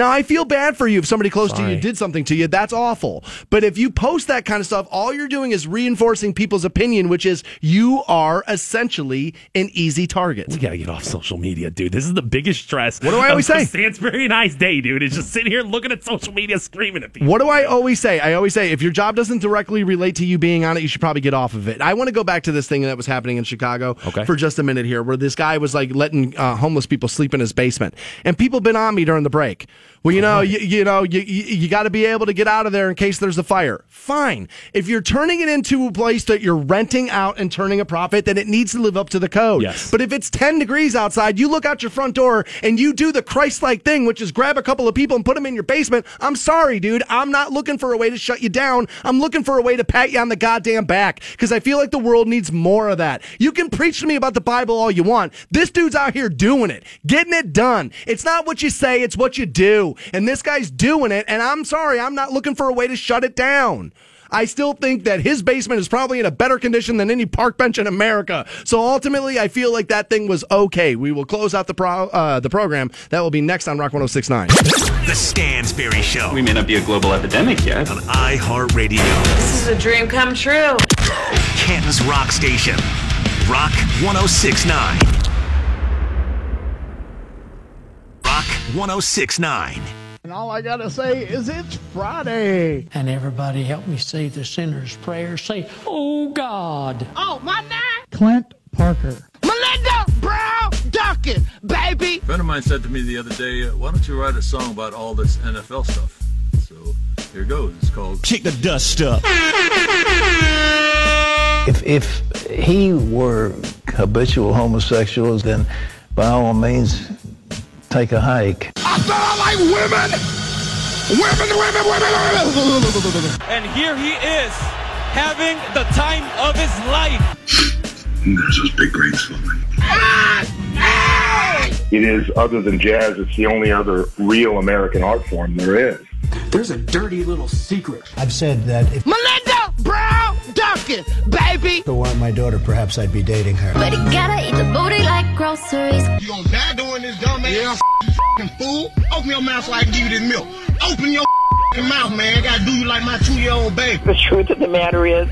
Now, I feel bad for you if somebody close to you did something to you. That's awful. But if you post that kind of stuff, all you're doing is reinforcing people's opinion, which is you are essentially an easy target. We gotta get off social media, dude. This is the biggest stress. What do I always say? Stansbury and I's day, dude. Is just sitting here looking at social media, screaming at people. What do I always say? I always say if your job doesn't directly relate to you being on it, you should probably get off of it. I want to go back to this thing that was happening in Chicago Okay. for just a minute here, where this guy was like letting uh, homeless people sleep in his basement, and people been on me during the break. Well, you know, you, you know, you you, you got to be able to get out of there in case there's a fire. Fine. If you're turning it into a place that you're renting out and turning a profit, then it needs to live up to the code. Yes. But if it's 10 degrees outside, you look out your front door and you do the Christ-like thing, which is grab a couple of people and put them in your basement. I'm sorry, dude. I'm not looking for a way to shut you down. I'm looking for a way to pat you on the goddamn back because I feel like the world needs more of that. You can preach to me about the Bible all you want. This dude's out here doing it, getting it done. It's not what you say, it's what you do. And this guy's doing it. And I'm sorry, I'm not looking for a way to shut it down. I still think that his basement is probably in a better condition than any park bench in America. So ultimately, I feel like that thing was okay. We will close out the pro, uh, the program. That will be next on Rock 1069. The Stansbury Show We may not be a global epidemic yet. on iHeartRadio, This is a dream come true. Canton's Rock Station. Rock 1069. Rock 1069. And all I gotta say is it's Friday. And everybody help me say the sinner's prayer. Say, Oh God. Oh, my name? Clint Parker. Melinda Brown Duncan, baby. A friend of mine said to me the other day, uh, "Why don't you write a song about all this NFL stuff?" So here goes. It's called Kick the dust up. If, if he were habitual homosexuals, then by all means, take a hike. I said I like women. Women, women, women, women. And here he is, having the time of his life. There's those big brains flowing. Ah, it is, other than jazz, it's the only other real American art form there is. There's a dirty little secret. I've said that if Melinda Brown Duncan, baby. If it weren't my daughter, perhaps I'd be dating her. But you gotta eat the booty like groceries. You gonna die doing this, dumb ass yeah. f***ing fool? Open your mouth so I can give you this milk. Open your f***ing mouth, man. I gotta do you like my two-year-old baby. The truth of the matter is,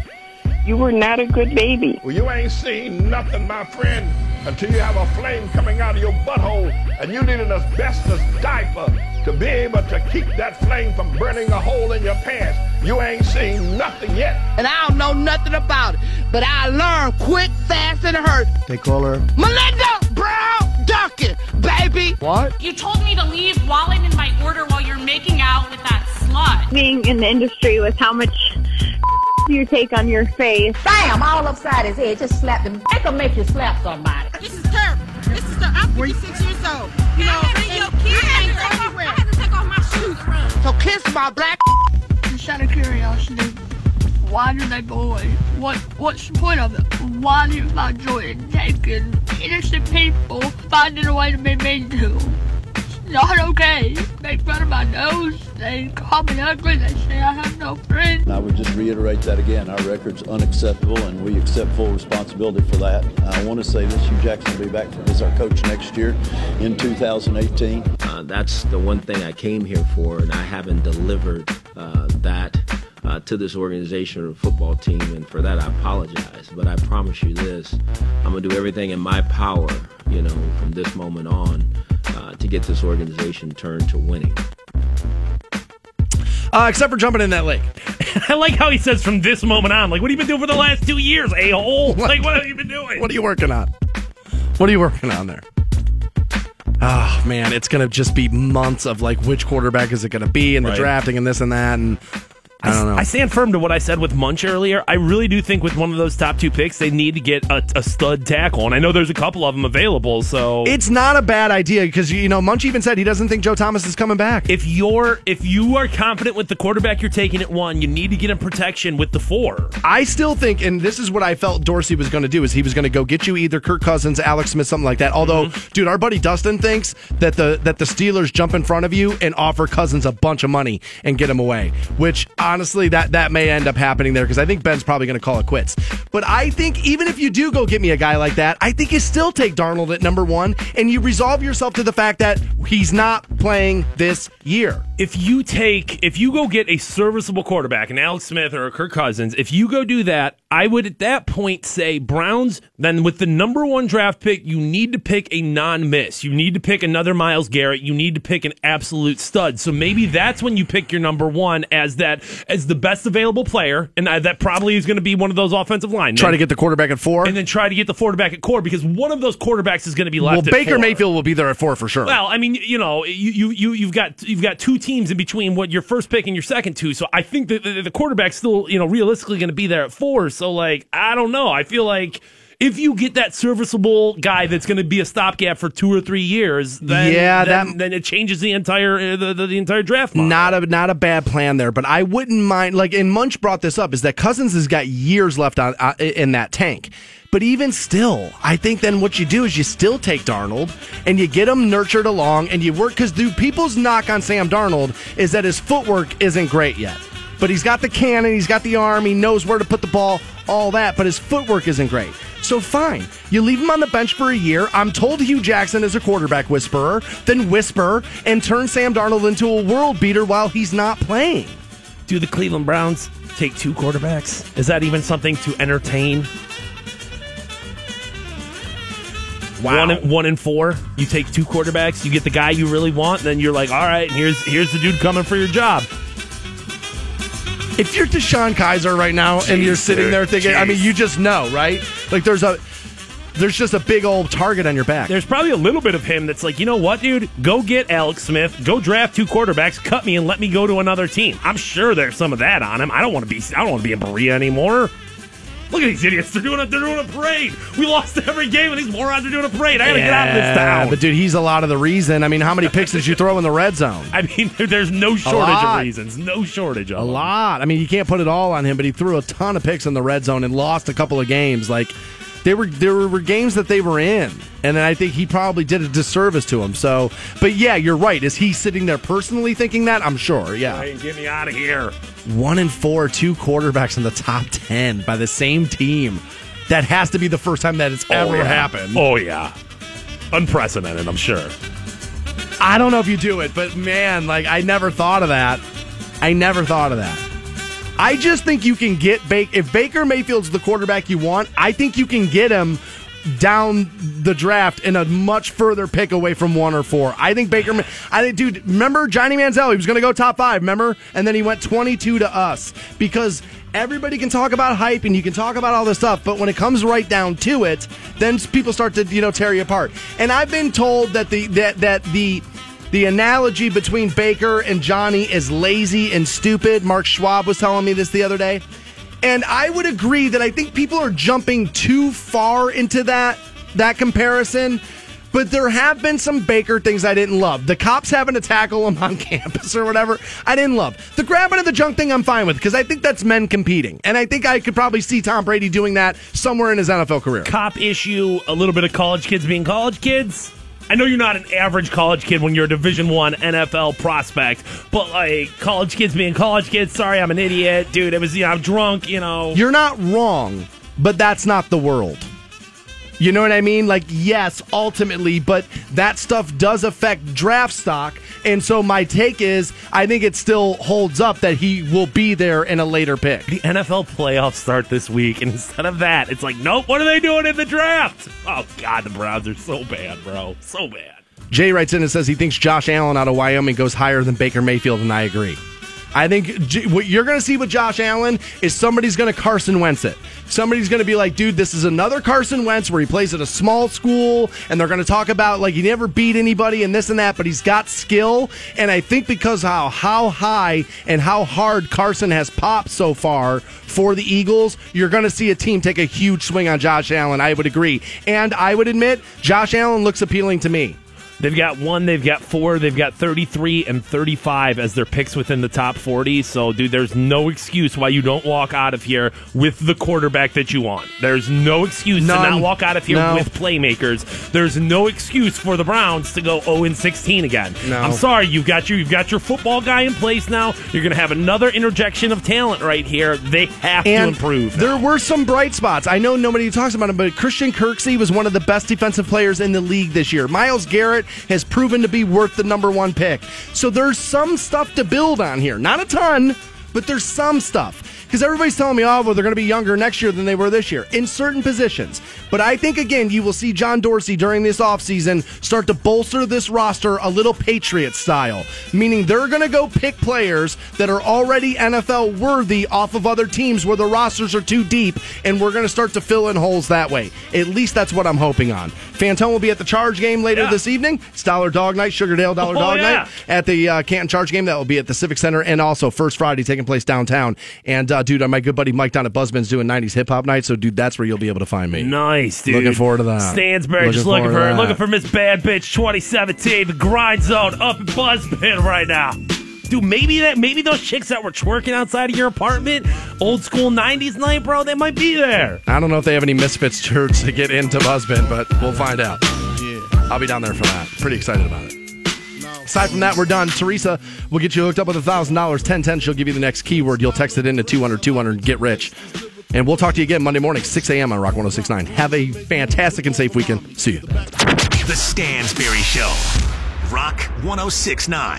you were not a good baby. Well, you ain't seen nothing, my friend, until you have a flame coming out of your butthole and you need an asbestos diaper to be able to keep that flame from burning a hole in your pants. You ain't seen nothing yet. And I don't know nothing about it, but I learned quick, fast, and hurt. They call her Melinda Brown Duncan, baby. What? You told me to leave while I'm in my order while you're making out with that slut. Being in the industry with how much you take on your face. Bam! All upside his head. Just slap him. That can make you slap somebody. This is terrible. This is terrible. I'm 46 years old. You know, bring your kids ain't go anywhere. I had to take off my shoes to run. So kiss my black. Just out of curiosity, why do they boy? What What's the point of it? Why do you find joy in taking innocent people, finding a way to be mean to them? Not okay. Make fun of my nose. They call me ugly. They say I have no friends. And I would just reiterate that again. Our record's unacceptable, and we accept full responsibility for that. I want to say this: Hue Jackson will be back as our coach next year in 2018. Uh, that's the one thing I came here for, and I haven't delivered uh, that uh, to this organization or football team, and for that I apologize. But I promise you this: I'm gonna do everything in my power, you know, from this moment on, uh, to get this organization turned to winning. Uh, except for jumping in that lake. I like how he says from this moment on, like, what have you been doing for the last two years, a hole? Like, what have you been doing? What are you working on? What are you working on there? Oh man, it's gonna just be months of like which quarterback is it gonna be and the Right. drafting and this and that and I don't know. I stand firm to what I said with Munch earlier. I really do think with one of those top two picks, they need to get a, a stud tackle, and I know there's a couple of them available. So It's not a bad idea because you know Munch even said he doesn't think Joe Thomas is coming back. if you're if you are confident with the quarterback you're taking at one, you need to get in protection with the four. I still think, and this is what I felt Dorsey was going to do, is he was going to go get you either Kirk Cousins, Alex Smith, something like that. Although, Mm-hmm. dude, our buddy Dustin thinks that the that the Steelers jump in front of you and offer Cousins a bunch of money and get him away. Which honestly, that that may end up happening there because I think Ben's probably going to call it quits. But I think even if you do go get me a guy like that, I think you still take Darnold at number one, and you resolve yourself to the fact that he's not playing this year. If you take if you go get a serviceable quarterback, an Alex Smith or a Kirk Cousins, if you go do that, I would at that point say Browns. Then with the number one draft pick, you need to pick a non-miss. You need to pick another Myles Garrett. You need to pick an absolute stud. So maybe that's when you pick your number one as that as the best available player, and uh, that probably is going to be one of those offensive linemen. Try to get the quarterback at four. and then try to get the quarterback at core because one of those quarterbacks is going to be left. well, Baker four. Mayfield will be there at four for sure. Well, I mean, you know, you you you you've got you've got two teams in between what your first pick and your second two. So I think that the, the quarterback's still, you know, realistically going to be there at four. So like, I don't know. I feel like if you get that serviceable guy that's going to be a stopgap for two or three years, then Yeah, then, that- then it changes the entire uh, the, the, the entire draft. model. Not a not a bad plan there, but I wouldn't mind. Like, and Munch brought this up is that Cousins has got years left on uh, in that tank. But even still, I think then what you do is you still take Darnold and you get him nurtured along and you work because dude, people's knock on Sam Darnold is that his footwork isn't great yet. But he's got the cannon, he's got the arm, he knows where to put the ball, all that. But his footwork isn't great. So fine, you leave him on the bench for a year. I'm told Hue Jackson is a quarterback whisperer. Then whisper and turn Sam Darnold into a world beater while he's not playing. Do the Cleveland Browns take two quarterbacks? Is that even something to entertain? Wow. One in, one and four. You take two quarterbacks. You get the guy you really want. Then you're like, all right, here's here's the dude coming for your job. If you're DeShone Kizer right now and you're sitting dude. there thinking, I mean, you just know, right? Like there's a there's just a big old target on your back. There's probably a little bit of him that's like, you know what, dude? Go get Alex Smith. Go draft two quarterbacks. Cut me and let me go to another team. I'm sure there's some of that on him. I don't want to be. I don't want to be in Berea anymore. Look at these idiots. They're doing a they're doing a parade. We lost every game, and these morons are doing a parade. I gotta get out of this town. But dude, he's a lot of the reason. I mean, how many picks did you throw in the red zone? I mean, there's no shortage of reasons. No shortage of A them. lot. I mean, you can't put it all on him, but he threw a ton of picks in the red zone and lost a couple of games. Like they were there were games that they were in, and then I think he probably did a disservice to him. So, but yeah, you're right. Is he sitting there personally thinking that? I'm sure. Yeah. Hey, get me out of here. One and four, two quarterbacks in the top ten by the same team. That has to be the first time that it's oh, ever yeah. happened. Oh yeah, unprecedented. I'm sure. I don't know if you do it, but man, like I never thought of that. I never thought of that. I just think you can get Baker if Baker Mayfield's the quarterback you want. I think you can get him down the draft in a much further pick away from one or four. I think Baker. I think, dude. Remember Johnny Manziel? He was going to go top five. Remember, and then he went twenty-two to us because everybody can talk about hype and you can talk about all this stuff, but when it comes right down to it, then people start to you know tear you apart. And I've been told that the that that the the analogy between Baker and Johnny is lazy and stupid. Mark Schwab was telling me this the other day. And I would agree that I think people are jumping too far into that that comparison. But there have been some Baker things I didn't love. The cops having to tackle him on campus or whatever, I didn't love. The grabbing of the junk thing, I'm fine with because I think that's men competing. And I think I could probably see Tom Brady doing that somewhere in his NFL career. Cop issue. A little bit of college kids being college kids. I know you're not an average college kid when you're a Division One NFL prospect, but like college kids being college kids. Sorry, I'm an idiot, dude. It was you know I'm drunk. You know, You're not wrong, but that's not the world. You know what I mean? Like, yes, ultimately, but that stuff does affect draft stock. And so my take is I think it still holds up that he will be there in a later pick. The NFL playoffs start this week, and instead of that, it's like, nope, what are they doing in the draft? Oh, God, the Browns are so bad, bro. So bad. Jay writes in and says he thinks Josh Allen out of Wyoming goes higher than Baker Mayfield, and I agree. I think what you're going to see with Josh Allen is somebody's going to Carson Wentz it. Somebody's going to be like, dude, this is another Carson Wentz where he plays at a small school, and they're going to talk about like he never beat anybody and this and that, but he's got skill. And I think because how how high and how hard Carson has popped so far for the Eagles, you're going to see a team take a huge swing on Josh Allen. I would agree, and I would admit Josh Allen looks appealing to me. They've got one, they've got four, they've got 33 and 35 as their picks within the top 40. So, dude, there's no excuse why you don't walk out of here with the quarterback that you want. There's no excuse None. to not walk out of here No. with playmakers. There's no excuse for the Browns to go 0 and 16 again. No. I'm sorry, you've got your you've got your football guy in place now. You're going to have another interjection of talent right here. They have to and improve. There were some bright spots. I know nobody talks about him, but Christian Kirksey was one of the best defensive players in the league this year. Myles Garrett has proven to be worth the number one pick. So there's some stuff to build on here. Not a ton, but there's some stuff. Because everybody's telling me, oh, well, they're going to be younger next year than they were this year in certain positions. But I think, again, you will see John Dorsey during this offseason start to bolster this roster a little Patriot style, meaning they're going to go pick players that are already NFL worthy off of other teams where the rosters are too deep, and we're going to start to fill in holes that way. At least that's what I'm hoping on. Fantone will be at the Charge game later Yeah. this evening. It's Dollar Dog Night, Sugardale Dollar Oh, Dog yeah. Night at the uh, Canton Charge game. That will be at the Civic Center and also First Friday taking place downtown. And uh, dude, my good buddy Mike down at Buzzman's doing 90s hip hop night. So dude, that's where you'll be able to find me. Nice, dude. Looking forward to that. Stansbury just looking for to that. looking for Miss Bad Bitch 2017, the grind zone up in Buzzbin right now. Dude, maybe that maybe those chicks that were twerking outside of your apartment, old school '90s night, bro, they might be there. I don't know if they have any Misfits shirts to get into Buzzbin, but we'll find out. Yeah. I'll be down there for that. Pretty excited about it. Aside from that, we're done. Teresa will get you hooked up with $1,000. 1010, she'll give you the next keyword. You'll text it into 200 200 and get rich. And we'll talk to you again Monday morning, 6 a.m. on Rock 1069. Have a fantastic and safe weekend. See you. The Stansbury Show. Rock 1069.